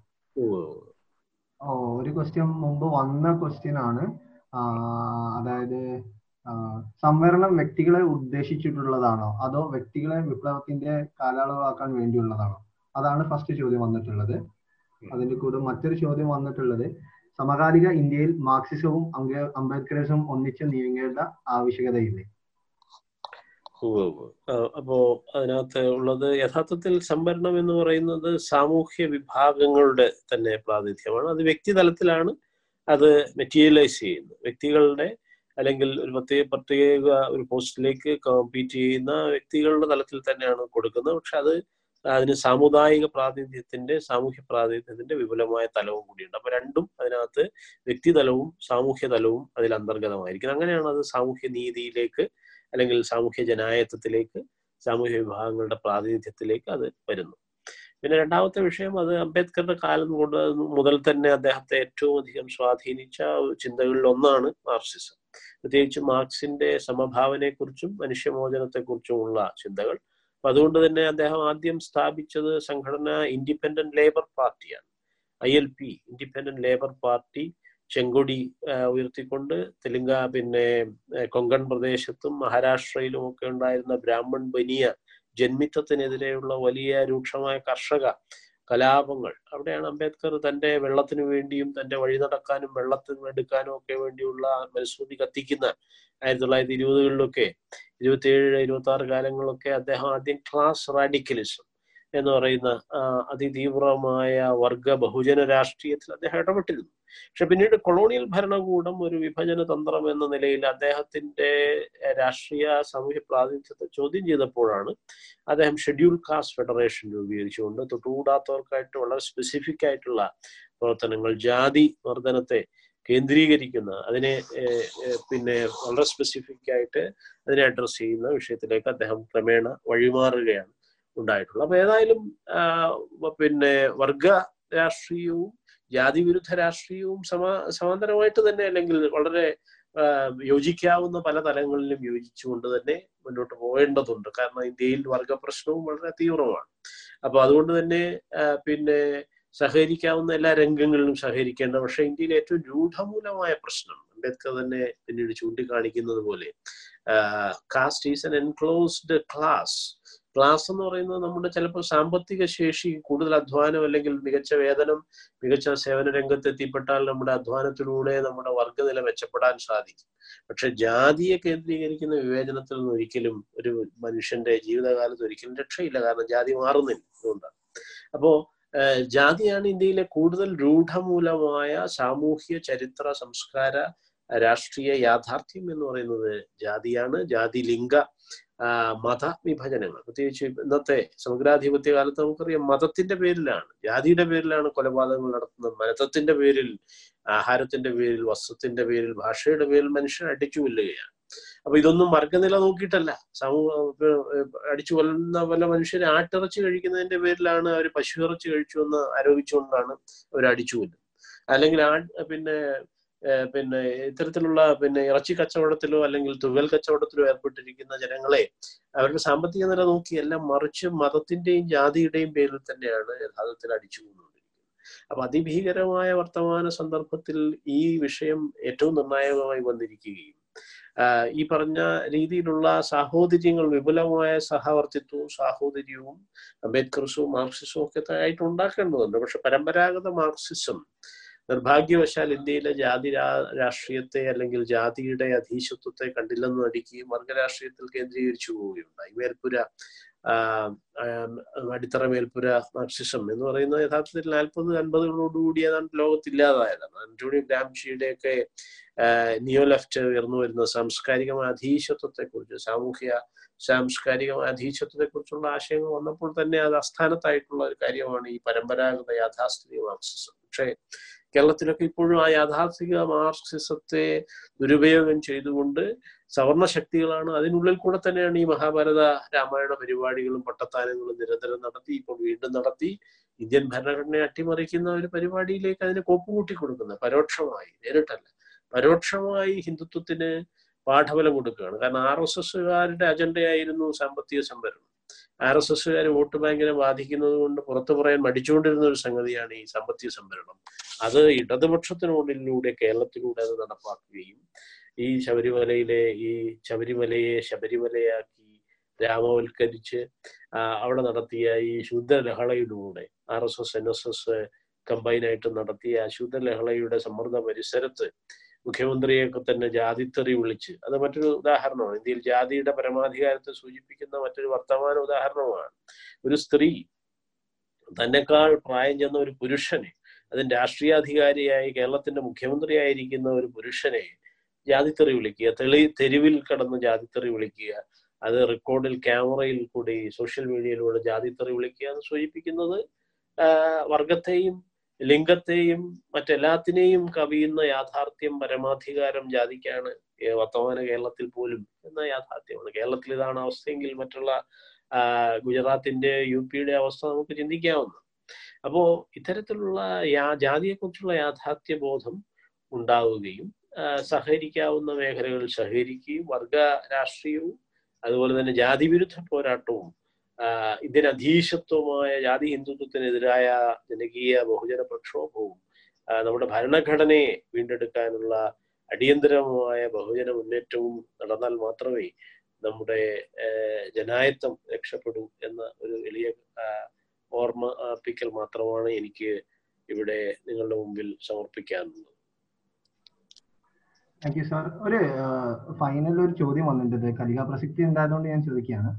S3: ഓ. ഒരു ക്വസ്റ്റ്യൻ മുമ്പ് വന്ന ക്വസ്റ്റ്യൻ ആണ്. അതായത് സംവരണം വ്യക്തികളെ ഉദ്ദേശിച്ചിട്ടുള്ളതാണോ? അതോ വ്യക്തികളെ വിപ്ലവത്തിന്റെ കാലയളവാക്കാൻ വേണ്ടിയുള്ളതാണോ? അതാണ് ഫസ്റ്റ് ചോദ്യം വന്നിട്ടുള്ളത്. അതിന്റെ കൂടെ മറ്റൊരു ചോദ്യം വന്നിട്ടുള്ളത് സമകാലിക ഇന്ത്യയിൽ മാർക്സിസവും അംബേദ്കറിസവും ഒന്നിച്ച് നീങ്ങേണ്ട ആവശ്യകതയില്ലേ?
S2: അപ്പോ അതിനകത്ത് ഉള്ളത് യഥാർത്ഥത്തിൽ സംവരണം എന്ന് പറയുന്നത് സാമൂഹ്യ വിഭാഗങ്ങളുടെ തന്നെ പ്രാതിനിധ്യമാണ്. അത് വ്യക്തി തലത്തിലാണ് അത് മെറ്റീരിയലൈസ് ചെയ്യുന്നത്. വ്യക്തികളുടെ അല്ലെങ്കിൽ ഒരു പ്രത്യേക പ്രത്യേക ഒരു പോസ്റ്റിലേക്ക് കോമ്പീറ്റ് ചെയ്യുന്ന വ്യക്തികളുടെ തലത്തിൽ തന്നെയാണ് കൊടുക്കുന്നത്. പക്ഷെ അത് അതിന് സാമുദായിക പ്രാതിനിധ്യത്തിന്റെ സാമൂഹ്യ പ്രാതിനിധ്യത്തിന്റെ വിപുലമായ തലവും കൂടിയുണ്ട്. അപ്പൊ രണ്ടും അതിനകത്ത് വ്യക്തിതലവും സാമൂഹ്യ തലവും അതിൽ അന്തർഗതമായിരിക്കും അങ്ങനെയാണ് അത് സാമൂഹ്യ നീതിയിലേക്ക് അല്ലെങ്കിൽ സാമൂഹ്യ ജനായത്വത്തിലേക്ക് സാമൂഹ്യ വിഭാഗങ്ങളുടെ പ്രാതിനിധ്യത്തിലേക്ക് അത് വരുന്നു. പിന്നെ രണ്ടാമത്തെ വിഷയം അത് അംബേദ്കറുടെ കാലം കൊണ്ട് മുതൽ തന്നെ അദ്ദേഹത്തെ ഏറ്റവും അധികം സ്വാധീനിച്ച ചിന്തകളിൽ ഒന്നാണ് മാർക്സിസം. പ്രത്യേകിച്ച് മാർക്സിന്റെ സമഭാവനയെക്കുറിച്ചും മനുഷ്യമോചനത്തെക്കുറിച്ചുമുള്ള ചിന്തകൾ. അപ്പൊ അതുകൊണ്ട് തന്നെ അദ്ദേഹം ആദ്യം സ്ഥാപിച്ചത് സംഘടന ഇൻഡിപെൻഡന്റ് ലേബർ പാർട്ടിയാണ് I L P independent labour party ചെങ്കൊടി ഉയർത്തിക്കൊണ്ട് തെലുങ്ക പിന്നെ കൊങ്കൺ പ്രദേശത്തും മഹാരാഷ്ട്രയിലും ഒക്കെ ഉണ്ടായിരുന്ന ബ്രാഹ്മൺ ബനിയ ജന്മിത്വത്തിനെതിരെയുള്ള വലിയ രൂക്ഷമായ കർഷക കലാപങ്ങൾ. അവിടെയാണ് അംബേദ്കർ തന്റെ വെള്ളത്തിനു വേണ്ടിയും തന്റെ വഴി നടക്കാനും വെള്ളത്തിന് എടുക്കാനും ഒക്കെ വേണ്ടിയുള്ള മനസ്സൂതി കത്തിക്കുന്ന ആയിരത്തി തൊള്ളായിരത്തി ഇരുപതുകളിലൊക്കെ ഇരുപത്തിയേഴ് ഇരുപത്തി ആറ് കാലങ്ങളിലൊക്കെ അദ്ദേഹം ആദ്യം ക്ലാസ് റാഡിക്കലിസം എന്ന് പറയുന്ന അതിതീവ്രമായ വർഗ ബഹുജന രാഷ്ട്രീയത്തിൽ അദ്ദേഹം ഇടപെട്ടിരുന്നു. പക്ഷെ പിന്നീട് കൊളോണിയൽ ഭരണകൂടം ഒരു വിഭജന തന്ത്രം എന്ന നിലയിൽ അദ്ദേഹത്തിന്റെ രാഷ്ട്രീയ സാമൂഹ്യ പ്രാതിനിധ്യത്തെ ചോദ്യം ചെയ്തപ്പോഴാണ് അദ്ദേഹം ഷെഡ്യൂൾ കാസ്റ്റ് ഫെഡറേഷൻ രൂപീകരിച്ചുകൊണ്ട് തൊട്ടുകൂടാത്തവർക്കായിട്ട് വളരെ സ്പെസിഫിക് ആയിട്ടുള്ള പ്രവർത്തനങ്ങൾ ജാതി വർധനത്തെ കേന്ദ്രീകരിക്കുന്ന അതിനെ പിന്നെ വളരെ സ്പെസിഫിക് ആയിട്ട് അതിനെ അഡ്രസ് ചെയ്യുന്ന വിഷയത്തിലേക്ക് അദ്ദേഹം ക്രമേണ വഴിമാറുകയാണ് ഉണ്ടായിട്ടുള്ളത്. അപ്പൊ ഏതായാലും പിന്നെ വർഗ രാഷ്ട്രീയവും ജാതി വിരുദ്ധ രാഷ്ട്രീയവും സമാ സമാന്തരമായിട്ട് തന്നെ അല്ലെങ്കിൽ വളരെ യോജിക്കാവുന്ന പല തലങ്ങളിലും യോജിച്ചുകൊണ്ട് തന്നെ മുന്നോട്ട് പോകേണ്ടതുണ്ട്. കാരണം ഇന്ത്യയിൽ വർഗ പ്രശ്നവും വളരെ തീവ്രമാണ്. അപ്പൊ അതുകൊണ്ട് തന്നെ പിന്നെ സഹകരിക്കാവുന്ന എല്ലാ രംഗങ്ങളിലും സഹകരിക്കേണ്ട. പക്ഷെ ഇന്ത്യയിലെ ഏറ്റവും രൂഢമൂലമായ പ്രശ്നം അംബേദ്കർ തന്നെ പിന്നീട് ചൂണ്ടിക്കാണിക്കുന്നത് പോലെ caste is an enclosed class class എന്ന് പറയുന്നത് നമ്മുടെ ചിലപ്പോൾ സാമ്പത്തിക ശേഷി കൂടുതൽ അധ്വാനം അല്ലെങ്കിൽ മികച്ച വേതനം മികച്ച സേവന രംഗത്ത് എത്തിപ്പെട്ടാൽ നമ്മുടെ അധ്വാനത്തിലൂടെ നമ്മുടെ വർഗനില മെച്ചപ്പെടാൻ സാധിക്കും. പക്ഷെ ജാതിയെ കേന്ദ്രീകരിക്കുന്ന വിവേചനത്തിൽ നിന്ന് ഒരിക്കലും ഒരു മനുഷ്യന്റെ ജീവിതകാലത്ത് ഒരിക്കലും രക്ഷയില്ല. കാരണം ജാതി മാറുന്നില്ല. അതുകൊണ്ടാണ്. അപ്പോ ജാതിയാണ് ഇന്ത്യയിലെ കൂടുതൽ രൂഢമൂലമായ സാമൂഹ്യ ചരിത്ര സംസ്കാര രാഷ്ട്രീയ യാഥാർത്ഥ്യം എന്ന് പറയുന്നത് ജാതിയാണ്. ജാതി ലിംഗ മത വിഭജനങ്ങൾ. പ്രത്യേകിച്ച് ഇന്നത്തെ സമഗ്രാധിപത്യ കാലത്ത് നമുക്കറിയാം മതത്തിന്റെ പേരിലാണ്. ജാതിയുടെ പേരിലാണ് കൊലപാതകങ്ങൾ നടത്തുന്നത്. മതത്തിന്റെ പേരിൽ ആഹാരത്തിന്റെ പേരിൽ വസ്ത്രത്തിന്റെ പേരിൽ ഭാഷയുടെ പേരിൽ മനുഷ്യർ അടിച്ചു കൊല്ലുകയാണ്. അപ്പൊ ഇതൊന്നും വർഗനില നോക്കിയിട്ടല്ല. സമൂഹ അടിച്ചു കൊല്ലുന്ന പല മനുഷ്യരെ ആട്ടിറച്ചി കഴിക്കുന്നതിന്റെ പേരിലാണ് അവർ പശു ഇറച്ചി കഴിച്ചു എന്ന് ആരോപിച്ചുകൊണ്ടാണ് അവർ അടിച്ചു കൊല്ലുന്നത്. അല്ലെങ്കിൽ ആ പിന്നെ പിന്നെ ഇത്തരത്തിലുള്ള പിന്നെ ഇറച്ചി കച്ചവടത്തിലോ അല്ലെങ്കിൽ തുകൽ കച്ചവടത്തിലോ ഏർപ്പെട്ടിരിക്കുന്ന ജനങ്ങളെ അവരുടെ സാമ്പത്തിക നില നോക്കി എല്ലാം മറിച്ച് മതത്തിന്റെയും ജാതിയുടെയും പേരിൽ തന്നെയാണ് യഥാർത്ഥത്തിൽ അടിച്ചു അപ്പൊ അതിഭീകരമായ വർത്തമാന സന്ദർഭത്തിൽ ഈ വിഷയം ഏറ്റവും നിർണായകമായി വന്നിരിക്കുകയും ഈ പറഞ്ഞ രീതിയിലുള്ള സാഹോദര്യങ്ങൾ വിപുലമായ സഹവർത്തിത്വവും സാഹോദര്യവും അംബേദ്കർസും മാർക്സിസവും ഒക്കെ ആയിട്ട് ഉണ്ടാക്കേണ്ടതുണ്ട്. പക്ഷെ പരമ്പരാഗത മാർക്സിസം നിർഭാഗ്യവശാൽ ഇന്ത്യയിലെ ജാതി രാഷ്ട്രീയത്തെ അല്ലെങ്കിൽ ജാതിയുടെ അധീശത്വത്തെ കണ്ടില്ലെന്ന് നടിക്കുകയും വർഗരാഷ്ട്രീയത്തിൽ കേന്ദ്രീകരിച്ചു പോവുകയുണ്ടായി. മേൽപ്പുര അടിത്തറ മേൽപ്പുര മാർക്സിസം എന്ന് പറയുന്ന യഥാർത്ഥത്തിൽ നാൽപ്പത് അൻപതുകളോടുകൂടി ഏതാണ്ട് ലോകത്തില്ലാതായതാണ്. അന്റോണിയോ ഗ്രാംഷിയുടെയൊക്കെ നിയോ ലെഫ്റ്റ് ഉയർന്നു വരുന്ന സാംസ്കാരികമായ അധീശത്വത്തെ കുറിച്ച് സാമൂഹ്യ സാംസ്കാരികമായ അധീശത്വത്തെ കുറിച്ചുള്ള ആശയങ്ങൾ വന്നപ്പോൾ തന്നെ അത് അസ്ഥാനത്തായിട്ടുള്ള ഒരു കാര്യമാണ് ഈ പരമ്പരാഗത യാഥാസ്ഥിതിക മാർക്സിസം. പക്ഷേ കേരളത്തിലൊക്കെ ഇപ്പോഴും ആ യാഥാർത്ഥിക മാർക്സിസത്തെ ദുരുപയോഗം ചെയ്തുകൊണ്ട് സവർണ ശക്തികളാണ് അതിനുള്ളിൽ കൂടെ തന്നെയാണ് ഈ മഹാഭാരത രാമായണ പരിപാടികളും പട്ടത്താനങ്ങളും നിരന്തരം നടത്തി ഇപ്പോൾ വീണ്ടും നടത്തി ഇന്ത്യൻ ഭരണഘടനയെ അട്ടിമറിക്കുന്ന ഒരു പരിപാടിയിലേക്ക് അതിനെ കോപ്പുകൂട്ടി കൊടുക്കുന്നത് പരോക്ഷമായി നേരിട്ടല്ല. പരോക്ഷമായി ഹിന്ദുത്വത്തിന് പാഠബലം കൊടുക്കുകയാണ്. കാരണം ആർ എസ് എസ്സുകാരുടെ അജണ്ടയായിരുന്നു സാമ്പത്തിക സംവരണം. ആർ എസ് എസ്സുകാർ വോട്ട് ബാങ്കിനെ ബാധിക്കുന്നത് കൊണ്ട് പുറത്തു പറയാൻ മടിച്ചുകൊണ്ടിരുന്ന ഒരു സംഗതിയാണ് ഈ സാമ്പത്തിക സംവരണം. അത് ഇടതുപക്ഷത്തിനുള്ളിലൂടെ കേരളത്തിലൂടെ അത് നടപ്പാക്കുകയും ഈ ശബരിമലയിലെ ഈ ശബരിമലയെ ശബരിമലയാക്കി രാമവൽക്കരിച്ച് അവിടെ നടത്തിയ ഈ ശുദ്ധലഹളയിലൂടെ R S S N S S കമ്പൈനായിട്ട് നടത്തിയ ശുദ്ധലഹളയുടെ സമ്മർദ്ദ പരിസരത്ത് മുഖ്യമന്ത്രിയൊക്കെ തന്നെ ജാതിത്തെറി വിളിച്ച്. അത് മറ്റൊരു ഉദാഹരണമാണ്. ഇന്ത്യയിൽ ജാതിയുടെ പരമാധികാരത്തെ സൂചിപ്പിക്കുന്ന മറ്റൊരു വർത്തമാന ഉദാഹരണമാണ്. ഒരു സ്ത്രീ തന്നെക്കാൾ പ്രായം ചെന്ന ഒരു പുരുഷനെ അതിന് രാഷ്ട്രീയാധികാരിയായി കേരളത്തിന്റെ മുഖ്യമന്ത്രിയായിരിക്കുന്ന ഒരു പുരുഷനെ ജാതിത്തെറി വിളിക്കുക തെളി തെരുവിൽ കടന്ന് ജാതിത്തെറി വിളിക്കുക അത് റെക്കോർഡിൽ ക്യാമറയിൽ കൂടി സോഷ്യൽ മീഡിയയിലൂടെ ജാതിത്തെറി വിളിക്കുക എന്ന് സൂചിപ്പിക്കുന്നത് വർഗത്തെയും ലിംഗത്തെയും മറ്റെല്ലാത്തിനെയും കവിയുന്ന യാഥാർത്ഥ്യം പരമാധികാരം ജാതിക്കാണ് വർത്തമാന കേരളത്തിൽ പോലും എന്ന യാഥാർത്ഥ്യമാണ്. കേരളത്തിൽ ഇതാണ് അവസ്ഥയെങ്കിൽ മറ്റുള്ള ഗുജറാത്തിന്റെ യു പിയുടെ അവസ്ഥ നമുക്ക് ചിന്തിക്കാവുന്ന അപ്പോ ഇത്തരത്തിലുള്ള യാ ജാതിയെക്കുറിച്ചുള്ള യാഥാർത്ഥ്യ ബോധം ഉണ്ടാവുകയും സഹകരിക്കാവുന്ന മേഖലകൾ സഹകരിക്കുകയും വർഗ രാഷ്ട്രീയവും അതുപോലെ തന്നെ ജാതി വിരുദ്ധ പോരാട്ടവും ഇതിനധീശത്വമായ ജാതി ഹിന്ദുത്വത്തിനെതിരായ ജനകീയ ബഹുജന പ്രക്ഷോഭവും നമ്മുടെ ഭരണഘടനയെ വീണ്ടെടുക്കാനുള്ള അടിയന്തരമായ ബഹുജന മുന്നേറ്റവും നടന്നാൽ മാത്രമേ നമ്മുടെ ജനായത്വം രക്ഷപ്പെടൂ എന്ന ഒരു എളിയ ഓർമ്മപ്പിക്കൽ മാത്രമാണ് എനിക്ക് ഇവിടെ നിങ്ങളുടെ മുമ്പിൽ സമർപ്പിക്കാനുള്ളത്.
S3: താങ്ക് യു സാർ ഒരു ഫൈനൽ ഒരു ചോദ്യം വന്നിട്ടുണ്ട്. കലിക പ്രസക്തി ഉണ്ടായതുകൊണ്ട് ഞാൻ ചോദിക്കുകയാണ്.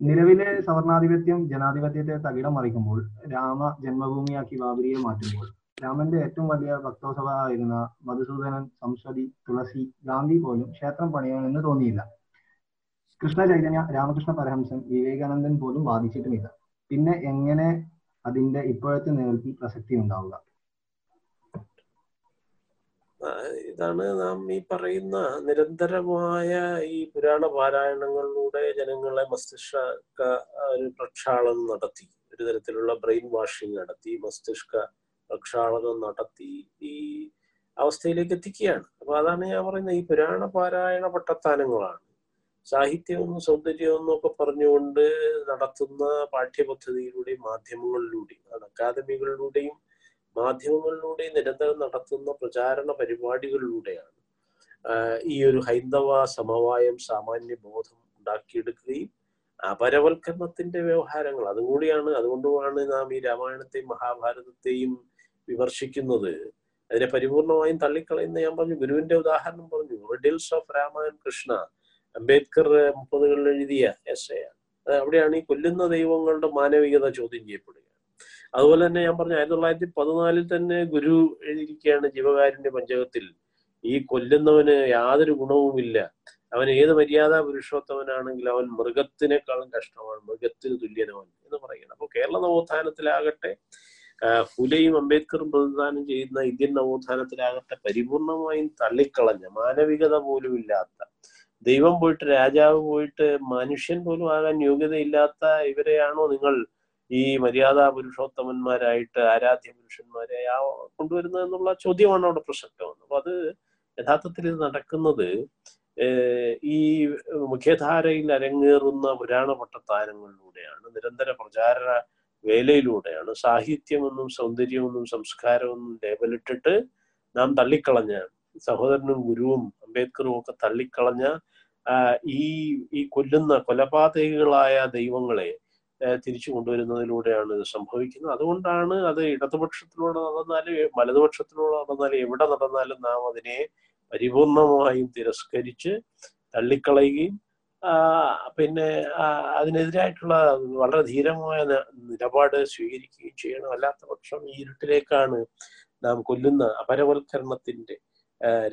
S3: നിലവിലെ സവർണാധിപത്യം ജനാധിപത്യത്തെ തകിടം മറിക്കുമ്പോൾ രാമ ജന്മഭൂമിയാക്കി ബാബരിയെ മാറ്റുമ്പോൾ രാമന്റെ ഏറ്റവും വലിയ ഭക്തോത്സവമായിരുന്ന മധുസൂദനൻ സംസതി തുളസി ഗാന്ധി പോലും ക്ഷേത്രം പണിയണമെന്ന് തോന്നിയില്ല. കൃഷ്ണ ചൈതന്യ രാമകൃഷ്ണ പരഹംസൻ വിവേകാനന്ദൻ പോലും വാദിച്ചിട്ടുമില്ല. പിന്നെ എങ്ങനെ അതിന്റെ ഇപ്പോഴത്തെ നിലനിൽപ്പിൽ പ്രസക്തി ഉണ്ടാവുക
S2: ആ, ഇതാണ് നാം ഈ പറയുന്ന നിരന്തരമായ ഈ പുരാണ പാരായണങ്ങളിലൂടെ ജനങ്ങളെ മസ്തിഷ്ക ഒരു പ്രക്ഷാളനം നടത്തി. ഒരു തരത്തിലുള്ള ബ്രെയിൻ വാഷിംഗ് നടത്തി മസ്തിഷ്ക പ്രക്ഷാളനം നടത്തി ഈ അവസ്ഥയിലേക്ക് എത്തിക്കുകയാണ്. അപ്പൊ അതാണ് ഞാൻ പറയുന്നത്. ഈ പുരാണ പാരായണ പട്ടത്താനങ്ങളാണ്. സാഹിത്യവും സൗന്ദര്യവും ഒക്കെ പറഞ്ഞുകൊണ്ട് നടത്തുന്ന പാഠ്യപദ്ധതിയിലൂടെയും മാധ്യമങ്ങളിലൂടെയും അക്കാദമികളിലൂടെയും മാധ്യമങ്ങളിലൂടെയും നിരന്തരം നടത്തുന്ന പ്രചാരണ പരിപാടികളിലൂടെയാണ് ഈ ഒരു ഹൈന്ദവ സമവായം സാമാന്യ ബോധം ഉണ്ടാക്കിയെടുക്കുകയും അപരവൽക്കരണത്തിന്റെ വ്യവഹാരങ്ങൾ. അതുകൂടിയാണ് അതുകൊണ്ടുമാണ് നാം ഈ രാമായണത്തെയും മഹാഭാരതത്തെയും വിമർശിക്കുന്നത്. അതിനെ പരിപൂർണമായും തള്ളിക്കളയുന്ന ഞാൻ പറഞ്ഞു ഗുരുവിന്റെ ഉദാഹരണം പറഞ്ഞു. റിഡിൽസ് ഓഫ് രാമായൺ കൃഷ്ണ അംബേദ്കർ മുപ്പതുകളിൽ എഴുതിയ എസ് എ അവിടെയാണ് ഈ കൊല്ലുന്ന ദൈവങ്ങളുടെ മാനവികത ചോദ്യം ചെയ്യപ്പെടുക അതുപോലെ തന്നെ ഞാൻ പറഞ്ഞു ആയിരത്തി തൊള്ളായിരത്തി പതിനാലിൽ തന്നെ ഗുരു എഴുതിയിരിക്കുകയാണ് ജീവകാരുണ്യ പഞ്ചകത്തിൽ. ഈ കൊല്ലുന്നവന് യാതൊരു ഗുണവുമില്ല. അവൻ ഏത് മര്യാദ പുരുഷോത്തമനാണെങ്കിൽ അവൻ മൃഗത്തിനേക്കാളും കഷ്ടമാണ്. മൃഗത്തിന് തുല്യനവൻ എന്ന് പറയുന്നത് അപ്പോൾ കേരള നവോത്ഥാനത്തിലാകട്ടെ ഫുലയും ഫുലെയും അംബേദ്കറും പ്രതിദാനം ചെയ്യുന്ന ഇന്ത്യൻ നവോത്ഥാനത്തിലാകട്ടെ പരിപൂർണമായും തള്ളിക്കളഞ്ഞ മാനവികത പോലും ഇല്ലാത്ത ദൈവം പോയിട്ട് രാജാവ് പോയിട്ട് മനുഷ്യൻ പോലും ആകാൻ യോഗ്യതയില്ലാത്ത ഇവരെയാണോ നിങ്ങൾ ഈ മര്യാദാ പുരുഷോത്തമന്മാരായിട്ട് ആരാധ്യ പുരുഷന്മാരെ ആ കൊണ്ടുവരുന്നത് എന്നുള്ള ചോദ്യമാണ് അവിടെ പ്രസക്തം. അപ്പൊ അത് യഥാർത്ഥത്തിൽ ഇത് നടക്കുന്നത് ഈ മുഖ്യധാരയിൽ അരങ്ങേറുന്ന പുരാണ പട്ടത്താരങ്ങളിലൂടെയാണ് നിരന്തര പ്രചാര വേലയിലൂടെയാണ് സാഹിത്യമെന്നും സൗന്ദര്യമെന്നും സംസ്കാരമെന്നും ലേബലിട്ടിട്ട് നാം തള്ളിക്കളഞ്ഞ സഹോദരനും ഗുരുവും അംബേദ്കറും ഒക്കെ തള്ളിക്കളഞ്ഞ ഈ ഈ കൊല്ലുന്ന കൊലപാതകികളായ ദൈവങ്ങളെ തിരിച്ചു കൊണ്ടുവരുന്നതിലൂടെയാണ് ഇത് സംഭവിക്കുന്നത്. അതുകൊണ്ടാണ് അത് ഇടതുപക്ഷത്തിലൂടെ നടന്നാലും വലതുപക്ഷത്തിലൂടെ നടന്നാലും എവിടെ നടന്നാലും നാം അതിനെ പരിപൂർണമായും തിരസ്കരിച്ച് തള്ളിക്കളയുകയും പിന്നെ അതിനെതിരായിട്ടുള്ള വളരെ ധീരമായ നിലപാട് സ്വീകരിക്കുകയും ചെയ്യണം. അല്ലാത്ത പക്ഷം ഈ ഇരുട്ടിലേക്കാണ് നാം കൊല്ലുന്ന അപരവൽക്കരണത്തിന്റെ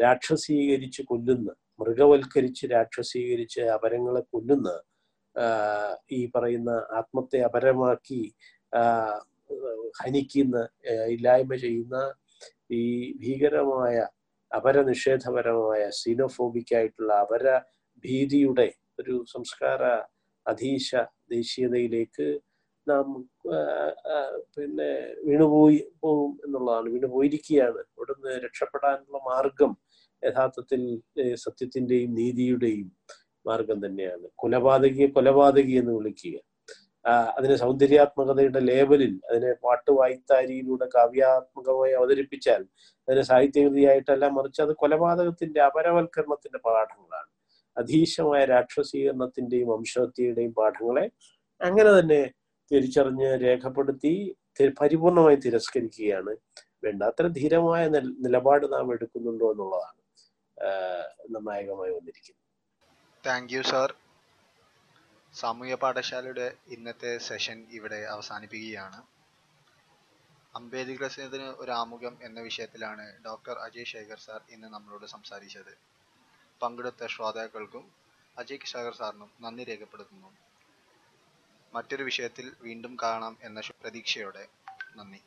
S2: രാക്ഷസീകരിച്ച് കൊല്ലുന്ന മൃഗവൽക്കരിച്ച് രാക്ഷസീകരിച്ച് അപരങ്ങളെ കൊല്ലുന്ന ഈ പറയുന്ന ആത്മത്തെ അപരമാക്കി ഹനിക്കുന്ന ഇല്ലായ്മ ചെയ്യുന്ന ഈ ഭീകരമായ അപരനിഷേധപരമായ സീനോഫോബിക് ആയിട്ടുള്ള അപര ഭീതിയുടെ ഒരു സംസ്കാര അധീശ ദേശീയതയിലേക്ക് നാം പിന്നെ വീണുപോയി പോകും എന്നുള്ളതാണ്. വീണുപോയിരിക്കുകയാണ്. ഇവിടുന്ന് രക്ഷപ്പെടാനുള്ള മാർഗം യഥാർത്ഥത്തിൽ സത്യത്തിന്റെയും നീതിയുടെയും മാർഗം തന്നെയാണ്. കൊലപാതകിയെ കൊലപാതകി എന്ന് വിളിക്കുക. അതിന് സൗന്ദര്യാത്മകതയുടെ ലേബലിൽ അതിനെ പാട്ട് വായ്ത്താരിയിലൂടെ കാവ്യാത്മകമായി അവതരിപ്പിച്ചാൽ അതിനെ സാഹിത്യകൃതിയായിട്ടല്ല മറിച്ച് അത് കൊലപാതകത്തിന്റെ അപരവൽക്കരണത്തിന്റെ പാഠങ്ങളാണ്. അധീശമായ രാക്ഷസീകരണത്തിന്റെയും വംശഹത്യയുടെയും പാഠങ്ങളെ അങ്ങനെ തന്നെ തിരിച്ചറിഞ്ഞ് രേഖപ്പെടുത്തി പരിപൂർണമായി തിരസ്കരിക്കുകയാണ്. വേണ്ട അത്ര ധീരമായ നിലപാട് നാം എടുക്കുന്നുണ്ടോ എന്നുള്ളതാണ് നിർണായകമായി വന്നിരിക്കുന്നത്.
S1: താങ്ക് യു സാർ സാമൂഹ്യ പാഠശാലയുടെ ഇന്നത്തെ സെഷൻ ഇവിടെ അവസാനിപ്പിക്കുകയാണ്. അംബേദ്കറിസത്തിന് ഒരു ആമുഖം എന്ന വിഷയത്തിലാണ് ഡോക്ടർ അജയ് ശേഖർ സാർ ഇന്ന് നമ്മളോട് സംസാരിച്ചത്. പങ്കെടുത്ത ശ്രോതാക്കൾക്കും അജയ് ശേഖർ സാറിനും നന്ദി രേഖപ്പെടുത്തുന്നു. മറ്റൊരു വിഷയത്തിൽ വീണ്ടും കാണാം എന്ന പ്രതീക്ഷയോടെ നന്ദി.